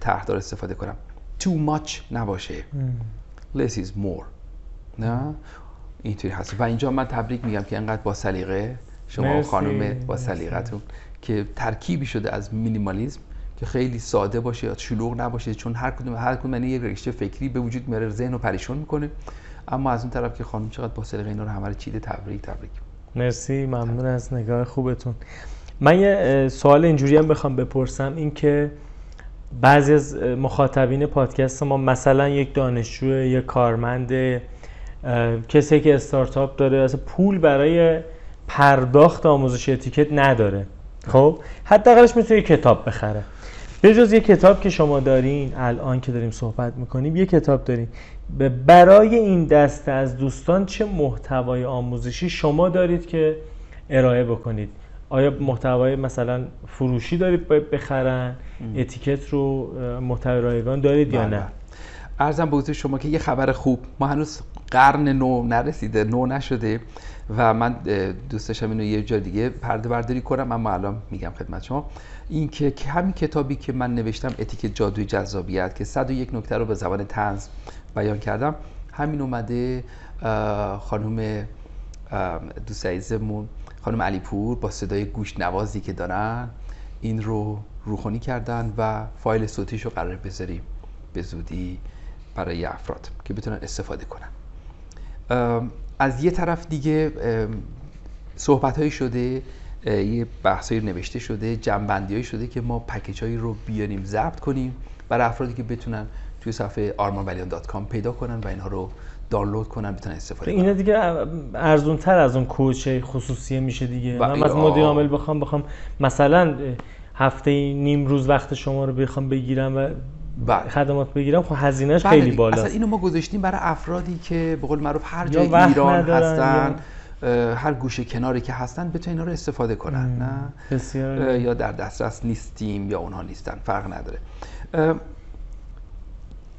طرحدار استفاده کنم. Too much نباشه. less is more. نه؟ اینطوری هست. و اینجا من تبریک میگم که انقدر با سلیقه شما مرسی، خانم با. سلیقتون که ترکیبی شده از مینیمالیسم که خیلی ساده باشه یا شلوغ نباشه چون هر کدوم هر کدوم یعنی یک رشته فکری به وجود میاره ذهن رو پریشون می‌کنه. اما از اون طرف که خانم چقدر با سلیقه اینا رو همه رو چیده تبریک تبریک. مرسی. ممنون از نگاه خوبتون. من یه سوال اینجوری هم بخوام بپرسم. این که بعضی از مخاطبین پادکست ما مثلا یک دانشجو یک کارمند کسی که استارتاپ داره اصلا پول برای پرداخت آموزش اتیکت نداره. خب؟ حداقلش می‌تونه کتاب بخره. به جز یه کتاب که شما دارین الان که داریم صحبت می‌کنیم یه کتاب دارین. برای این دسته از دوستان چه محتوای آموزشی شما دارید که ارائه بکنید؟ آیا محتوای مثلا فروشی دارید باید بخرن؟ اتیکت رو محتوای رایگان دارید یا بله، نه. ارزم به حضور شما که یه خبر خوب. ما هنوز قرن نو نرسیده نو نشده و من اه، دوست داشتم اینو یه جا دیگه پرده برداری کنم اما الان میگم خدمت شما. این که همین کتابی که من نوشتم اتیکت جادوی جذابیت که 101 نکته رو به زبان طنز بیان کردم همین اومده خانم دوست عزیزمون خانم علیپور با صدای گوش نوازی که دارن این رو روخونی کردن و فایل صوتیش رو قرار بذاریم. به زودی برای افراد که بتونن استفاده کنن. از یه طرف دیگه صحبت هایی شده یه بحث نوشته شده جنبندی هایی شده که ما پکیج هایی رو بیاریم ضبط کنیم برای افرادی که بتونن توی صفحه armanvalian.com پیدا کنن و اینها رو دانلود کنن بتونن استفاده کنن اینا دیگه ارزون تر از اون کوچه خصوصیه میشه دیگه. من از. مدیر عامل بخوام بخوام مثلا هفته نیم روز وقت شما رو بخوام بگیرم و بله. خدمات بگیرم خب هزینهش بله خیلی. بالاست. اصلا اینو ما گذاشتیم برای افرادی که به قول معروف هر جای ایران هستن هر گوشه کناری که هستن بتونن اینا رو استفاده کنن نه؟ بسیار. یا در دسترس نیستیم یا اونها نیستن فرق نداره.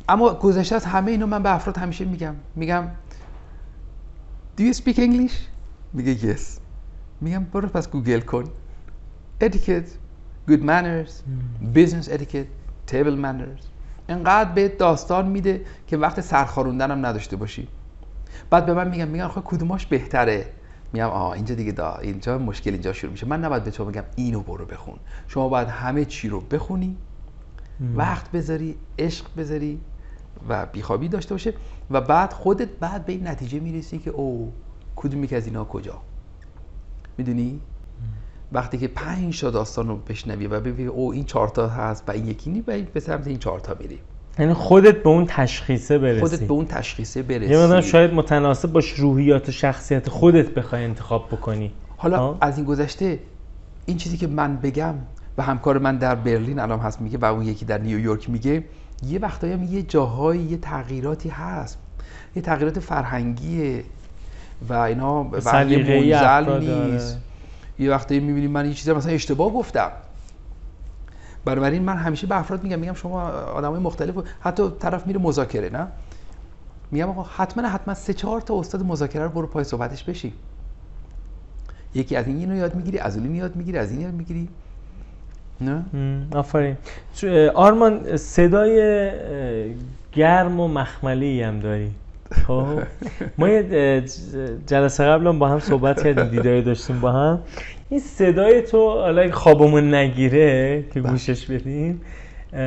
اما گذشته از همه اینو من به افراد همیشه میگم. میگم Do you speak English؟ میگه yes. میگم برو پس گوگل کن. Etiquette good manners business etiquette table manners. انقدر به داستان میده که وقت سرخاروندن هم نداشته باشی. بعد به من میگم میگن آخه کدوماش بهتره؟ میگم آه اینجا دیگه دا اینجا مشکل اینجا شروع میشه. من نباید به تو بگم اینو برو بخون. شما باید همه چی رو بخونی وقت بذاری عشق بذاری و بیخوابی داشته باشه و بعد خودت بعد به این نتیجه می‌رسی که او کدومی که از اینا کجا؟ می‌دونی؟ وقتی که پنج تا داستان رو بشنوی و ببینی او این چهار تا هست و این یکی نی و این به سمت این چهار تا میری. یعنی خودت به اون تشخیصه برسی. خودت به اون تشخیصه برسی. مقدار شاید متناسب باش روحیات و شخصیت خودت بخوای انتخاب بکنی. حالا ها؟ از این گذشته این چیزی که من بگم و همکار من در برلین الان هست میگه و اون یکی در نیویورک میگه یه وقتایی هم یه جاهایی یه تغییراتی هست. یه تغییرات فرهنگیه و اینا سلیقه‌ای منزل. نیست. یه وقتایی می‌بینیم من یه چیزی مثلا اشتباه گفتم. بنابراین من همیشه به افراد میگم میگم شما آدمای مختلف حتی طرف میره مذاکره نه؟ میگم آقا حتما حتما سه چهار تا استاد مذاکره رو برو پای صحبتش بشی یکی از این اینو یاد می‌گیری از اون یاد می‌گیری از این یاد می‌گیری. نه؟ آفرین. آرمان صدای گرم و مخملی هم داری. خب؟ ما یه جلسه قبل هم با هم صحبت کردیم دیداری داشتیم با هم. این صدای تو حالا اگه خوابمون نگیره که گوشش بدیم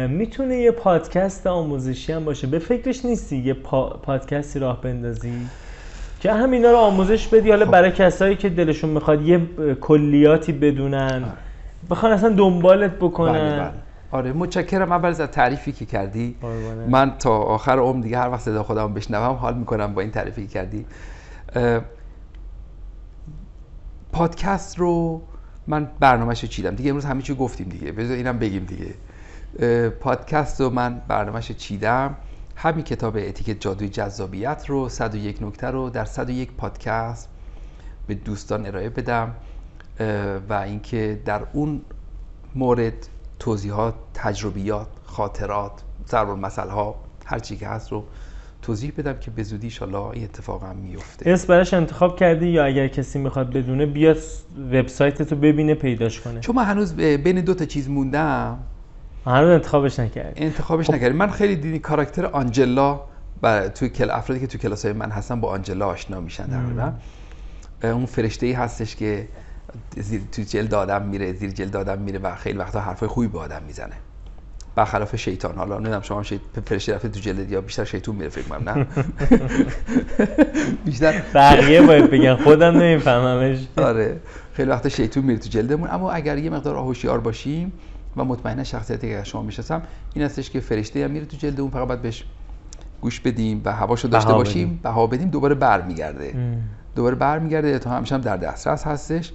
می‌تونه یه پادکست آموزشی هم باشه. به فکرش نیستی یه پا- پادکستی راه بندازی؟ که همینا رو آموزش بدی. حالا برای کسایی که دلشون می‌خواد یه کلیاتی بدونن. بخوان اصلا دنبالت بکنن. بله بله. آره متشکرم. اول از تعریفی که کردی. من تا آخر عمر دیگه هر وقت صدا خودم بشنوم حال می‌کنم با این تعریفی که کردی. پادکست رو من برنامهش رو چیدم. دیگه امروز همه چی گفتیم دیگه. بذار اینم بگیم دیگه. پادکست رو من برنامهش رو چیدم. همین کتاب اتیکت جادوی جذابیت رو 101 نکته رو در 101 پادکست به دوستان ارائه بدم. و اینکه در اون مورد توضیحات تجربیات خاطرات ضرب المثل ها هر چی که هست رو توضیح بدم که به زودی ان این اتفاق هم میفته. اسم براش انتخاب کردی یا اگر کسی می‌خواد بدونه بیاد وبسایت تو ببینه پیداش کنه؟ چون من هنوز بین دو تا چیز موندم. هنوز انتخابش نکردی. انتخابش نکردیم من خیلی دیدی کاراکتر آنجلا و توی کل افرادی که توی کلاس های من هستن با آنجلا آشنا میشن تقریبا. اون فرشته ای هستش که زیر تو جلد آدم میره زیر جلد آدم میره و خیلی وقتا حرفای خوبی به آدم می‌زنه. برخلاف شیطان. حالا نمی‌دونم شما شیط... فرشته رفته تو جلد یا بیشتر شیطون میره فکر کنم نه؟ بیشتر بقیه باید بگن خودم نمیفهممش. آره. خیلی وقتا شیطون میره تو جلدمون. اما اگر یه مقدار هوشیار باشیم و مطمئنا شخصیتی که شما می‌شناسم این هستش که فرشته هم میره تو جلد اون فقط باید بهش گوش بدیم و هواشو داشته باشیم. بها بدیم دوباره برمیگرده. دوباره برمیگرده تا همیشه هم در دسترس هستش.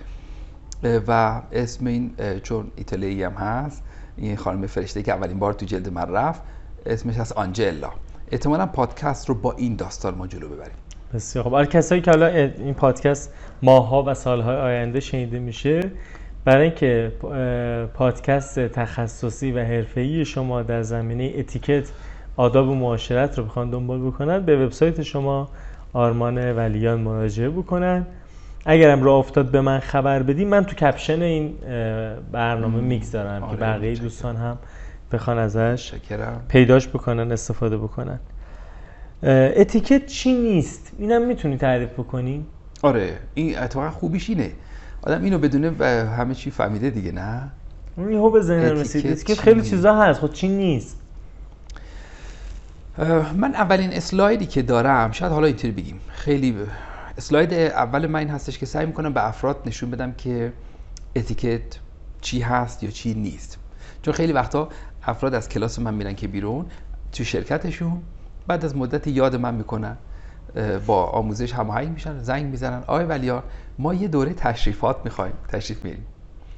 و اسم این چون ایتالیایی هم هست این خانم فرشته که اولین بار تو جلد من رفت اسمش هست آنجلا. احتمالا پادکست رو با این داستان ما جلو ببریم. بسیار خب برای کسایی که حالا این پادکست ماها و سالهای آینده شنیده میشه برای اینکه پادکست تخصصی و حرفه‌ای شما در زمینه اتیکت آداب و معاشرت رو بخوان دنبال بکنن به وبسایت شما آرمان ولیان مراجعه بکنن. اگرم راه افتاد به من خبر بدین من تو کپشن این برنامه می‌گذارم که آره، بقیه. دوستان هم بخوان ازش شکرم پیداش بکنن استفاده بکنن. اتیکت چی نیست؟ اینم می‌تونی تعریف بکنی؟ آره این اتفاقا خوبیش اینه. آدم اینو بدونه و همه چی فهمیده دیگه نه؟ یهو به ذهنم رسید. اتیکت خیلی؟ چیزا هست. خود چی نیست؟ من اولین اسلایدی که دارم شاید حالا اینطوری بگیم. خیلی اسلاید اول من این هستش که سعی می‌کنم به افراد نشون بدم که اتیکت چی هست یا چی نیست. چون خیلی وقتا افراد از کلاس من میرن که بیرون تو شرکتشون بعد از مدت یاد من می‌کنن با آموزش هماهنگ میشن زنگ می‌زنن. آقای ولیار ما یه دوره تشریفات می‌خوایم تشریف میریم.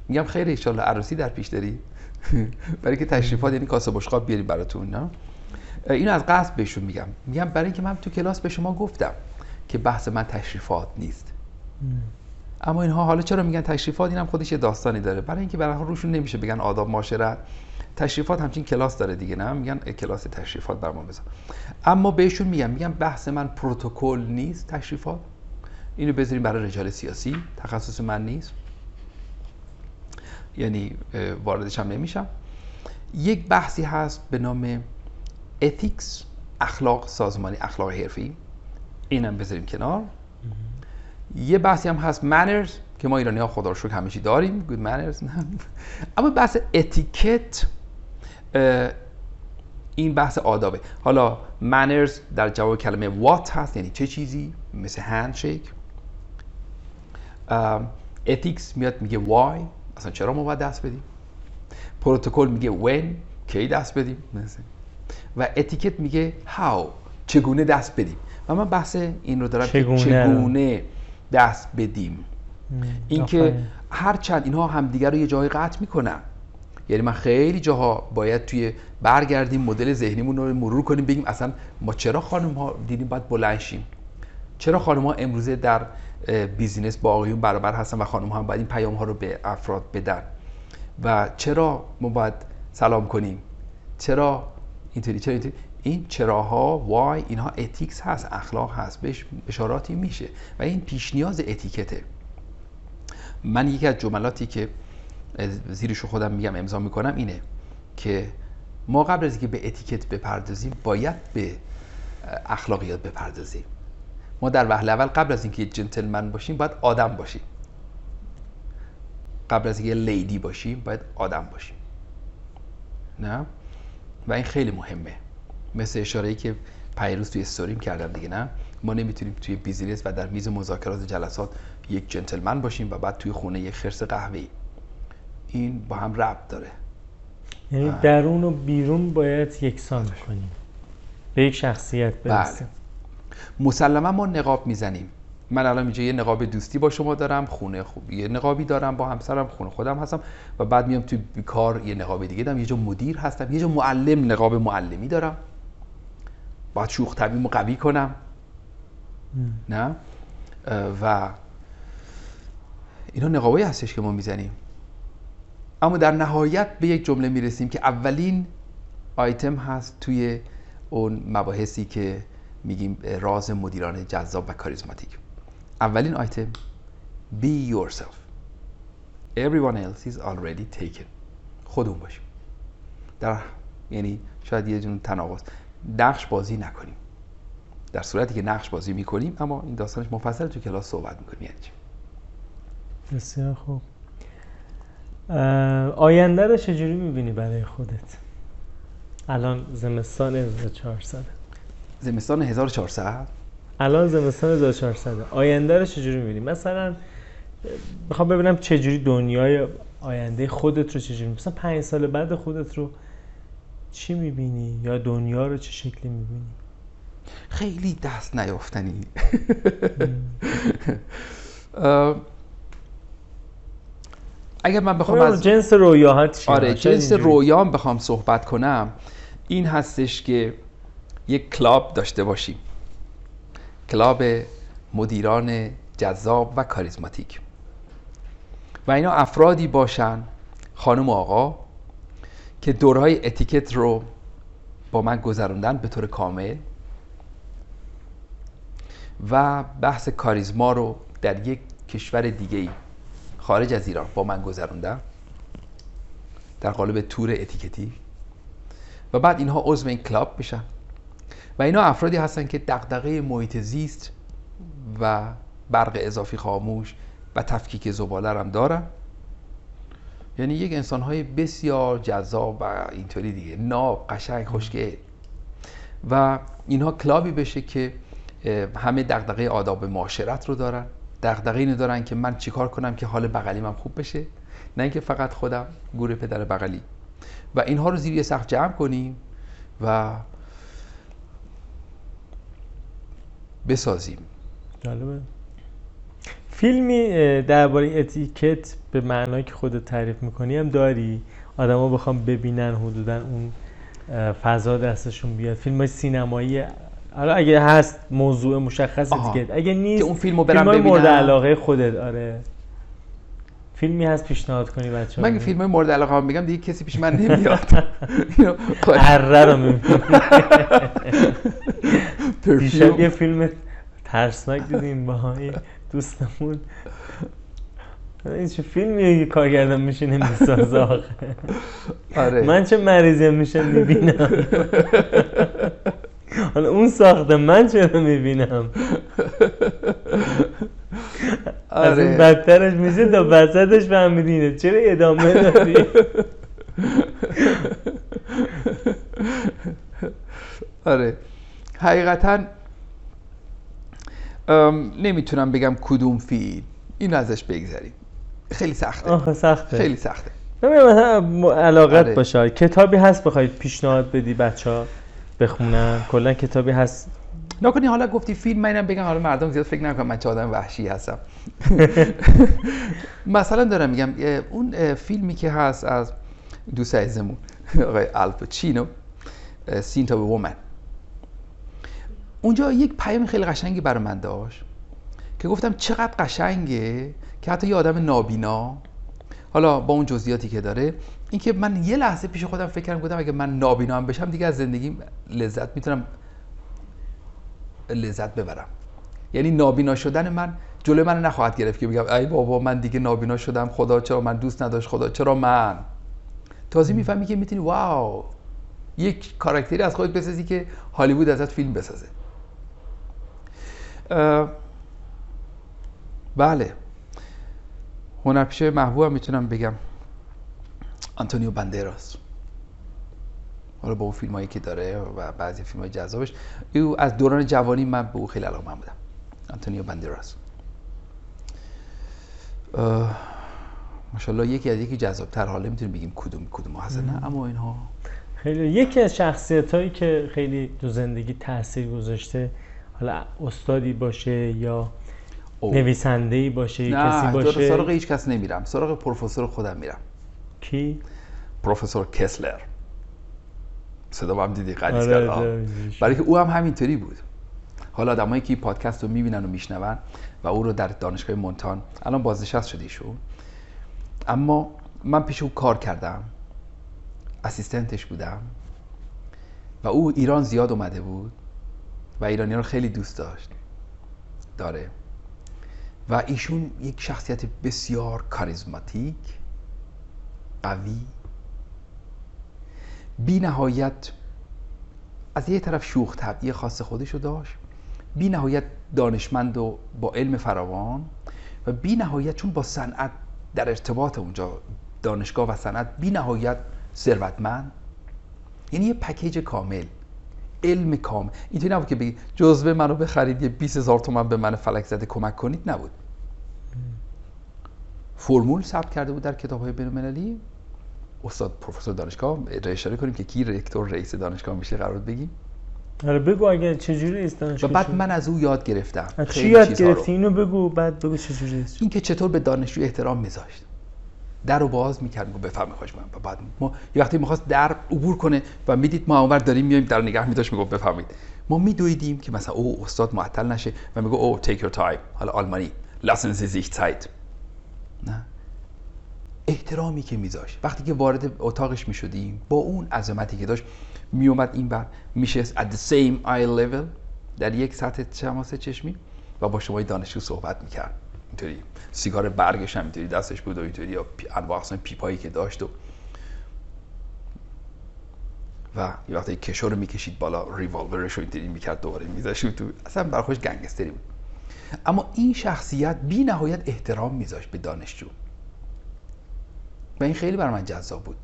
میگم خیر ایشالله عروسی در پیش داری برای که تشریفات یعنی کاسه بشقاب بیاریم براتون نه؟ اینو از قصد بهشون میگم. میگم برای اینکه من تو کلاس به شما گفتم. که بحث من تشریفات نیست. اما اینها حالا چرا میگن تشریفات؟ اینم خودش یه داستانی داره. برای اینکه برای روشون نمیشه بگن آداب معاشرت. تشریفات همچین کلاس داره دیگه نه؟ میگن کلاس تشریفات بر ما بذار. اما بهشون میگم میگم بحث من پروتکل نیست تشریفات. اینو بذاریم برای رجال سیاسی. تخصص من نیست. یعنی واردش هم نمیشم. یک بحثی هست به نام اتیکس اخلاق سازمانی اخلاق حرفی. اینم بذاریم کنار. یه بحثی هم هست manners که ما ایرانی ها خدا رو شکر چی داریم. Good manners. اما بحث اتیکت این بحث آدابه. حالا manners در جواب کلمه what هست یعنی چه چیزی؟ مثل handshake. ethics میاد میگه why اصلا چرا ما باید دست بدیم؟ پروتکل میگه when کی دست بدیم؟ مثل. و اتیکت میگه how چگونه دست بدیم؟ و من بحث این رو دارم چگونه. چگونه دست بدیم. اینکه. هر چند اینها همدیگر رو یه جای قطع می‌کنن. یعنی من خیلی جاها باید توی برگردیم مدل ذهنیمون رو مرور کنیم بگیم اصلا ما چرا خانم ها دیدیم باید بلند شیم؟ چرا خانم ها امروزه در بیزینس با آقایون برابر هستن و خانم ها هم باید این پیام ها رو به افراد بدن؟ و چرا ما باید سلام کنیم؟ چرا اینطوری چرا اینطوری؟ این چراها وای اینها اتیکس هست اخلاق هست بهش اشاراتی میشه و این پیش نیاز اتیکته. من یکی از جملاتی که زیرش خودم میگم امضا می‌کنم اینه که ما قبل از اینکه به اتیکت بپردازیم باید به اخلاقیات بپردازیم. ما در وهله اول قبل از اینکه جنتلمن باشیم باید آدم باشیم. قبل از اینکه lady باشیم باید آدم باشیم. نه؟ و این خیلی مهمه. مثل اشاره که پیروز توی استوریم کردم دیگه نه؟ ما نمی‌تونیم توی business و در میز مذاکرات و جلسات یک جنتلمن باشیم و بعد توی خونه یک خرس قهوه‌ای. این با هم ربط داره. یعنی درون و بیرون باید یکسان کنیم. به یک شخصیت برسیم. مسلما ما نقاب می‌زنیم. من الان اینجا یه نقاب دوستی با شما دارم خونه خوب یه نقابی دارم با همسرم خونه خودم هستم و بعد میام تو کار یه نقاب دیگه دارم. یه جا مدیر هستم یه جا معلم نقاب معلمی دارم. باید شوخ طبیعیمو قوی کنم. نه؟ و اینا نقابایی هستش که ما می‌زنیم. اما در نهایت به یک جمله می‌رسیم که اولین آیتم هست توی اون مباحثی که میگیم راز مدیران جذاب و کاریزماتیک. اولین آیتم be yourself. Everyone else is already taken. خودمون باشیم. در یعنی شاید یه جون تناقض. نقش بازی نکنیم. در صورتی که نقش بازی می‌کنیم اما این داستانش مفصل تو کلاس صحبت می‌کنیم. یعنی چی؟ بسیار خوب. آینده رو چجوری می‌بینی برای خودت؟ الان زمستان 1400 زمستان 1400 الان زمستان 1400 آینده رو چجوری می‌بینی؟ مثلا می‌خوام ببینم چجوری دنیای آینده خودت رو چجوری مثلا پنج سال بعد خودت رو چی می‌بینی؟ یا دنیا رو چه شکلی می‌بینی؟ خیلی دست نیافتنی. اگر من بخوام از جنس رویاهات چیه آره جنس. رویام بخوام صحبت کنم این هستش که یک club داشته باشیم. club مدیران جذاب و کاریزماتیک. و اینا افرادی باشن خانم و آقا که دورهای اتیکت رو با من گذروندن به طور کامل و بحث کاریزما رو در یک کشور دیگه خارج از ایران با من گذروندن در قالب تور اتیکتی و بعد اینها عضو این کلاب بشن. و اینا افرادی هستن که دغدغه محیط زیست و برق اضافی خاموش و تفکیک زباله هم دارن. یعنی یک انسان های بسیار جذاب و اینطوری دیگه ناب قشنگ خوشگل. و اینها کلابی بشه که همه دغدغه آداب معاشرت رو دارن. دغدغه اینو دارن که من چیکار کنم که حال بغلیم هم خوب بشه؟ نه اینکه فقط خودم گور پدر بغلی. و اینها رو زیر یه سقف جمع کنیم و بسازیم. جالبه. فیلمی درباره اتیکت به معنایی که خودت تعریف می‌کنی هم داری؟ آدما بخوام ببینن حدودا اون فضا دستشون بیاد. فیلم های سینمایی حالا اگه هست موضوع مشخص. اتیکت اگه نیست که اون فیلمو برم فیلم‌های مورد. علاقه خودت آره. فیلمی هست پیشنهاد کنی بچه من فیلم های مورد علاقه هم بگم دیگه کسی پیش من نمیاد. اره رو می‌بینی. یه فیلم ترسناک دیدیم با دوستمون. این چه فیلمیه که کارگردان میشینه می‌سازه آخه. آره. من چه مریضی میشه می‌بینم. حالا اون ساخته من چرا می‌بینم؟ از این آره بدترش میشه تا وسطش فهمیدینه. چرا ادامه دادی؟ آره. حقیقتا نمی‌تونم بگم کدوم فیلم. این ازش بگذریم. خیلی سخته. آخه سخته. خیلی سخته. نمی‌دونم مثلا علاقت آره. باشه. کتابی هست بخوای پیشنهاد بدی بچه ها بخونن؟ کلا کتابی هست. نکنی حالا گفتی فیلم من اینم بگم. حالا مردم زیاد فکر نکنم من چه آدم وحشی هستم. مثلا دارم میگم اون فیلمی که هست از دوست عزیزمون آقای الپاچینو Scent of a Woman. اونجا یک پیام خیلی قشنگی برای من داشت که گفتم چقدر قشنگه که حتی یه آدم نابینا حالا با اون جزئیاتی که داره اینکه من یه لحظه پیش خودم فکر کردم گفتم اگه من نابینا هم بشم دیگه از زندگی لذت می‌تونم لذت ببرم. یعنی نابینا شدن من جلوی من نخواهد گرفت که بگم ای بابا من دیگه نابینا شدم خدا چرا من دوست نداشت خدا چرا من؟ تازه می‌فهمی که می‌تونی واو یک کاراکتری از خودت بسازی که هالیوود ازت فیلم بسازه. بله. هنرپیشه محبوبم می‌تونم بگم. آنتونیو بندراس حالا با اون فیلم هایی که داره و بعضی فیلم های جذابش. او از دوران جوانی من به او خیلی علاقه من بودم. آنتونیو بندراس ماشاءالله یکی از یکی جذابتر. حالا نمی‌تونیم بگیم کدوم کدوم هستن نه اما اینها. خیلی یکی از شخصیت هایی که خیلی تو زندگی تاثیر گذاشته حالا استادی باشه یا. نویسنده ای باشه کسی نه باشه. سراغ هیچ کس نمیرم. سراغ پروفسور خودم میرم. کی؟ پروفسور کسلر. صدا هم دیدی؟ قدیس آره، کرد. آره، برای که او هم همینطوری بود. حالا آدمایی که این پادکست رو می‌بینن و میشنون و او رو در دانشگاه مونتان الان بازنشست شده ایشون. اما من پیش او کار کردم. اسیستنتش بودم. و او ایران زیاد اومده بود. و ایرانی رو خیلی دوست داشت. داره. و ایشون یک شخصیت بسیار کاریزماتیک قوی. بی نهایت از یه طرف شوخ طبعی خاص خودشو داشت بی نهایت دانشمند و با علم فراوان و بی نهایت چون با صنعت در ارتباط اونجا دانشگاه و صنعت بی نهایت ثروتمند. یعنی یه پکیج کامل. علم کامل اینطوری نبود که بگی جزوه منو بخرید یه 20 هزار تومن به من فلک زده کمک کنید نبود. فرمول ثبت کرده بود در کتاب های بین استاد پروفسور دانشگاه اشاره کنیم که کی رکتور رئیس دانشگاه میشه قرار بگیم. آره بگو اگه چجوری رئیس دانشگاه و بعد من از او یاد گرفتم. چی یاد گرفتی؟ اینو بگو بعد بگو چجوری این که چطور به دانشجو احترام میذاشت. در رو باز می‌کرد بفهم خوش من و بعد ما یه وقتی می‌خواست در عبور کنه و می‌دید ما اونور داریم میایم در نگه میداشت میگو بفهمید ما میدویدیم که مثلا او استاد معطل نشه و میگو او take your time حالا آلمانی lassen Sie sich Zeit نه. احترامی که میذاشت. وقتی که وارد اتاقش می‌شدیم با اون عظمتی که داشت میومد این بر میشه at the same eye level در یک سطح تماس چشمی و با شما دانشجو صحبت می‌کرد. اینطوری. سیگار برگش هم اینطوری دستش بود و اینطوری یا انواع اقسام پیپایی که داشت و و یه وقتی کشو رو می‌کشید بالا ریوالورش رو اینطوری می‌کرد دوباره میذاشت تو اصلا برای خوش گنگستری بود. اما این شخصیت بی نهایت احترام میذاشت به دانشجو. و این خیلی بر من جذاب بود.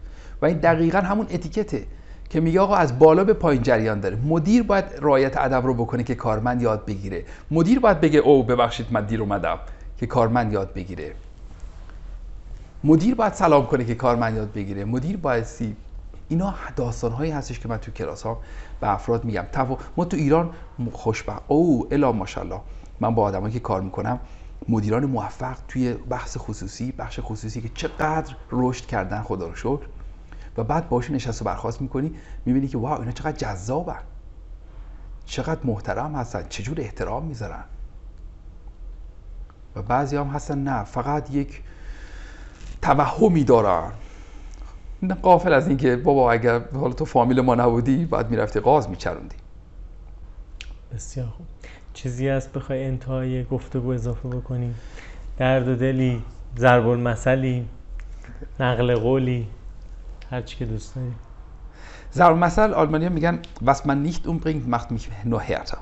و این دقیقا همون اتیکته که میگه آقا از بالا به پایین جریان داره. مدیر باید رعایت ادب رو بکنه که کارمند یاد بگیره. مدیر باید بگه او ببخشید من دیر اومدم. که کارمند یاد بگیره. مدیر باید سلام کنه که کارمند یاد بگیره. مدیر باید سی اینا داستان هایی هستش که من تو کلاس ها به افراد میگم. ما تو ایران خوشبخت او الا ماشاءالله. من با آدمایی که کار می‌کنم مدیران موفق توی بحث خصوصی بخش خصوصی که چقدر رشد کردن خدا رو شکر. و بعد باشون نشست و برخواست می‌کنی می‌بینی که واو اینا چقدر جذابن. چقدر محترم هستن. چجور احترام می‌ذارن. و بعضی هم هستن نه فقط یک توهمی دارن. قافل از اینکه بابا اگر حالا تو فامیل ما نبودی بعد می‌رفتی قاز میچروندی. بسیار خوب. چیزی هست بخوای انتهای گفتگو اضافه بکنی؟ درد و دلی ضرب المثلی نقل قولی هر چی که دوست داری. ضرب المثل آلمانی میگن was man nicht umbringt macht mich nur härter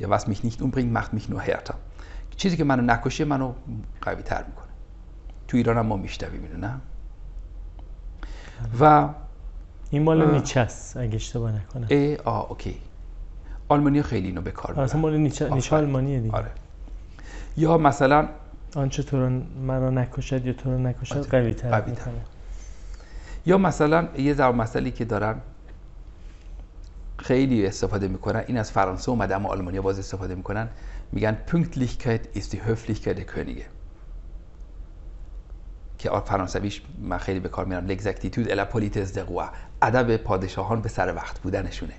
یا was mich nicht umbringt macht mich nur härter چیزی که منو نکشه منو قوی تر می‌کنه. تو ایران هم ما میشتویم اینو نه؟ و این مال نیچه است اگه اشتباه نکنم. ای آ اوکی. آلمانی خیلی اینو به کار می‌برن اصلا مال نیچه, نیچه آلمانیه دیگه. آره. یا مثلا آنچه تو رو مرا نکشد یا تو رو نکشد قوی تر, قوی تر. یا مثلا یه ضرب مسئله که دارن خیلی استفاده می‌کنن این از فرانسه اومده اما آلمانی باز استفاده می‌کنن. میگن Pünktlichkeit ist die Höflichkeit der Könige که فرانسویش من خیلی به کار میرم. La politesse des rois. ادب پادشاهان به سر وقت بودنشونه.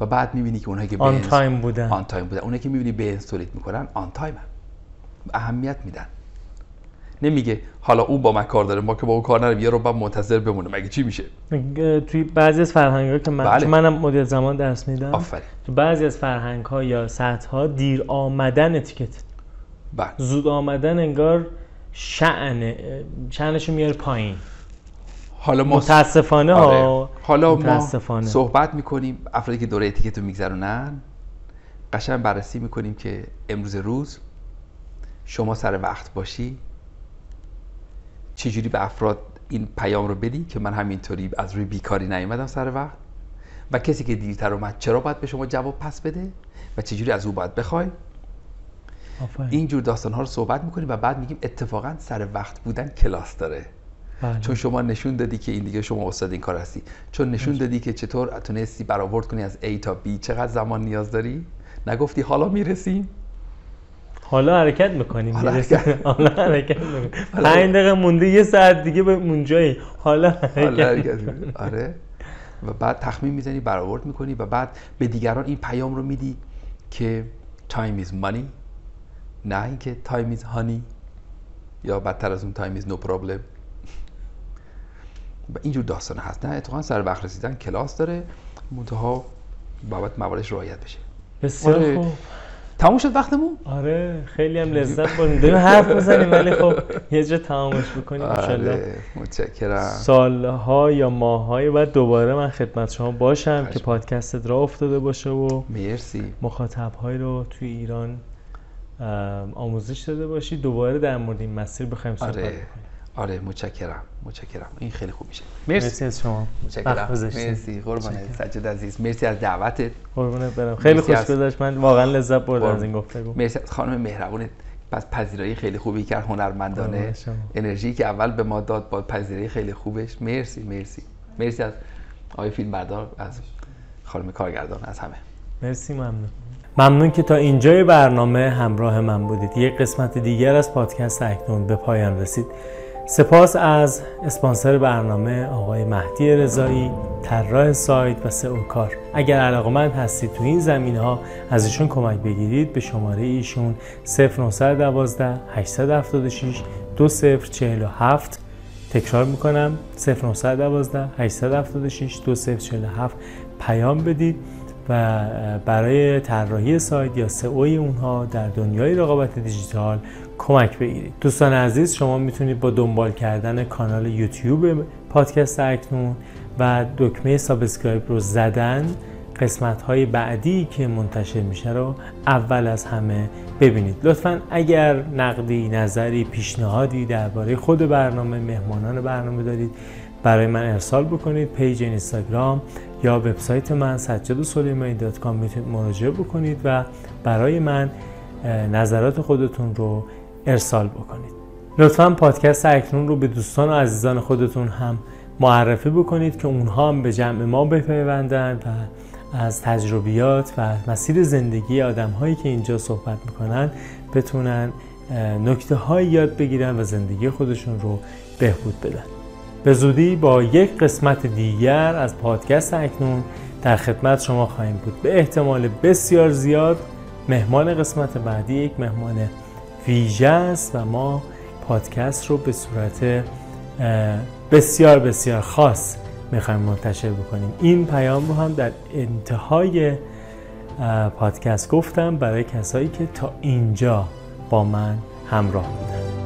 و بعد می‌بینی که اونهایی که on time بودن. on time بودن. اونایی که می‌بینی به تولید می‌کنن on time هم. اهمیت میدن. نمیگه حالا اون با من کار داره ما که با اون کار نداریم یه رو بعد منتظر بمونه مگه چی میشه توی بعضی از فرهنگ ها که من بله. منم مدیر زمان درس میدم آفرین تو بعضی از فرهنگ ها یا سطح ها دیر آمدن اتیکت بله. زود آمدن انگار شأن شأنش میاره پایین حالا ما متاسفانه آره. حالا متاسفانه. ما صحبت می‌کنیم افرادی که دوره اتیکت رو میگذرونن قشنگ بررسی می‌کنیم که امروز روز شما سر وقت باشی چجوری به افراد این پیام رو بدی که من همینطوری از روی بیکاری نیومدم سر وقت؟ و کسی که دیرتر اومد چرا باید به شما جواب پس بده؟ و چجوری از او باید بخوای؟ اینجور داستان ها رو صحبت می‌کنیم و بعد میگیم اتفاقا سر وقت بودن کلاس داره. بله. چون شما نشون دادی که این دیگه شما استاد این کار هستی. چون نشون دادی که چطور تونستی برآورد کنی از A تا B چقدر زمان نیاز داری؟ نگفتی حالا می‌رسیم؟ حالا حرکت می‌کنیم. حالا حرکت, حالا حرکت می‌کنیم. پنج دقیقه مونده یه ساعت دیگه به اونجایی حالا حرکت, آره. و بعد تخمین می‌زنی برآورد می‌کنی و بعد به دیگران این پیام رو میدی که time is money. نه اینکه time is honey. یا بدتر از اون time is no problem. و اینجور داستان هست. نه اتفاقا سر وقت رسیدن کلاس داره. منتها بابت مواردش رعایت بشه. بسیار خوب. تموم شد وقتمون؟ آره خیلی هم لذت بردیم. داریم حرف بزنیم ولی خب یه جا تمامش بکنیم آره متشکرم. سالها یا ماههای بعد دوباره من خدمت شما باشم که پادکستت را افتاده باشه و مرسی. مخاطبهایی رو توی ایران آموزش داده باشی. دوباره در مورد این مسیر بخوایم صحبت آره. آره متشکرم متشکرم. این خیلی خوب میشه. مرسی, مرسی از شما. متشکرم. مرسی. قربانت سجاد عزیز. مرسی از دعوتت. قربونت برم. خیلی خوش گذشت. من واقعا لذت بردم از این گفتگو. مرسی از خانم مهربونت پس پذیرایی خیلی خوبی کرد هنرمندانه. انرژی که اول به ما داد با پذیرایی خیلی خوبش. مرسی مرسی. مرسی از آقای فیلم بردار از خانم کارگردان از همه. مرسی ممنون. ممنون که تا اینجای برنامه همراه من بودید. یک قسمت دیگر از پادکست اکنون به پایان رسید. سپاس از اسپانسر برنامه آقای مهدی رضایی طراح سایت و سئو کار. اگر علاقمند هستید تو این زمین ها از ایشون کمک بگیرید به شماره ایشون 0912 876 2047 تکرار می‌کنم 0912 876 2047 پیام بدید و برای طراحی سایت یا SEO ی اونها در دنیای رقابت دیجیتال کمک بگیرید. دوستان عزیز شما می‌تونید با دنبال کردن کانال یوتیوب پادکست اکنون و دکمه subscribe رو زدن. قسمت های بعدی که منتشر میشه رو اول از همه ببینید. لطفا اگر نقدی نظری پیشنهادی درباره خود برنامه مهمانان برنامه دارید برای من ارسال بکنید. پیج اینستاگرام یا وبسایت من سلیمانی می‌تونید مراجعه بکنید و برای من نظرات خودتون رو ارسال بکنید. لطفا پادکست اکنون رو به دوستان و عزیزان خودتون هم معرفی بکنید که اونها هم به جمع ما بپیوندند و از تجربیات و مسیر زندگی آدم هایی که اینجا صحبت می‌کنن بتونن نکته های یاد بگیرن و زندگی خودشون رو بهبود بدن. به زودی با یک قسمت دیگر از پادکست اکنون در خدمت شما خواهیم بود. به احتمال بسیار زیاد مهمان قسمت بعدی یک مهمان ویژه است و ما پادکست رو به صورت بسیار بسیار خاص می‌خوایم منتشر بکنیم. این پیام رو هم در انتهای پادکست گفتم برای کسایی که تا اینجا با من همراه بودن.